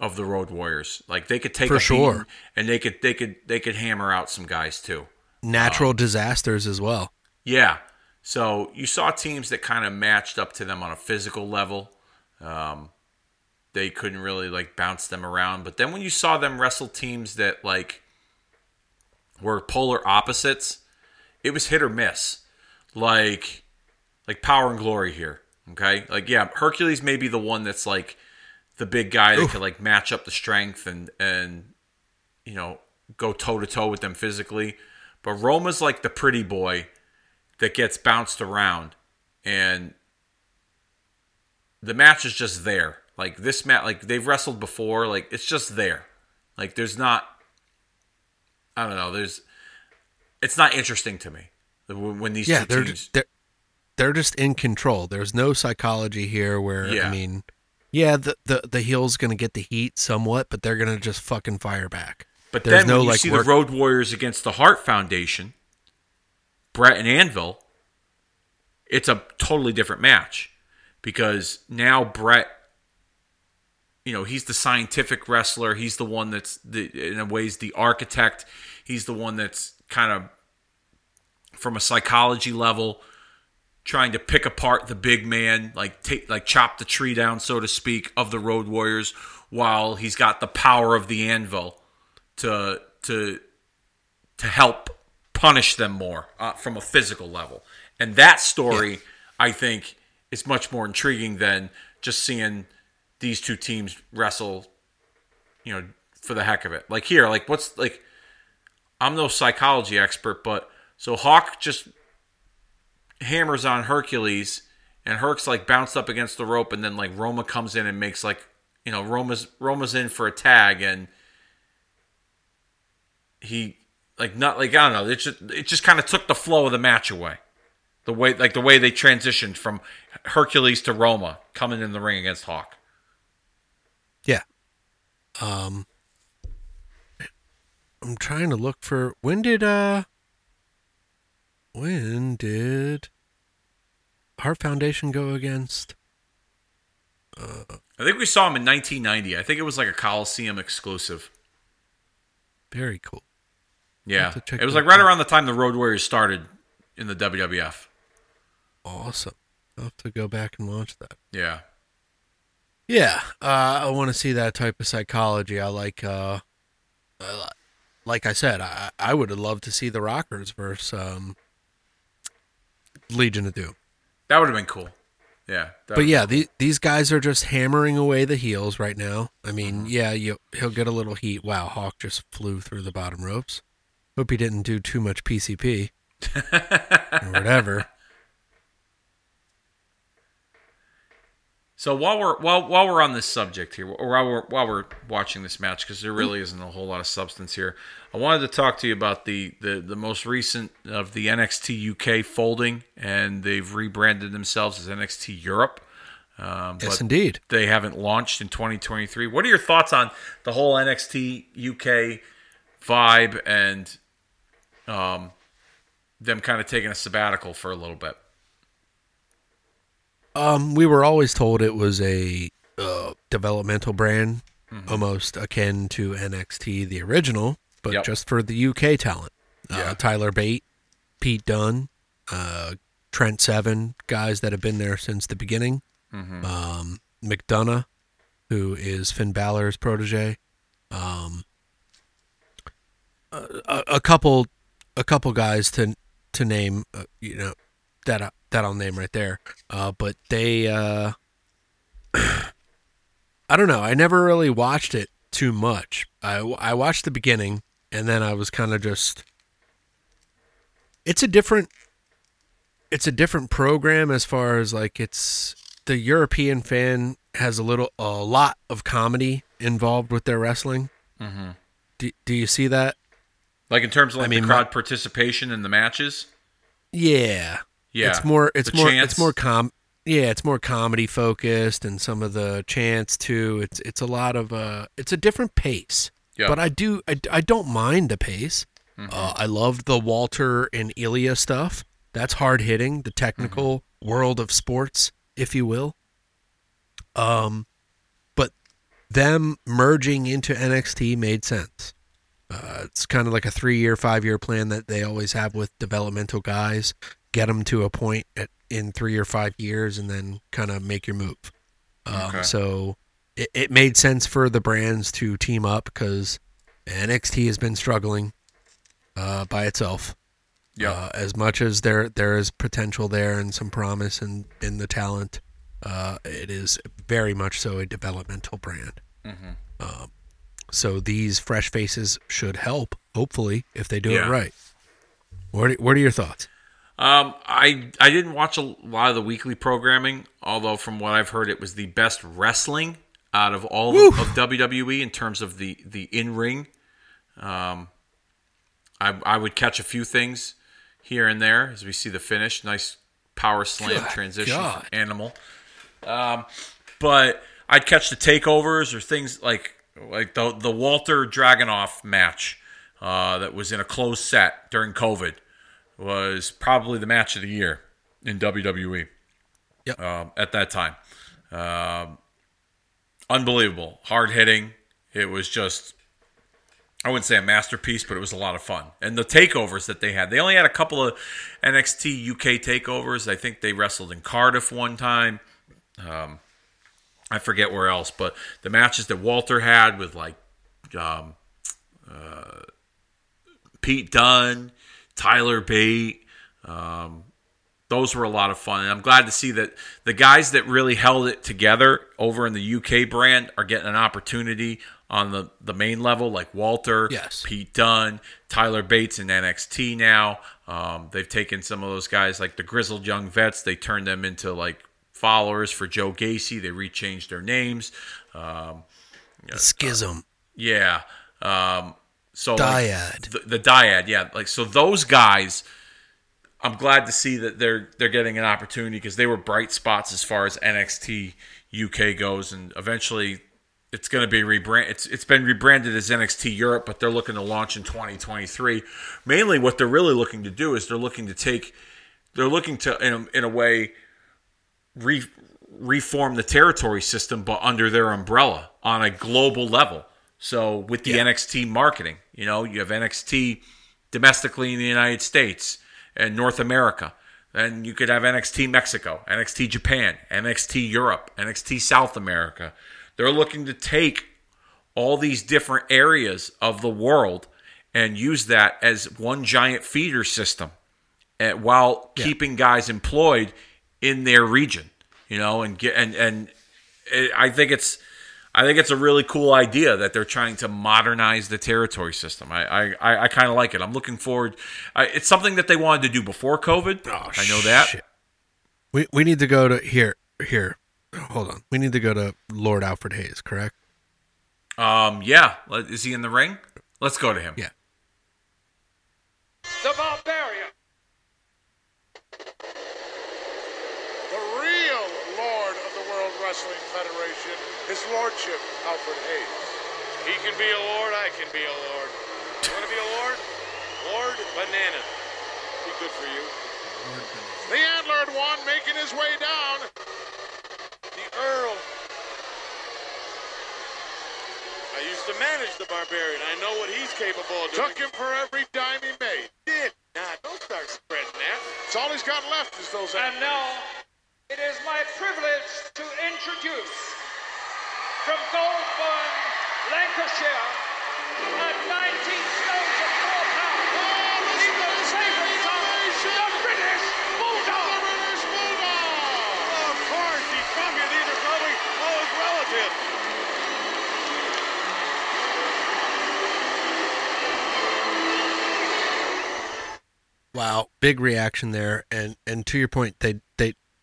of the Road Warriors. Like they could take For a sure. and they could they could they could hammer out some guys too. Natural disasters as well. Yeah. So you saw teams that kind of matched up to them on a physical level. Um, they couldn't really like bounce them around. But then when you saw them wrestle teams that like were polar opposites, it was hit or miss. Like like power and glory here. Okay? Like yeah, Hercules may be the one that's like the big guy that could like match up the strength and and you know go toe to toe with them physically. But Roma's like the pretty boy that gets bounced around and the match is just there. Like this match like they've wrestled before, like it's just there. Like there's not I don't know, there's it's not interesting to me when when these Yeah, two they're teams they're they're just in control. There's no psychology here where Yeah. I mean, yeah, the the the heel's gonna get the heat somewhat, but they're gonna just fucking fire back. But There's then no when you like see work- the Road Warriors against the Hart Foundation, Bret and Anvil, it's a totally different match because now Bret, you know, he's the scientific wrestler. He's the one that's the in a ways the architect. He's the one that's kind of from a psychology level trying to pick apart the big man, like take like chop the tree down, so to speak, of the Road Warriors, while he's got the power of the anvil to to to help punish them more uh, from a physical level. And that story, I think, is much more intriguing than just seeing these two teams wrestle. You know, for the heck of it. Like here, like what's like. I'm no psychology expert, but so Hawk just hammers on Hercules, and Herc's like bounced up against the rope, and then like Roma comes in and makes like you know Roma's Roma's in for a tag, and he like not like I don't know. It just it just kind of took the flow of the match away. The way like the way they transitioned from Hercules to Roma coming in the ring against Hawk. Yeah. Um I'm trying to look for when did uh when did Hart Foundation go against I think we saw him in 1990. I think it was like a Coliseum exclusive. very cool. Yeah, have to check it was like right out. around the time the Road Warriors started in the WWF. Awesome. I'll have to go back and watch that. Yeah, Yeah, uh, I want to see that type of psychology. I like, uh, uh, like I said, I, I would have loved to see the Rockers versus um, Legion of Doom. that would have been cool. Yeah, But yeah, the, these guys are just hammering away the heels right now. I mean, mm-hmm. yeah, you, he'll get a little heat. Wow, Hawk just flew through the bottom ropes. Hope he didn't do too much PCP or whatever. So while we're while while we're on this subject here, or while we're while we're watching this match, because there really isn't a whole lot of substance here, I wanted to talk to you about the the, the most recent of the NXT UK folding, and they've rebranded themselves as NXT Europe. Um, Yes, but indeed. they haven't launched in 2023. What are your thoughts on the whole NXT UK vibe and um, them kind of taking a sabbatical for a little bit? Um, we were always told it was a uh, developmental brand, almost akin to NXT, the original, but Yep. just for the UK talent. Yeah. Uh, Tyler Bate, Pete Dunne, uh, Trent Seven, guys that have been there since the beginning. Um, McDonough, who is Finn Balor's protege. Um, a, a, a couple, a couple guys to to name, uh, you know, that That I'll name right there. Uh, but they, uh, I don't know. I never really watched it too much. I I watched the beginning, and then I was kind of just. It's a different. It's a different program as far as like it's the European fan has a little a lot of comedy involved with their wrestling. Mm-hmm. Do, do you see that? Like in terms of like I mean, the my- crowd participation in the matches? Yeah. Yeah. It's more it's The more chants? it's more com yeah, it's more comedy focused and some of the chants too. It's it's a lot of uh it's a different pace. Yeah. But I do I, I don't mind the pace. Mm-hmm. Uh, I loved the Walter and Ilja stuff. That's hard hitting, the technical Mm-hmm. world of sports, if you will. Um but them merging into NXT made sense. Uh, it's kind of like a three-year, five-year plan that they always have with developmental guys. Get them to a point at, in three or five years, and then kind of make your move. Um, Okay. So it, it made sense for the brands to team up because NXT has been struggling uh, by itself. Yeah. Uh, as much as there there is potential there and some promise in in the talent, uh, it is very much so a developmental brand. Mhm. Um, so these fresh faces should help, hopefully, if they do Yeah. it right. What are, what are your thoughts? Um, I I didn't watch a lot of the weekly programming, although from what I've heard, it was the best wrestling out of all of, of WWE in terms of the the in ring. Um, I I would catch a few things here and there as we see the finish. Nice power slam Good transition God. from Animal. Um, but I'd catch the takeovers or things like like the the Walter Dragunov match uh, that was in a closed set during COVID was probably the match of the year in WWE. Yep. Um, at that time, um, unbelievable, hard hitting. It was just. I wouldn't say a masterpiece, but it was a lot of fun. And the takeovers that they had, they only had a couple of NXT UK takeovers. I think they wrestled in Cardiff one time. Um, I forget where else, but the matches that Walter had with like um, uh, Pete Dunne, Tyler Bate, um, those were a lot of fun. And I'm glad to see that the guys that really held it together over in the UK brand are getting an opportunity on the, the main level, like Walter, Yes. Pete Dunne, Tyler Bates in NXT now. Um, they've taken some of those guys, like the grizzled young vets, they turned them into like followers for Joe Gacy. They rechanged their names. Um, Schism. yeah. Um, so like, the, the dyad, yeah. Like so, those guys. I'm glad to see that they're they're getting an opportunity because they were bright spots as far as NXT UK goes, and eventually it's going to be rebrand. It's it's been rebranded as NXT Europe, but they're looking to launch in 2023. Mainly, what they're really looking to do is they're looking to take, they're looking to in a, in a way re, reform the territory system, but under their umbrella on a global level. So with the NXT marketing, you know, you have NXT domestically in the United States and North America. And you could have NXT Mexico, NXT Japan, NXT Europe, NXT South America. They're looking to take all these different areas of the world and use that as one giant feeder system uh, while keeping guys employed in their region, you know, and get and and it, I think it's I think it's a really cool idea that they're trying to modernize the territory system. I I, I, I kind of like it. I'm looking forward. I, it's something that they wanted to do before COVID. I know that. shit. We we need to go to here here. Hold on. We need to go to Lord Alfred Hayes, correct? Um, yeah. Is he in the ring? Let's go to him. Yeah. The Barbarian. The real Lord of the World Wrestling Federation, His Lordship Alfred Hayes. He can be a lord, I can be a lord. You want to be a lord? Lord Banana. Be good for you. The antlered one making his way down. The Earl. I used to manage the Barbarian. I know what he's capable of doing. Took him for every dime he made. Did not. Don't start spreading that. It's all he's got left is those And now, it is my privilege to introduce from Golborne, Lancashire, at 19 stones and 4 pounds, the favorite son, the British Bulldog. Of course, he's from you. These are probably all his relatives. Wow, big reaction there, and and to your point, they they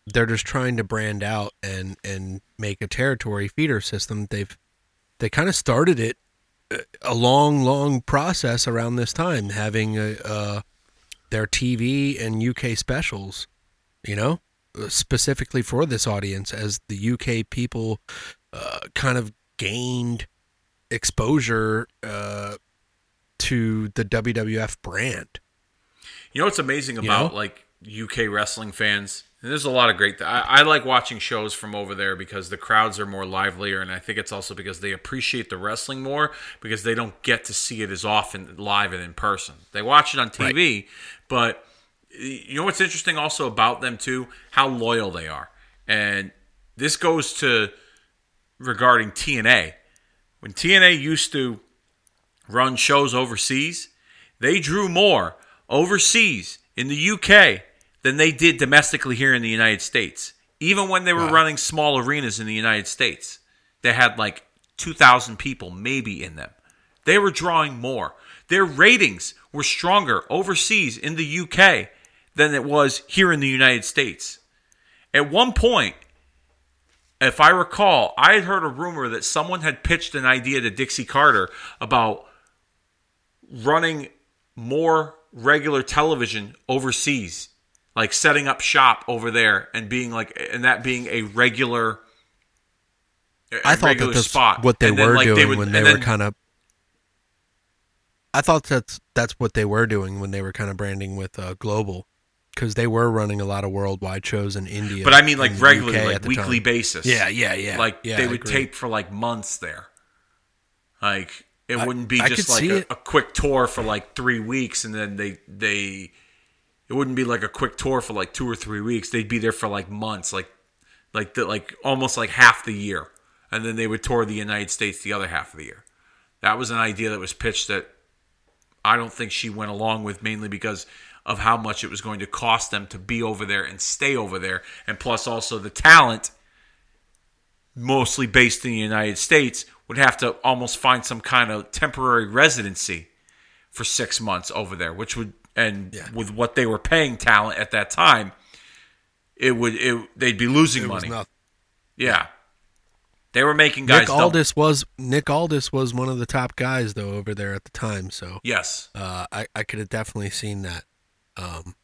they're just trying to brand out and and make a territory feeder system. They've they kind of started it uh, a long, long process around this time, having a, uh, their TV and UK specials, you know, uh, specifically for this audience, as the UK people uh, kind of gained exposure uh, to the WWF brand. You know what's amazing You about know? like UK wrestling fans? And there's a lot of great. I, I like watching shows from over there because the crowds are more livelier, and I think it's also because they appreciate the wrestling more because they don't get to see it as often live and in person. They watch it on TV, but you know what's interesting also about them too? How loyal they are, and this goes to regarding TNA. When TNA used to run shows overseas, they drew more overseas in the UK than they did domestically here in the United States. Even when they were running small arenas in the United States, they had like 2,000 people maybe in them. They were drawing more. Their ratings were stronger overseas in the UK than it was here in the United States. At one point, if I recall, I had heard a rumor that someone had pitched an idea to Dixie Carter about running more regular television overseas, like setting up shop over there and being like, and that being a regular. a I thought that regular that's spot. what they And then, were like, doing would- when they were then- kind of. I thought that's that's what they were doing when they were kind of branding with uh, global, because they were running a lot of worldwide shows in India. But I mean, like regularly, like weekly time. basis. Yeah, yeah, yeah. Like Yeah, they would tape for like months there. Like it I- wouldn't be I just like a, a quick tour for like three weeks, and then they they. It wouldn't be like a quick tour for like two or three weeks. They'd be there for like months, like like the like almost like half the year, and then they would tour the United States the other half of the year. That was an idea that was pitched that I don't think she went along with mainly because of how much it was going to cost them to be over there and stay over there, and plus also the talent, mostly based in the United States, would have to almost find some kind of temporary residency for six months over there, which would and with what they were paying talent at that time, it would it they'd be losing It money. Yeah, they were making guys. Nick Aldis was Nick Aldis was one of the top guys though over there at the time. So Yes, uh, I I could have definitely seen that um,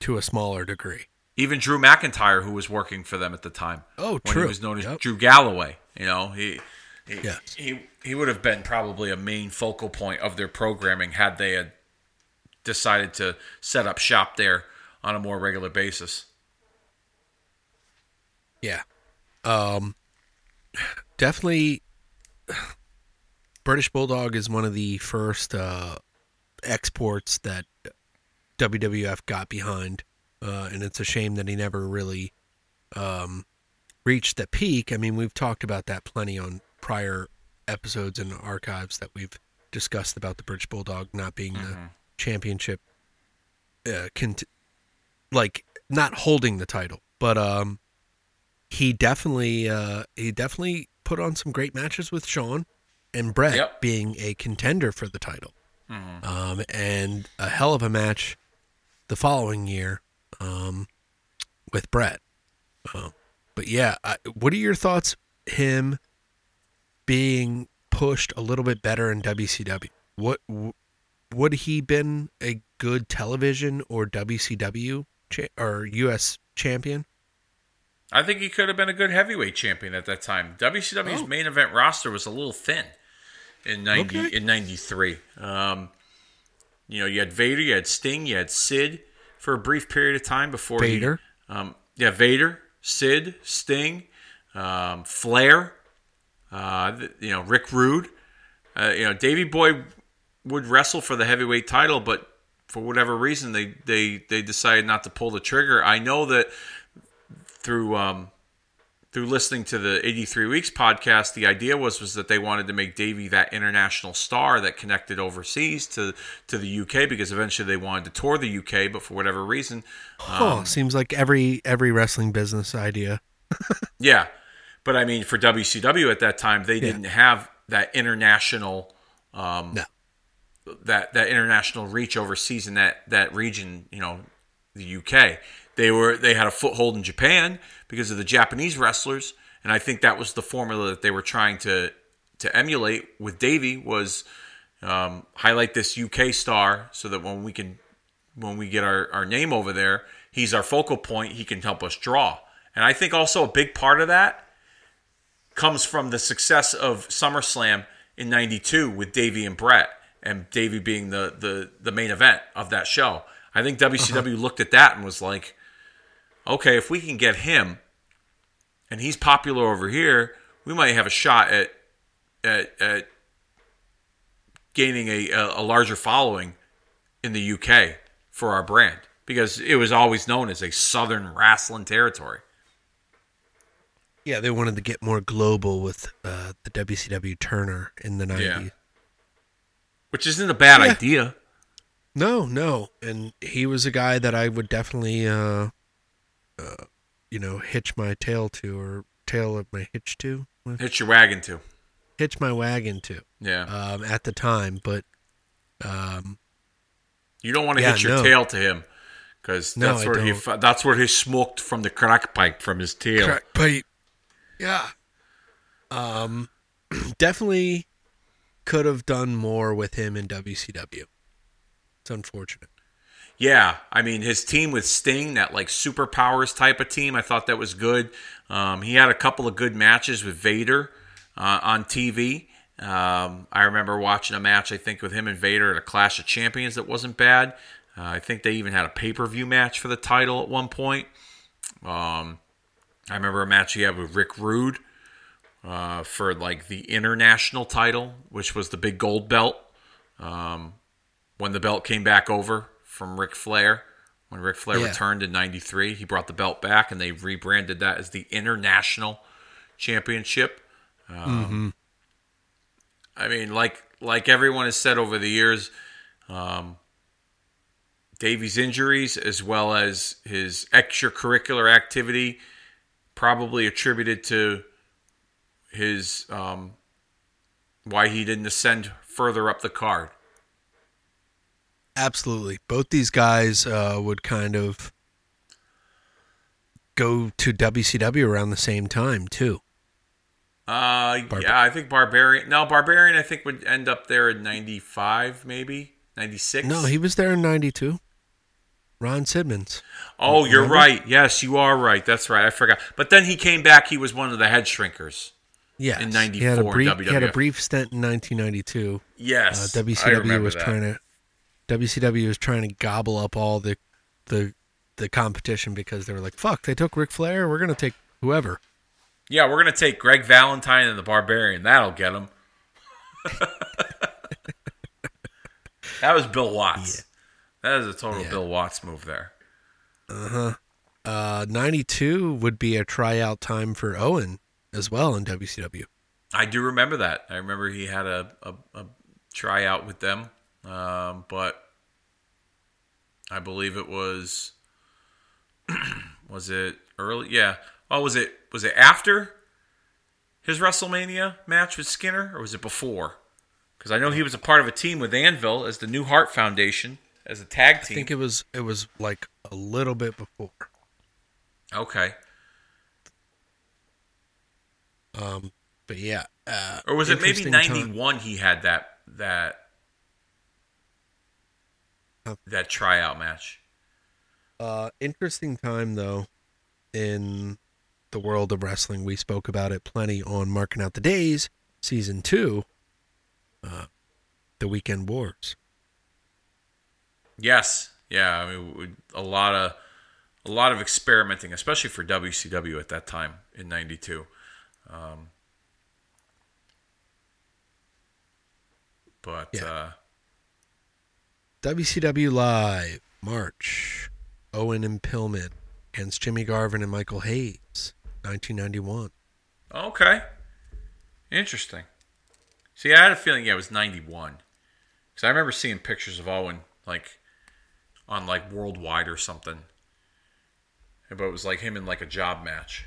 to a smaller degree. even Drew McIntyre, who was working for them at the time. Oh, when true. he was known as Yep. Drew Galloway. You know, he he, Yes. he he would have been probably a main focal point of their programming had they had decided to set up shop there on a more regular basis. Yeah. Um definitely British Bulldog is one of the first uh exports that WWF got behind. Uh and it's a shame that he never really um reached the peak. I mean, we've talked about that plenty on prior episodes and archives that we've discussed about the British Bulldog not being the championship uh cont- like not holding the title, but um he definitely uh he definitely put on some great matches with Shawn and Bret Yep. being a contender for the title. Um and a hell of a match the following year um with Bret. Um, but yeah, I, what are your thoughts him being pushed a little bit better in WCW? What would he been a good television or WCW cha- or US champion? I think he could have been a good heavyweight champion at that time. WCW's Oh. main event roster was a little thin in ninety Okay. in ninety three. Um, you know, you had Vader, you had Sting, you had Sid for a brief period of time before Vader. He, um, yeah, Vader, Sid, Sting, um, Flair. Uh, you know, Rick Rude. Uh, you know, Davey Boy would wrestle for the heavyweight title, but for whatever reason, they they they decided not to pull the trigger. I know that through um, through listening to the 83 weeks podcast the idea was was that they wanted to make davey that international star that connected overseas to to the uk because eventually they wanted to tour the uk but for whatever reason oh, seems like every every wrestling business idea. yeah but i mean for wcw at that time they didn't have that international um, No. That that international reach overseas in that that region you know the UK they were they had a foothold in Japan because of the Japanese wrestlers and I think that was the formula that they were trying to to emulate with Davey was um, highlight this UK star so that when we can when we get our, our name over there he's our focal point he can help us draw. And I think also a big part of that comes from the success of SummerSlam in '92 with Davey and Bret, and Davey being the the the main event of that show. I think WCW looked at that and was like, okay, if we can get him, and he's popular over here, we might have a shot at at, at gaining a, a larger following in the UK for our brand because it was always known as a Southern wrestling territory. Yeah, they wanted to get more global with uh, the WCW Turner in the 90s. Yeah. Which isn't a bad Yeah. idea. No, no. And he was a guy that I would definitely, uh, uh, you know, hitch my tail to or tail of my hitch to. Hitch your wagon to. Hitch my wagon to Yeah. um, at the time. But um, You don't want to Yeah, hit your no. tail to him because No, that's where he that's where he smoked from the crack pipe from his tail. crack pipe. Yeah. Um, definitely could have done more with him in WCW. It's unfortunate. Yeah, I mean his team with Sting, that like superpowers type of team, I thought that was good. Um, he had a couple of good matches with Vader uh, on TV. Um, I remember watching a match, I think, with him and Vader at a Clash of Champions that wasn't bad. Uh, I think they even had a pay per view match for the title at one point. Um, I remember a match he had with Rick Rude uh, for like the international title, which was the big gold belt. Um, when the belt came back over from Ric Flair, when Ric Flair Yeah. returned in '93, he brought the belt back, and they rebranded that as the International Championship. Um, I mean, like like everyone has said over the years, um, Davey's injuries as well as his extracurricular activity probably attributed to his um, why he didn't ascend further up the card. Absolutely. Both these guys uh, would kind of go to WCW around the same time, too. Uh, Barba- yeah, I think Barbarian. No, Barbarian. I think would end up there in '95, maybe '96. No, he was there in 92. Ron Sidmans. Oh, you're right. Yes, you are right. That's right. I forgot. But then he came back. He was one of the head shrinkers. Yes. In He had, a 94 brief, he had a brief stint in 1992. Yes, uh, WCW was that. trying to WCW was trying to gobble up all the the the competition because they were like, "Fuck, they took Ric Flair. We're gonna take whoever." Yeah, we're gonna take Greg Valentine and the Barbarian. That'll get him. that was Bill Watts. That is a total Yeah. Bill Watts move there. Uh huh. Uh, 92 would be a tryout time for Owen as well in WCW. I do remember that. I remember he had a, a, a tryout with them, um, but I believe it was was it early? Yeah. Oh, was it was it after his WrestleMania match with Skinner, or was it before? Because I know he was a part of a team with Anvil as the New Heart Foundation as a tag team. I think it was it was like a little bit before. okay. Um, but yeah. Uh, Or was it maybe ninety one? He had that that that tryout match. Uh, interesting time though in the world of wrestling. We spoke about it plenty on Marking Out the Days, season two. Uh, the Weekend Wars. Yes, yeah. I mean, a lot of a lot of experimenting, especially for WCW at that time in '92. Um, but Yeah. uh, WCW Live, March. Owen and Pillman against Jimmy Garvin and Michael Hayes, 1991. okay, interesting. See, I had a feeling yeah, it was '91 because I remember seeing pictures of Owen like on like Worldwide or something. But it was like him in like a job match.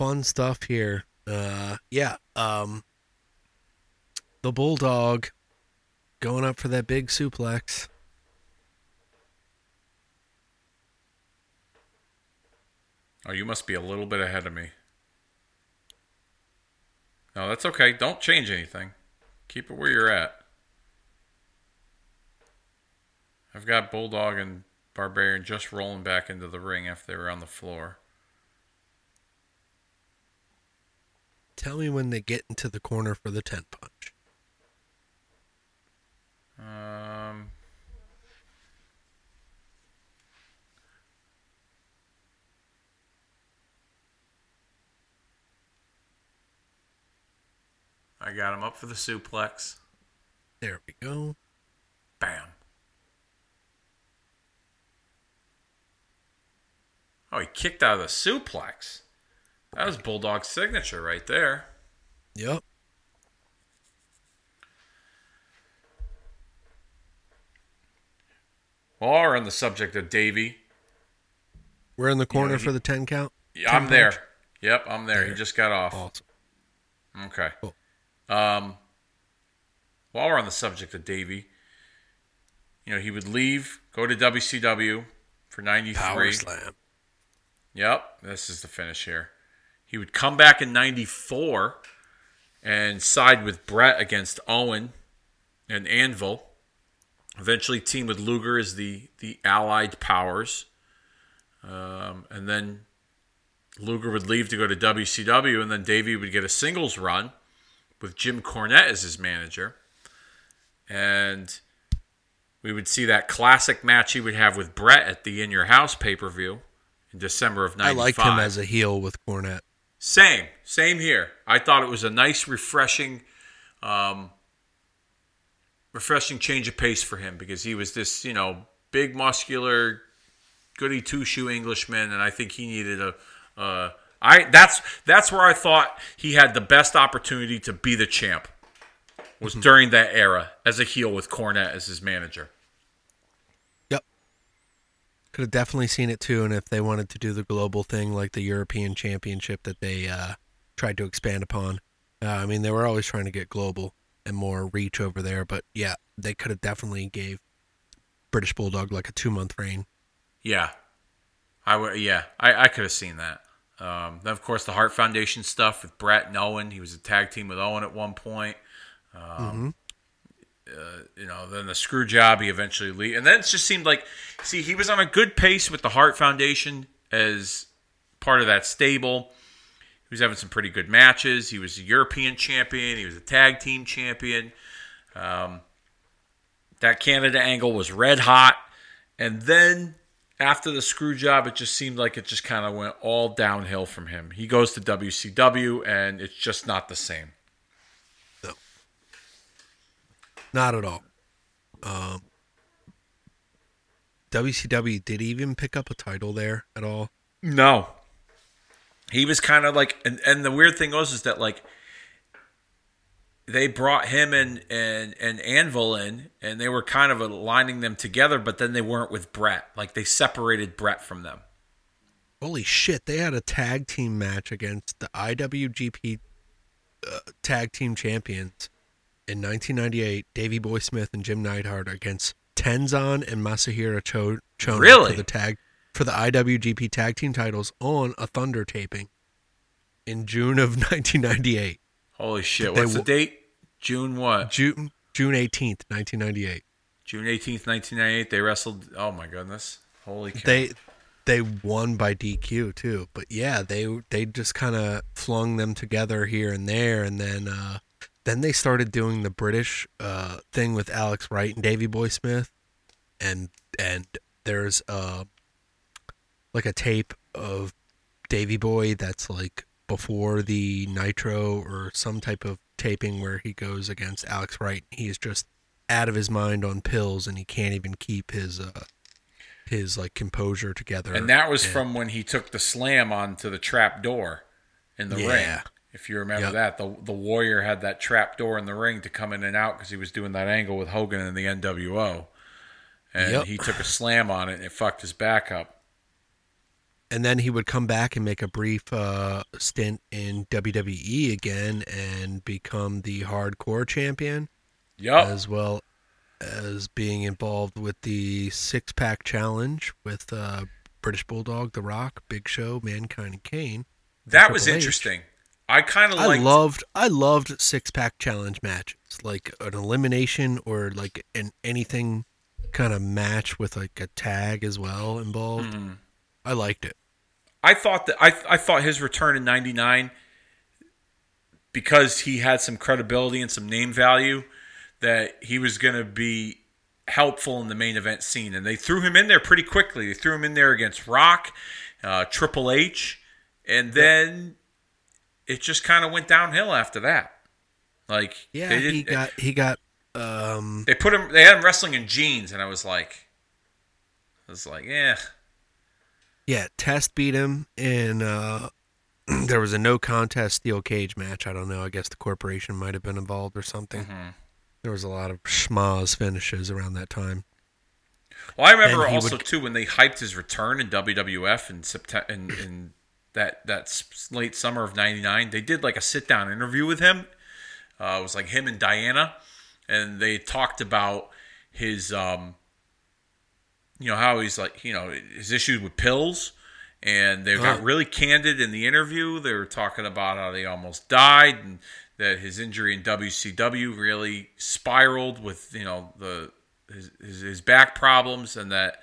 Fun stuff here. Uh yeah, um the Bulldog going up for that big suplex. Oh, you must be a little bit ahead of me. No, that's okay. Don't change anything. Keep it where you're at. I've got Bulldog and Barbarian just rolling back into the ring after they were on the floor. Tell me when they get into the corner for the 10 punch. Um, I got him up for the suplex. There we go. Bam. Oh, he kicked out of the suplex. That was Bulldog's signature right there. Yep. While we're on the subject of Davey, We're in the corner he- for the 10 count. yeah, I'm 10 there. Yep, I'm there. He just got off. Awesome. Okay. Cool. Um, while we're on the subject of Davey, you know, he would leave, go to WCW for 93. Power slam. Yep, this is the finish here. He would come back in 94 and side with Bret against Owen and Anvil. Eventually team with Luger as the, the allied powers. Um, and then Luger would leave to go to WCW, and then Davey would get a singles run with Jim Cornette as his manager. And we would see that classic match he would have with Bret at the In Your House pay per view in December of '95. I liked him as a heel with Cornette. Same, same here. I thought it was a nice, refreshing, um, refreshing change of pace for him because he was this, you know, big, muscular, goody two shoe Englishman, and I think he needed a. Uh, I that's that's where I thought he had the best opportunity to be the champ. Was during that era as a heel with Cornette as his manager. Could have definitely seen it too, and if they wanted to do the global thing like the European Championship that they uh, tried to expand upon, uh, I mean they were always trying to get global and more reach over there. But yeah, they could have definitely gave British Bulldog like a two month reign. Yeah, I would. Yeah, I, I could have seen that. Um, then of course the Hart Foundation stuff with Bret and Owen. He was a tag team with Owen at one point. Um, uh, you know, then the screw job he eventually and then it just seemed like, see, he was on a good pace with the Hart Foundation as part of that stable. He was having some pretty good matches. He was a European champion. He was a tag team champion. Um, that Canada angle was red hot. And then after the screw job, it just seemed like it just kind of went all downhill from him. He goes to WCW, and it's just not the same. Not at all. Um, WCW did he even pick up a title there at all? No. He was kind of like, and, and the weird thing was is that like they brought him and and and Anvil in, and they were kind of aligning them together, but then they weren't with Bret. Like they separated Bret from them. Holy shit! They had a tag team match against the IWGP uh, Tag Team Champions in 1998. Davey Boy Smith and Jim Neidhart against Tenzan and Masahiro Cho- Chono Really? for the tag for the IWGP Tag Team titles on a Thunder taping in June of 1998. Holy shit! They What's the date? June what? June June 18th, 1998. June eighteenth, nineteen ninety eight. They wrestled. Oh my goodness! Holy cow! They they won by DQ too, but yeah, they they just kind of flung them together here and there, and then uh, then they started doing the British uh, thing with Alex Wright and Davey Boy Smith, and and there's uh like a tape of Davey Boy that's like before the Nitro or some type of taping where he goes against Alex Wright. He's just out of his mind on pills, and he can't even keep his uh his like composure together. and that was And- from when he took the slam onto the trap door in the ring. Yeah. If you remember Yep. that, the the Warrior had that trap door in the ring to come in and out because he was doing that angle with Hogan in the NWO, and Yep. he took a slam on it and it fucked his back up. and then he would come back and make a brief uh, stint in WWE again and become the hardcore champion, Yup. as well as being involved with the six pack challenge with uh, British Bulldog, The Rock, Big Show, Mankind, and Kane. That was H. interesting. I kind of I liked. loved I loved six pack challenge matches, like an elimination or like an anything kind of match with like a tag as well involved. Mm-hmm. I liked it. I thought that I I thought his return in '99 because he had some credibility and some name value, that he was going to be helpful in the main event scene. And they threw him in there pretty quickly. They threw him in there against Rock, uh, Triple H, and then it just kind of went downhill after that. Like Yeah, they he got he got um they put him. They had him wrestling in jeans, and I was like, I was like, yeah. yeah, Test beat him in uh there was a no contest steel cage match. I don't know. I guess the corporation might have been involved or something. Mm-hmm. There was a lot of schmoz finishes around that time. Well, I remember And also would- too when they hyped his return in WWF in September in, in that that late summer of '99. They did like a sit down interview with him. Uh, it was like him and Diana, and they talked about his, um, you know, how he's like, you know, his issues with pills, and they got Oh. really candid in the interview. They were talking about how they almost died and that his injury in WCW really spiraled with, you know, the his, his, his back problems, and that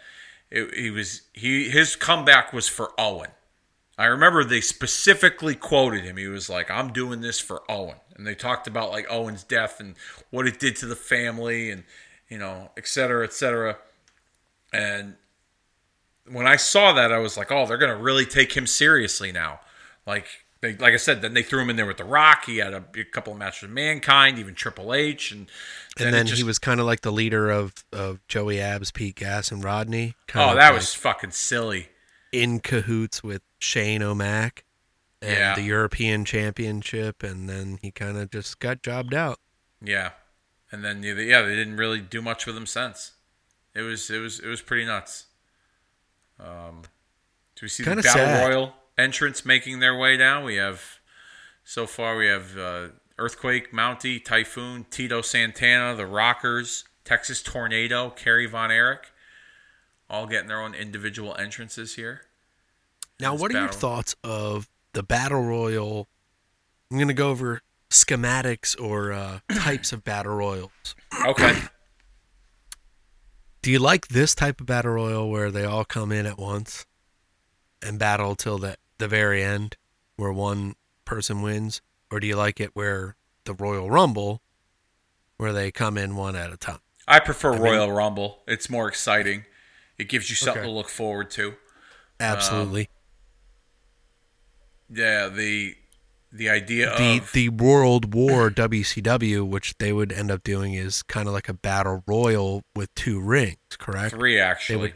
it, he was he his comeback was for Owen. I remember they specifically quoted him. He was like, "I'm doing this for Owen," and they talked about like Owen's death and what it did to the family, and you know, et cetera, et cetera. And when I saw that, I was like, "Oh, they're gonna really take him seriously now." Like, they, like I said, then they threw him in there with The Rock. He had a, a couple of matches with Mankind, even Triple H, and And then just- he was kind of like the leader of, of Joey Abs, Pete Gas, and Rodney. Kind Oh, that like was fucking silly. In cahoots with Shane O'Mac and Yeah. the European Championship, and then he kind of just got jobbed out. Yeah, and then yeah, they, didn't really do much with him since. It was it was it was pretty nuts. Um, do we see Kinda the battle sad. royal entrants making their way down? We have so far we have uh, earthquake, Mountie, typhoon, Tito Santana, the Rockers, Texas Tornado, Kerry Von Erich, all getting their own individual entrances here. Now, what are your thoughts of the battle royal? I'm going to go over schematics or uh, types of battle royals. Okay. Do you like this type of battle royal where they all come in at once and battle till the the very end, where one person wins, or do you like it where the Royal Rumble, where they come in one at a time? I prefer mean- Royal Rumble. It's more exciting. It gives you something Okay. to look forward to. Absolutely. Yeah, the the idea the of the World War WCW, which they would end up doing, is kind of like a battle royal with two rings, correct? three actually. would-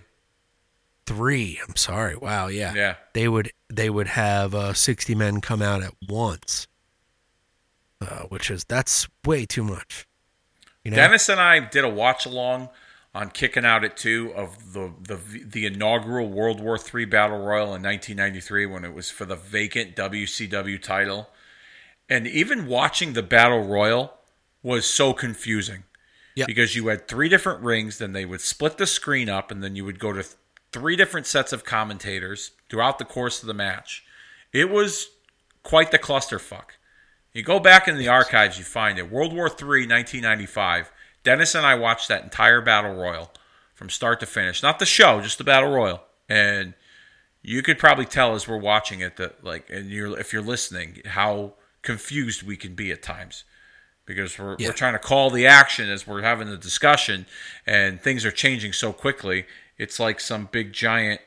Three. I'm sorry. Wow. Yeah. Yeah. They would they would have uh, 60 men come out at once, uh, which is that's way too much. You know. Dennis and I did a watch along on kicking out at two of the the the inaugural World War III Battle Royal in 1993 when it was for the vacant WCW title, and even watching the Battle Royal was so confusing. Yeah. Because you had three different rings, then they would split the screen up, and then you would go to th- three different sets of commentators throughout the course of the match. It was quite the clusterfuck. You go back in the archives, you find it. World War III, 1995. Dennis and I watched that entire battle royal from start to finish. Not the show, just the battle royal. And you could probably tell as we're watching it that, like, and you're if you're listening, how confused we can be at times because we're Yeah. we're trying to call the action as we're having the discussion, and things are changing so quickly. It's like some big giant,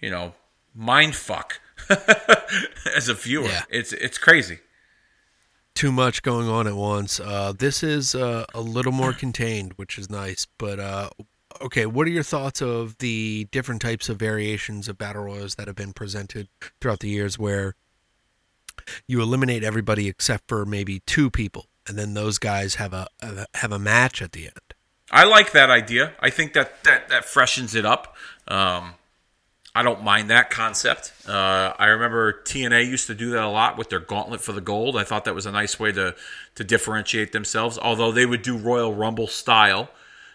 you know, mind fuck as a viewer. Yeah. It's it's crazy. Too much going on at once. Uh, this is uh, a little more contained, which is nice. But uh, okay, what are your thoughts of the different types of variations of battle royals that have been presented throughout the years, where you eliminate everybody except for maybe two people, and then those guys have a have a match at the end? I like that idea. I think that that, that freshens it up. Um, I don't mind that concept. Uh, I remember TNA used to do that a lot with their Gauntlet for the Gold. I thought that was a nice way to to differentiate themselves. Although they would do Royal Rumble style,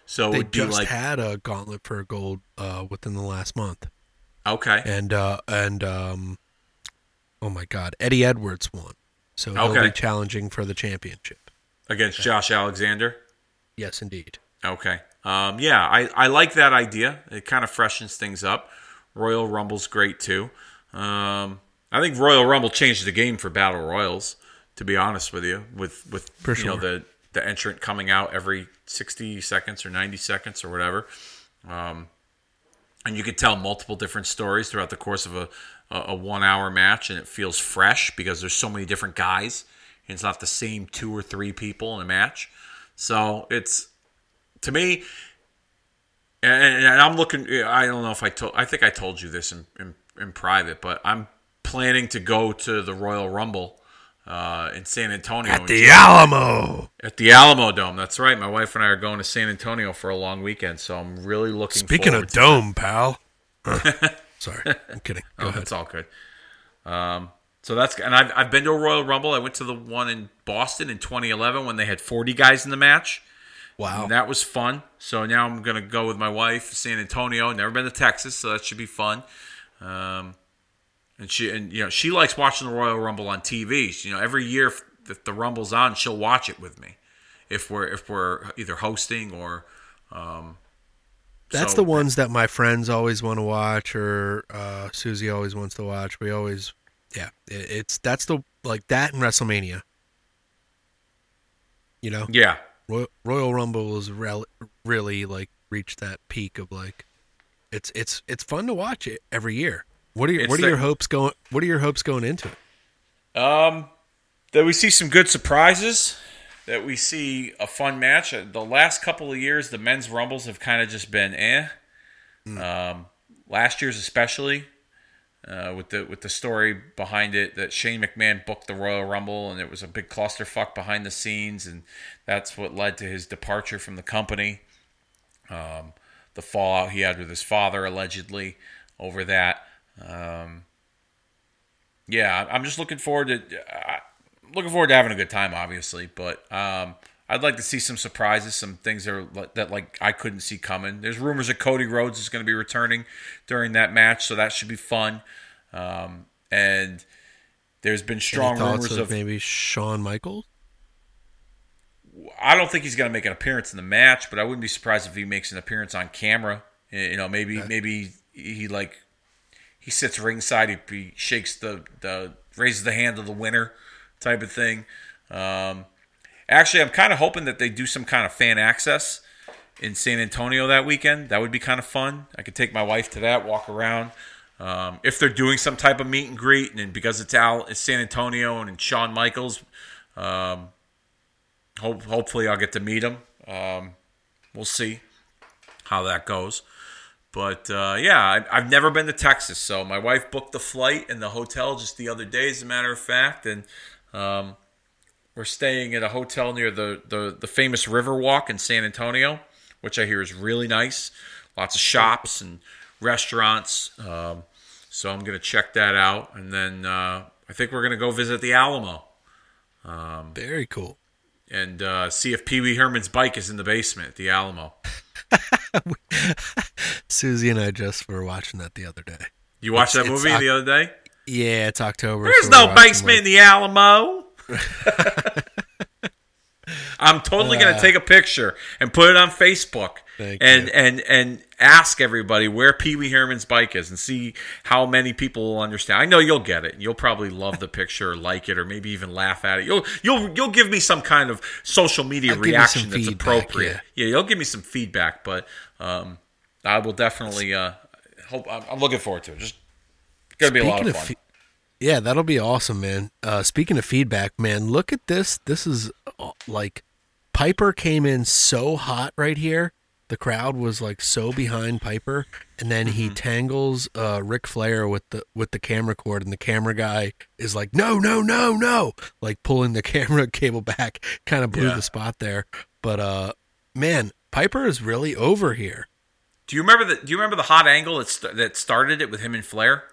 so it They would be just like had a gauntlet for gold uh, within the last month, okay, and uh, and um, oh my God, Eddie Edwards won, so he'll Okay. be challenging for the championship. against Josh Alexander. Yes, indeed. Okay. Um, yeah, I, I like that idea. It kind of freshens things up. Royal Rumble's great too. Um, I think Royal Rumble changed the game for battle royals. To be honest with you, with with For you know the the entrant coming out every sixty seconds or ninety seconds or whatever, um, and you could tell multiple different stories throughout the course of a, a one hour match, and it feels fresh because there's so many different guys, and it's not the same two or three people in a match. So it's to me, and, and I'm looking. I don't know if I told. I think I told you this in, in in private, but I'm planning to go to the Royal Rumble uh, in San Antonio At the Alamo. At the Alamo Dome. That's right. My wife and I are going to San Antonio for a long weekend, so I'm really looking. Speaking of dome, pal. Sorry, I'm kidding. Go oh, ahead. It's all good. Um, so that's and I've I've been to a Royal Rumble. I went to the one in Boston in 2011 when they had 40 guys in the match. Wow. And that was fun. So now I'm gonna go with my wife San Antonio. Never been to Texas, so that should be fun. Um, and she and you know she likes watching the Royal Rumble on TV. She- You know, every year if, if the Rumble's on, she'll watch it with me. If we're if we're either hosting or um, That's so- the ones that my friends always want to watch, or uh, Susie always wants to watch. We always, yeah, it, it's that's the like that in WrestleMania. You know, yeah. Royal, Royal Rumble is rel- really like reached that peak of like, it's it's it's fun to watch it every year. What are your It's what are the- your hopes going? What are your hopes going into it? Um, that we see some good surprises. That we see a fun match. Uh, The last couple of years, the men's rumbles have kind of just been eh. Um, last year's especially, uh, with the with the story behind it that Shane McMahon booked the Royal Rumble and it was a big clusterfuck behind the scenes, and that's what led to his departure from the company. Um, the fallout he had with his father allegedly over that. Um, yeah, I'm just looking forward to uh, looking forward to having a good time, obviously. But um, I'd like to see some surprises, some things that are, that like I couldn't see coming. There's rumors that Cody Rhodes is going to be returning during that match, so that should be fun. Um, and there's been strong rumors of of maybe Shawn Michaels. I don't think he's going to make an appearance in the match, but I wouldn't be surprised if he makes an appearance on camera. You know, maybe maybe he like he sits ringside, he, he shakes the the raises the hand of the winner type of thing. Um, actually, I'm kind of hoping that they do some kind of fan access in San Antonio that weekend. That would be kind of fun. I could take my wife to that, walk around. Um, if they're doing some type of meet and greet, and because it's Al, it's San Antonio and Shawn Michaels, um, hope, hopefully I'll get to meet him. Um, we'll see how that goes. But uh, yeah, I, I've never been to Texas, so my wife booked the flight and the hotel just the other day, as a matter of fact, and um, we're staying at a hotel near the, the the famous Riverwalk in San Antonio, which I hear is really nice. Lots of shops and restaurants. Um, so I'm gonna check that out, and then uh, I think we're gonna go visit the Alamo Very cool. and uh, see if Pee Wee Herman's bike is in the basement at the Alamo. Susie and I just were watching that the other day. You watched It's- that movie Oc- the other day? Yeah, it's October. There's so no basement in the Alamo. I'm totally gonna Uh, take a picture and put it on Facebook and you. and and ask everybody where Pee Wee Herman's bike is and see how many people will understand. I know you'll get it. You'll probably love the picture, or like it, or maybe even laugh at it. You'll you'll you'll give me some kind of social media I'll reaction that's feedback, appropriate. Yeah. you'll give me some feedback, but um, I will definitely uh, hope. I'm, I'm looking forward to it. Just gonna be a lot of Speaking fun. fe- yeah, that'll be awesome, man. Uh, speaking of feedback, man, look at this. This is uh, like Piper came in so hot right here. The crowd was like so behind Piper, and then he Mm-hmm. tangles uh, Ric Flair with the with the camera cord, and the camera guy is like, "No, no, no, no!" Like pulling the camera cable back, kind of blew Yeah. the spot there. But uh, man, Piper is really over here. Do you remember the Do you remember the hot angle that st- that started it with him and Flair?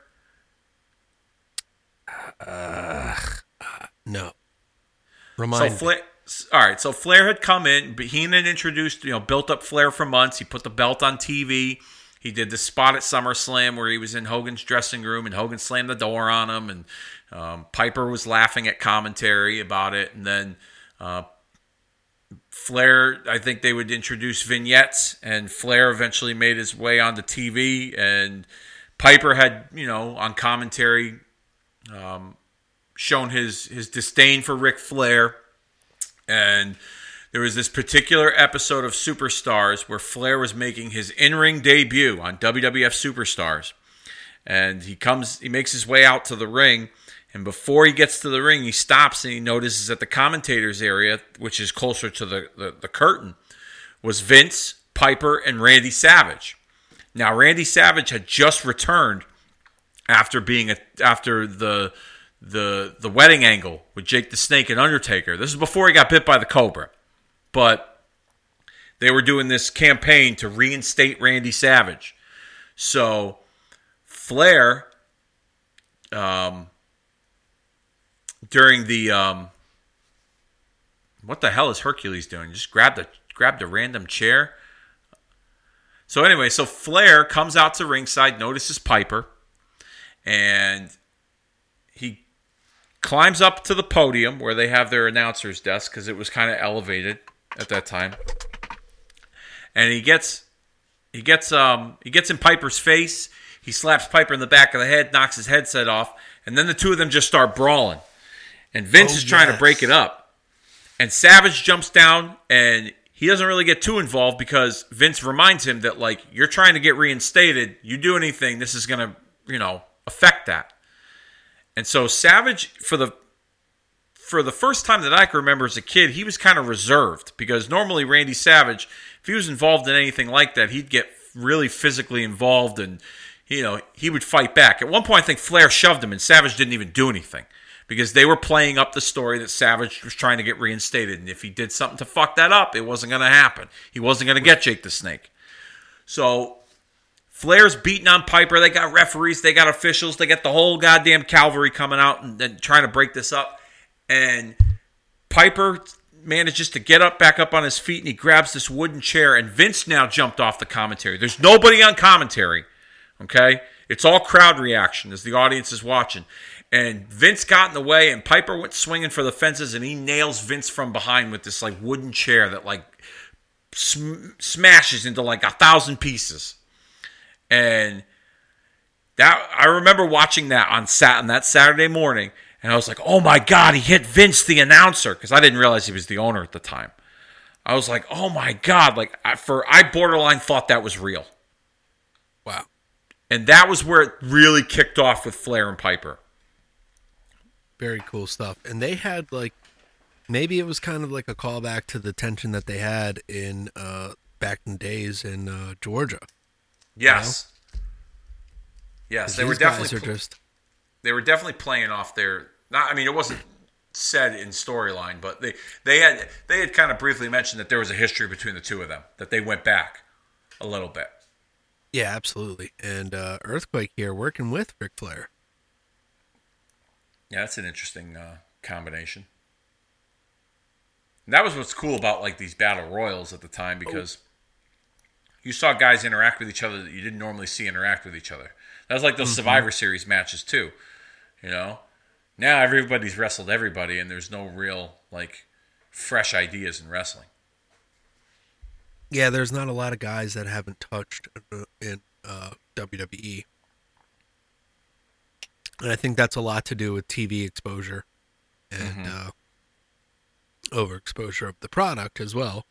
No, remind so me. All right, so Flair had come in, but he had introduced, you know, built up Flair for months. He put the belt on TV. He did the spot at SummerSlam where he was in Hogan's dressing room and Hogan slammed the door on him, and um, Piper was laughing at commentary about it. And then uh, Flair, I think they would introduce vignettes, and Flair eventually made his way onto TV, and Piper had, you know, on commentary Um, shown his his disdain for Ric Flair, and there was this particular episode of Superstars where Flair was making his in-ring debut on WWF Superstars, and he comes, he makes his way out to the ring, and before he gets to the ring, he stops and he notices that the commentators area, which is closer to the, the, the curtain, was Vince, Piper, and Randy Savage. Now, Randy Savage had just returned after being a, after the the the wedding angle with Jake the Snake and Undertaker. This is before he got bit by the Cobra, but they were doing this campaign to reinstate Randy Savage. So Flair, um, during the um, what the hell is Hercules doing? Just grabbed a grabbed a random chair. So anyway, so Flair comes out to ringside, notices Piper, and he climbs up to the podium where they have their announcer's desk because it was kind of elevated at that time. And he gets he gets um he gets in Piper's face. He slaps Piper in the back of the head, knocks his headset off, and then the two of them just start brawling. And Vince Oh, is trying to break it up. And Savage jumps down and he doesn't really get too involved because Vince reminds him that like you're trying to get reinstated, you do anything, this is gonna, you know, affect that. And so Savage for the for the first time that I can remember as a kid, he was kind of reserved because normally Randy Savage, if he was involved in anything like that, he'd get really physically involved and you know he would fight back. At one point, I think Flair shoved him, and Savage didn't even do anything because they were playing up the story that Savage was trying to get reinstated, and if he did something to fuck that up, it wasn't going to happen. He wasn't going to get Jake the Snake. So Flair's beating on Piper. They got referees, they got officials, they got the whole goddamn cavalry coming out and, and trying to break this up. And Piper manages to get up back up on his feet and he grabs this wooden chair. And Vince now jumped off the commentary. There's nobody on commentary. Okay? It's all crowd reaction as the audience is watching. And Vince got in the way and Piper went swinging for the fences and he nails Vince from behind with this like wooden chair that like sm- smashes into like a thousand pieces. And that I remember watching that on sat on that Saturday morning, and I was like, "Oh my god, he hit Vince, the announcer," because I didn't realize he was the owner at the time. I was like, "Oh my god!" Like I, for I borderline thought that was real, Wow. and that was where it really kicked off with Flair and Piper. Very cool stuff. And they had like maybe it was kind of like a callback to the tension that they had in uh back in days in uh Georgia. Yes, yes, they were definitely pl- just they were definitely playing off their. Not, I mean, it wasn't said in storyline, but they they had they had kind of briefly mentioned that there was a history between the two of them, that they went back a little bit. yeah, absolutely. And uh Earthquake here working with Ric Flair. Yeah, that's an interesting uh, combination. And that was what's cool about like these battle royals at the time because you saw guys interact with each other that you didn't normally see interact with each other. That was like those Survivor Series matches too. You know, now everybody's wrestled everybody, and there's no real like fresh ideas in wrestling. Yeah, there's not a lot of guys that haven't touched uh, in uh, WWE. And I think that's a lot to do with TV exposure and uh, overexposure of the product as well.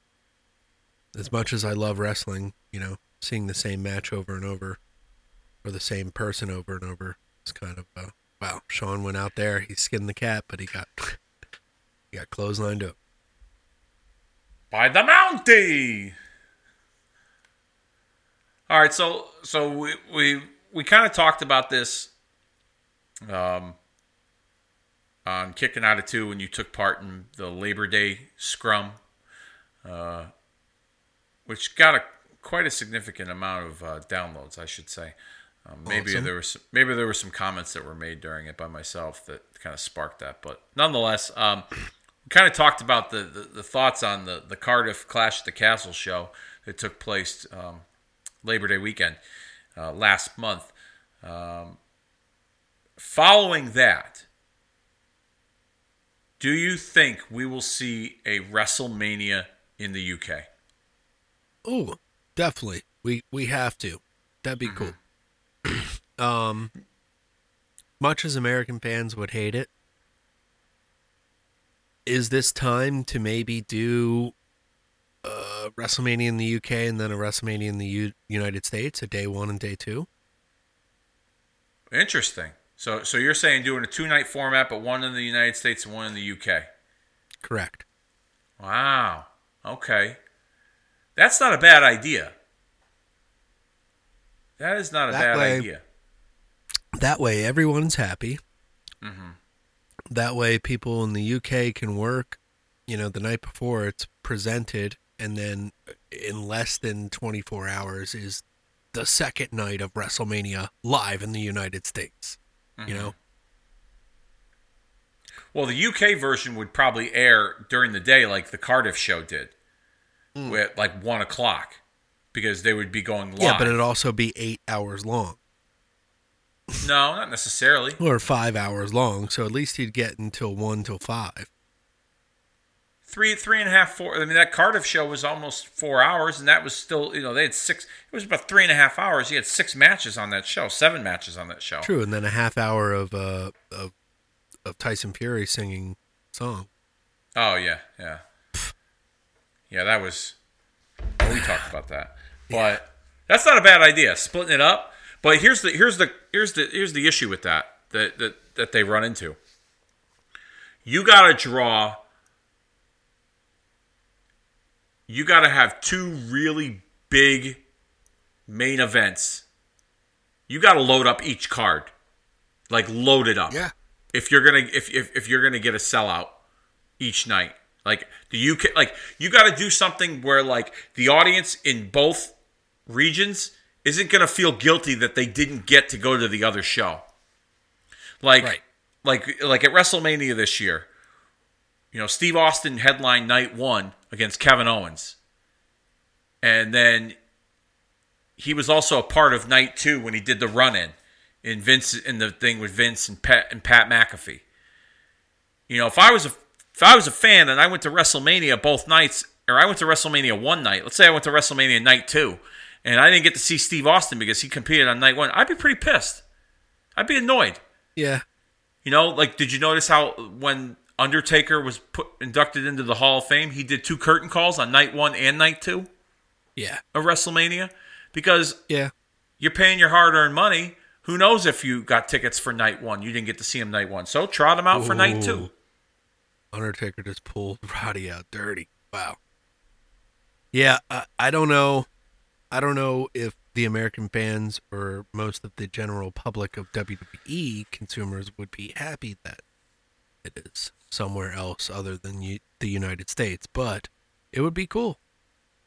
As much as I love wrestling, you know, seeing the same match over and over or the same person over and over it's kind of, uh, wow, Shawn went out there, he skinned the cat, but he got, he got clotheslined up. by the Mountie. All right, so so we we, we kind of talked about this um, on kicking out of two when you took part in the Labor Day scrum, uh, which got a quite a significant amount of uh, downloads, I should say. Um, maybe Awesome. there was maybe there were some comments that were made during it by myself that kind of sparked that, but nonetheless, um, we kind of talked about the, the, the thoughts on the, the Cardiff Clash at the Castle show that took place um, Labor Day weekend uh, last month. Um, following that, do you think we will see a WrestleMania in the UK? Oh, definitely. We we have to. That'd be cool. um, much as American fans would hate it, is this time to maybe do uh, WrestleMania in the UK and then a WrestleMania in the U- United States, a day one and day two? Interesting. So, so you're saying doing a two night format, but one in the United States and one in the UK. Correct. Wow. Okay. That's not a bad idea. That is not a That bad way- idea. That way, everyone's happy. Mm-hmm. That way, people in the UK can work. You know, the night before it's presented, and then in less than 24 hours is the second night of WrestleMania live in the United States. You know, Well, the UK version would probably air during the day, like the Cardiff show did, Hmm. at like one o'clock, because they would be going live. yeah, but it'd also be eight hours long no, not necessarily. or five hours long. So at least he'd get until one till five. Three, three and a half, four. I mean, that Cardiff show was almost four hours, and that was still, you know, they had six. It was about three and a half hours. He had six matches on that show, seven matches on that show. True, and then a half hour of uh of of Tyson Fury singing song. Oh yeah, yeah, yeah. That was. Well, we talked about that, but that's not a bad idea. Splitting it up, but here's the here's the here's the here's the issue with that that that, that they run into. You got to draw. You got to have two really big main events. You got to load up each card, like load it up. Yeah. If you're gonna if if, if you're gonna get a sellout each night. Like the UK, like you got to do something where like the audience in both regions isn't gonna feel guilty that they didn't get to go to the other show. Like, Right. like, like at WrestleMania this year, you know, Steve Austin headlined night one against Kevin Owens, and then he was also a part of night two when he did the run in in Vince in the thing with Vince and Pat and Pat McAfee. You know, if I was a if I was a fan and I went to WrestleMania both nights, or I went to WrestleMania one night, let's say I went to WrestleMania night two, and I didn't get to see Steve Austin because he competed on night one, I'd be pretty pissed. I'd be annoyed. Yeah. You know, like did you notice how when Undertaker was put inducted into the Hall of Fame, he did two curtain calls on night one and night two Yeah. of WrestleMania? Because Yeah. you're paying your hard earned money. Who knows if you got tickets for night one? You didn't get to see him night one. So trot him out for night two. Undertaker just pulled Roddy out dirty. Wow. Yeah, I, I don't know. I don't know if the American fans or most of the general public of WWE consumers would be happy that it is somewhere else other than U- the United States, but it would be cool.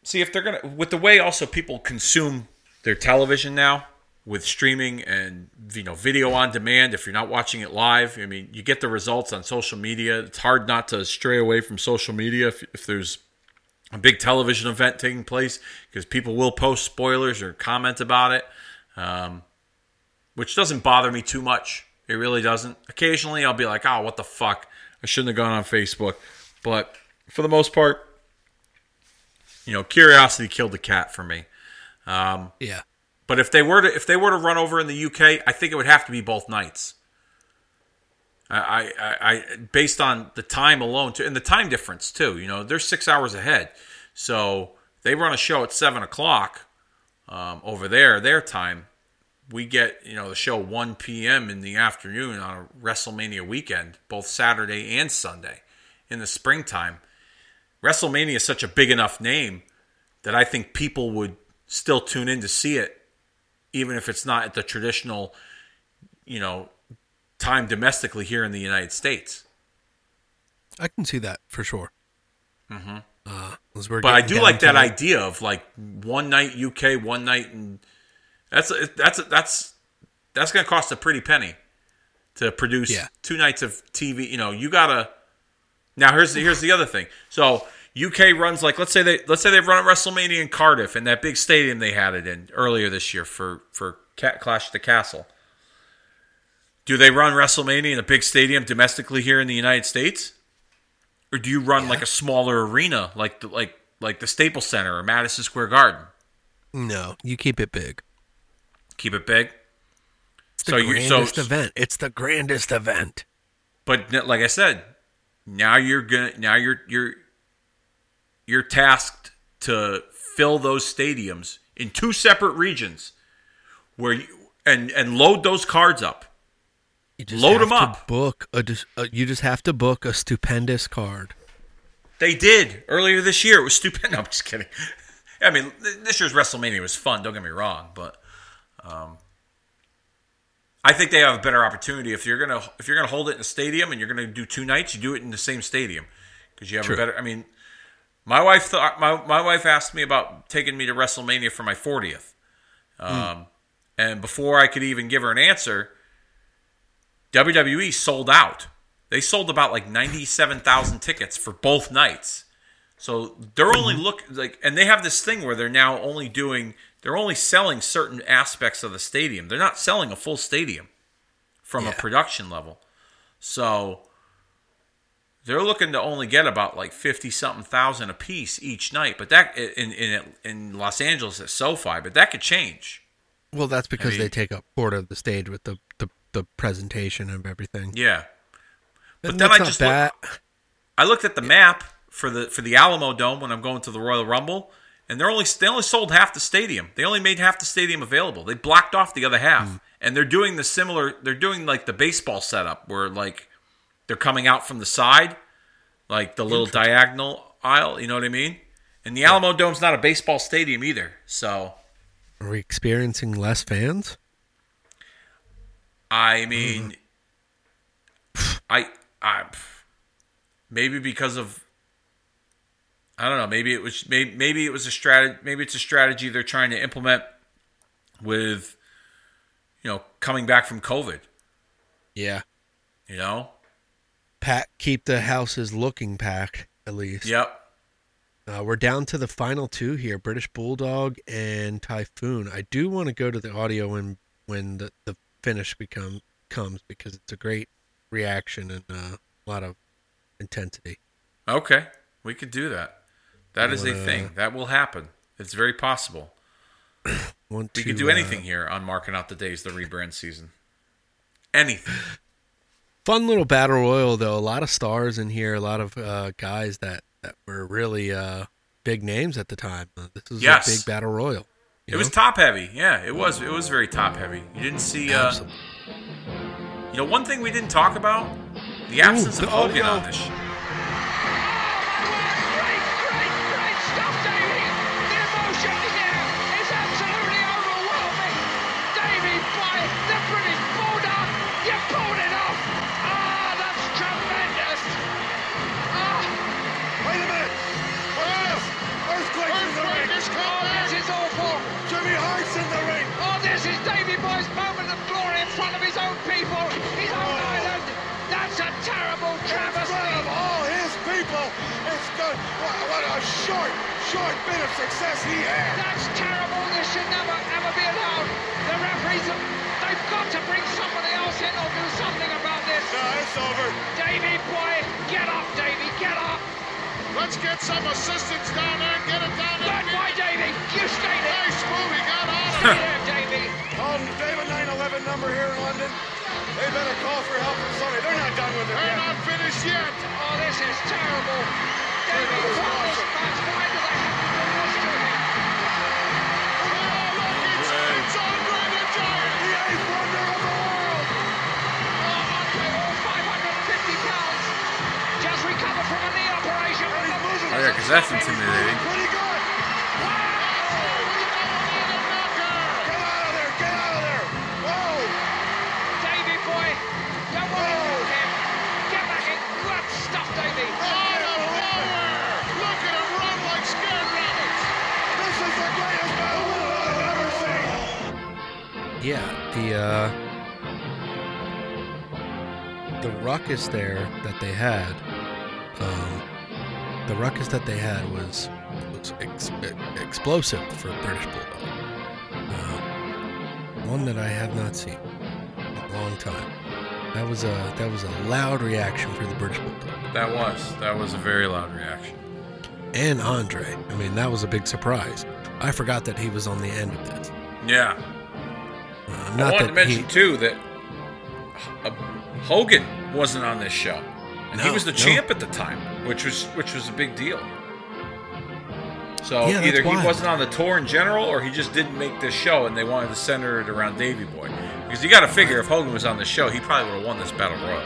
See if they're gonna with the way also people consume their television now with streaming and you know video on demand. If you're not watching it live, I mean, you get the results on social media. It's hard not to stray away from social media if, if there's a big television event taking place because people will post spoilers or comment about it, um, which doesn't bother me too much. It really doesn't. Occasionally, I'll be like, "Oh, what the fuck? I shouldn't have gone on Facebook," but for the most part, you know, curiosity killed the cat for me. Um, Yeah. But if they were to if they were to run over in the UK, I think it would have to be both nights. I, I, I based on the time alone too, and the time difference too. You know, they're six hours ahead, so they run a show at seven o'clock um, over there, their time. We get you know the show one p.m. in the afternoon on a WrestleMania weekend, both Saturday and Sunday in the springtime. WrestleMania is such a big enough name that I think people would still tune in to see it, even if it's not at the traditional, you know, time domestically here in the United States. I can see that for sure. Mm-hmm. Uh, But I do like that idea of like one night UK, one night, and that's that's that's that's going to cost a pretty penny to produce Yeah. two nights of TV. You know, you gotta. Now here's the, here's the other thing. So UK runs like let's say they let's say they run at WrestleMania in Cardiff in that big stadium they had it in earlier this year for for Ca- Clash the Castle. Do they run WrestleMania in a big stadium domestically here in the United States, or do you run like a smaller arena like the, like like the Staples Center or Madison Square Garden? No, you keep it big. Keep it big. It's the So you- so- grandest event. It's the grandest event. But like I said, now you're gonna now you're you're you're tasked to fill those stadiums in two separate regions where you and and load those cards up. You just Load have 'em to up. Book a, dis- uh, you just have to book a stupendous card. They did earlier this year. It was stupid. No, I'm just kidding. I mean, this year's WrestleMania was fun. Don't get me wrong, but um, I think they have a better opportunity if you're gonna if you're gonna hold it in a stadium and you're gonna do two nights. You do it in the same stadium because you have True. a better. I mean, my wife thought my my wife asked me about taking me to WrestleMania for my 40th, um, and before I could even give her an answer, WWE sold out. They sold about like ninety-seven thousand tickets for both nights. So they're only look like, and they have this thing where they're now only doing, they're only selling certain aspects of the stadium. They're not selling a full stadium from a production level. So they're looking to only get about like fifty something thousand a piece each night. But that in in in Los Angeles at SoFi, but that could change. Well, that's because mean- they take up part of the stage with the, the, the presentation of everything. Yeah. But And then I just bad. look, I looked at the map for the for the Alamodome when I'm going to the Royal Rumble, and they're only they only sold half the stadium. They only made half the stadium available. They blocked off the other half, Hmm. and they're doing the similar. They're doing like the baseball setup where like they're coming out from the side, like the little diagonal aisle. You know what I mean? And the Alamodome's not a baseball stadium either, so Are we experiencing less fans? I mean, I, I, maybe because of, I don't know. Maybe it was maybe, maybe it was a strategy. Maybe it's a strategy they're trying to implement with, you know, coming back from COVID. Yeah. You know. Pack, keep the houses looking packed, at least. Yep. Uh, we're down to the final two here British Bulldog and Typhoon. I do want to go to the audio when, when the, the finish become comes because it's a great reaction and uh, a lot of intensity. Okay, we could do that. That is a wanna- thing that will happen. It's very possible. Want We to, could do uh, anything here on marking out the days, the rebrand season. Anything. Fun little battle royal though. A lot of stars in here. A lot of uh, guys that that were really uh, big names at the time. Uh, this was Yes. a big battle royal. It was top heavy. Yeah, it was. It was very top heavy. You didn't see. Uh, you know, one thing we didn't talk about: the absence Ooh, of the Hogan on this. Show. Good! What, what a short, short bit of success he had! That's terrible. This should never, ever be allowed. The referees, have, they've got to bring somebody else in or do something about this. No, it's over. Davey boy, get up, Davey, get up. Let's get some assistance down there and get it down there. Good boy, Davey. You stay there. Nice move, he got on Stay it. there, Davey. Call David 911 number here in London. They better call for help from somebody. They're not done with it They're yet. not finished yet. Oh, this is terrible. Davey, was what this awesome. match? i've to do this to? Look, it's, it's Andre the Giant. The eighth wonder of the world! Andre, all 550 pounds. Just recovered from a knee operation. And he's moving. Oh yeah, because that's intimidating. Yeah, the uh, the ruckus there that they had, um, the ruckus that they had was was ex- explosive for a British Bulldog. Uh, one that I have not seen in a long time. That was a that was a loud reaction for the British Bulldog That was. That was a very loud reaction. and Andre. I mean, that was a big surprise. I forgot that he was on the end of this. Yeah. I wanted to mention he, too that uh, Hogan wasn't on this show, and he was the no. champ at the time, which was which was a big deal. So Yeah, either he wild. wasn't on the tour in general, or he just didn't make this show, and they wanted to center it around Davey Boy. Because you got to figure, if Hogan was on the show, he probably would have won this battle royal.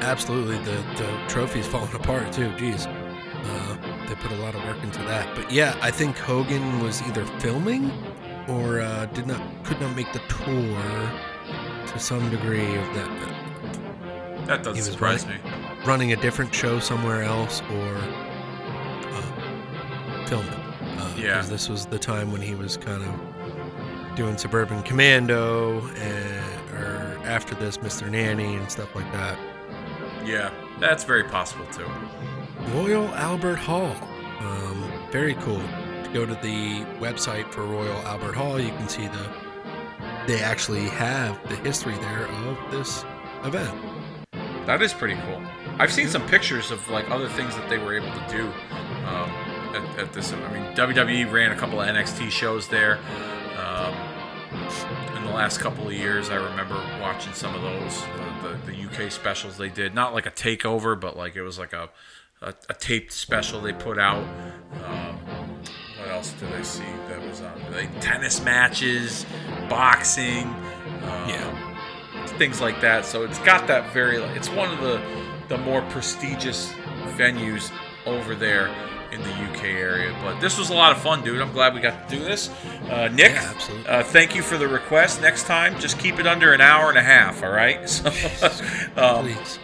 Absolutely, the the trophy's falling apart too. Jeez, uh, they put a lot of work into that. But yeah, I think Hogan was either filming or uh, did not could not make the tour to some degree of that. That doesn't surprise running- me. running a different show somewhere else or uh, filming. Uh, Yeah. Because this was the time when he was kind of doing Suburban Commando and or after this Mr. Nanny and stuff like that. Yeah, that's very possible too. Royal Albert Hall. Um, very cool. Go to the website for Royal Albert Hall, you can see the they actually have the history there of this event. That is pretty cool. I've seen some pictures of like other things that they were able to do um, at, at this. I mean, WWE ran a couple of NXT shows there um, in the last couple of years. I remember watching some of those, uh, the, the UK specials they did. Not like a takeover, but like it was like a a, a taped special they put out. Um, else did I see that was on? Like tennis matches, boxing. Um, Yeah. things like that. So it's got that very. It's one of the the more prestigious venues over there in the UK area. But this was a lot of fun, dude. I'm glad we got to do this. Uh, Nick, Yeah, absolutely. uh, thank you for the request. Next time, just keep it under an hour and a half. All right. So, um, Please.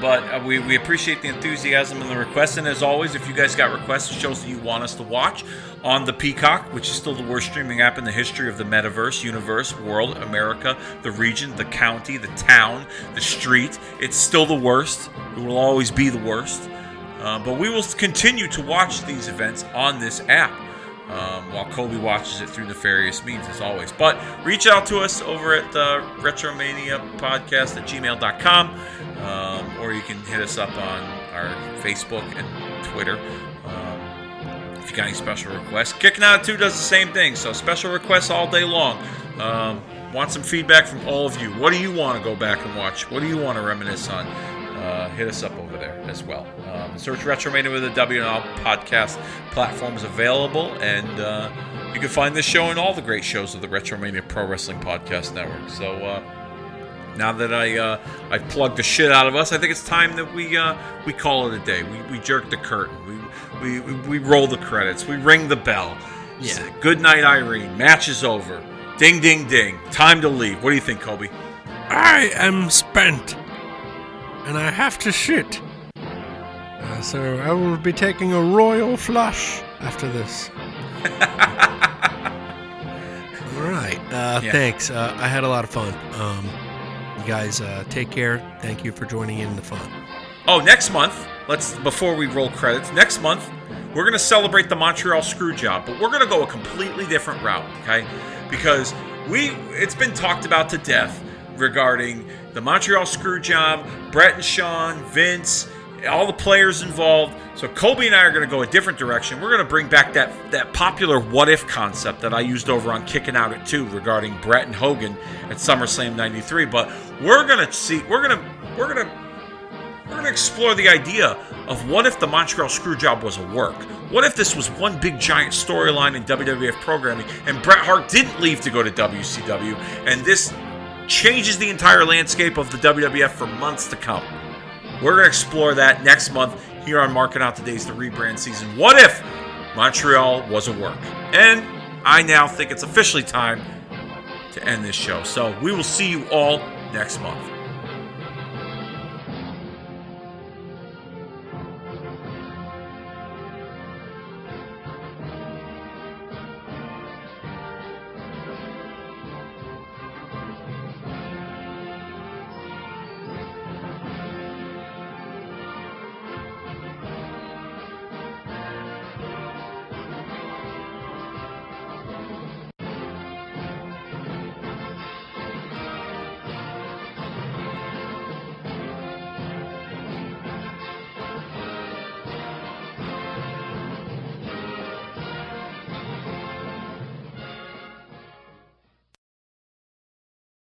But uh, we, we appreciate the enthusiasm and the requests. And as always, if you guys got requests, shows that you want us to watch on the Peacock, which is still the worst streaming app in the history of the metaverse, universe, world, America, the region, the county, the town, the street, it's still the worst. It will always be the worst. Uh, but we will continue to watch these events on this app. Um, while Kobe watches it through nefarious means, as always. But reach out to us over at uh, Retromania Podcast at gmail.com, um, or you can hit us up on our Facebook and Twitter. Um, if you got any special requests, Kicking Out at 2 does the same thing. So special requests all day long. Um, want some feedback from all of you. What do you want to go back and watch? What do you want to reminisce on? Uh, hit us up over there as well. Um, search Retromania with a W and all podcast platforms available, and uh, you can find this show and all the great shows of the Retromania Pro Wrestling Podcast Network. So uh, now that I uh, I plugged the shit out of us, I think it's time that we uh, we call it a day. We, we jerk the curtain. We, we we roll the credits. We ring the bell. Yeah. Say, Good night, Irene. Match is over. Ding ding ding. Time to leave. What do you think, Kobe? I am spent, and I have to shit. Uh, so I will be taking a royal flush after this. All right. Uh, Yeah. Thanks. Uh, I had a lot of fun. Um, you guys, uh, take care. Thank you for joining in the fun. Oh, next month, let's before we roll credits, next month we're going to celebrate the Montreal screw job, but we're going to go a completely different route, okay? Because we it's been talked about to death regarding the Montreal screw job, Bret and Shawn, Vince, all the players involved. So Kobe and I are going to go a different direction. We're going to bring back that that popular what if concept that I used over on Kicking Out at 2 regarding Bret and Hogan at SummerSlam 93, but we're going to see we're going to we're going to we're going to explore the idea of what if the Montreal Screwjob was a work? What if this was one big giant storyline in WWF programming and Bret Hart didn't leave to go to WCW and this changes the entire landscape of the WWF for months to come? We're going to explore that next month here on Marking Out the Days, the rebrand season. What if Montreal was a work? And I now think it's officially time to end this show. So we will see you all next month.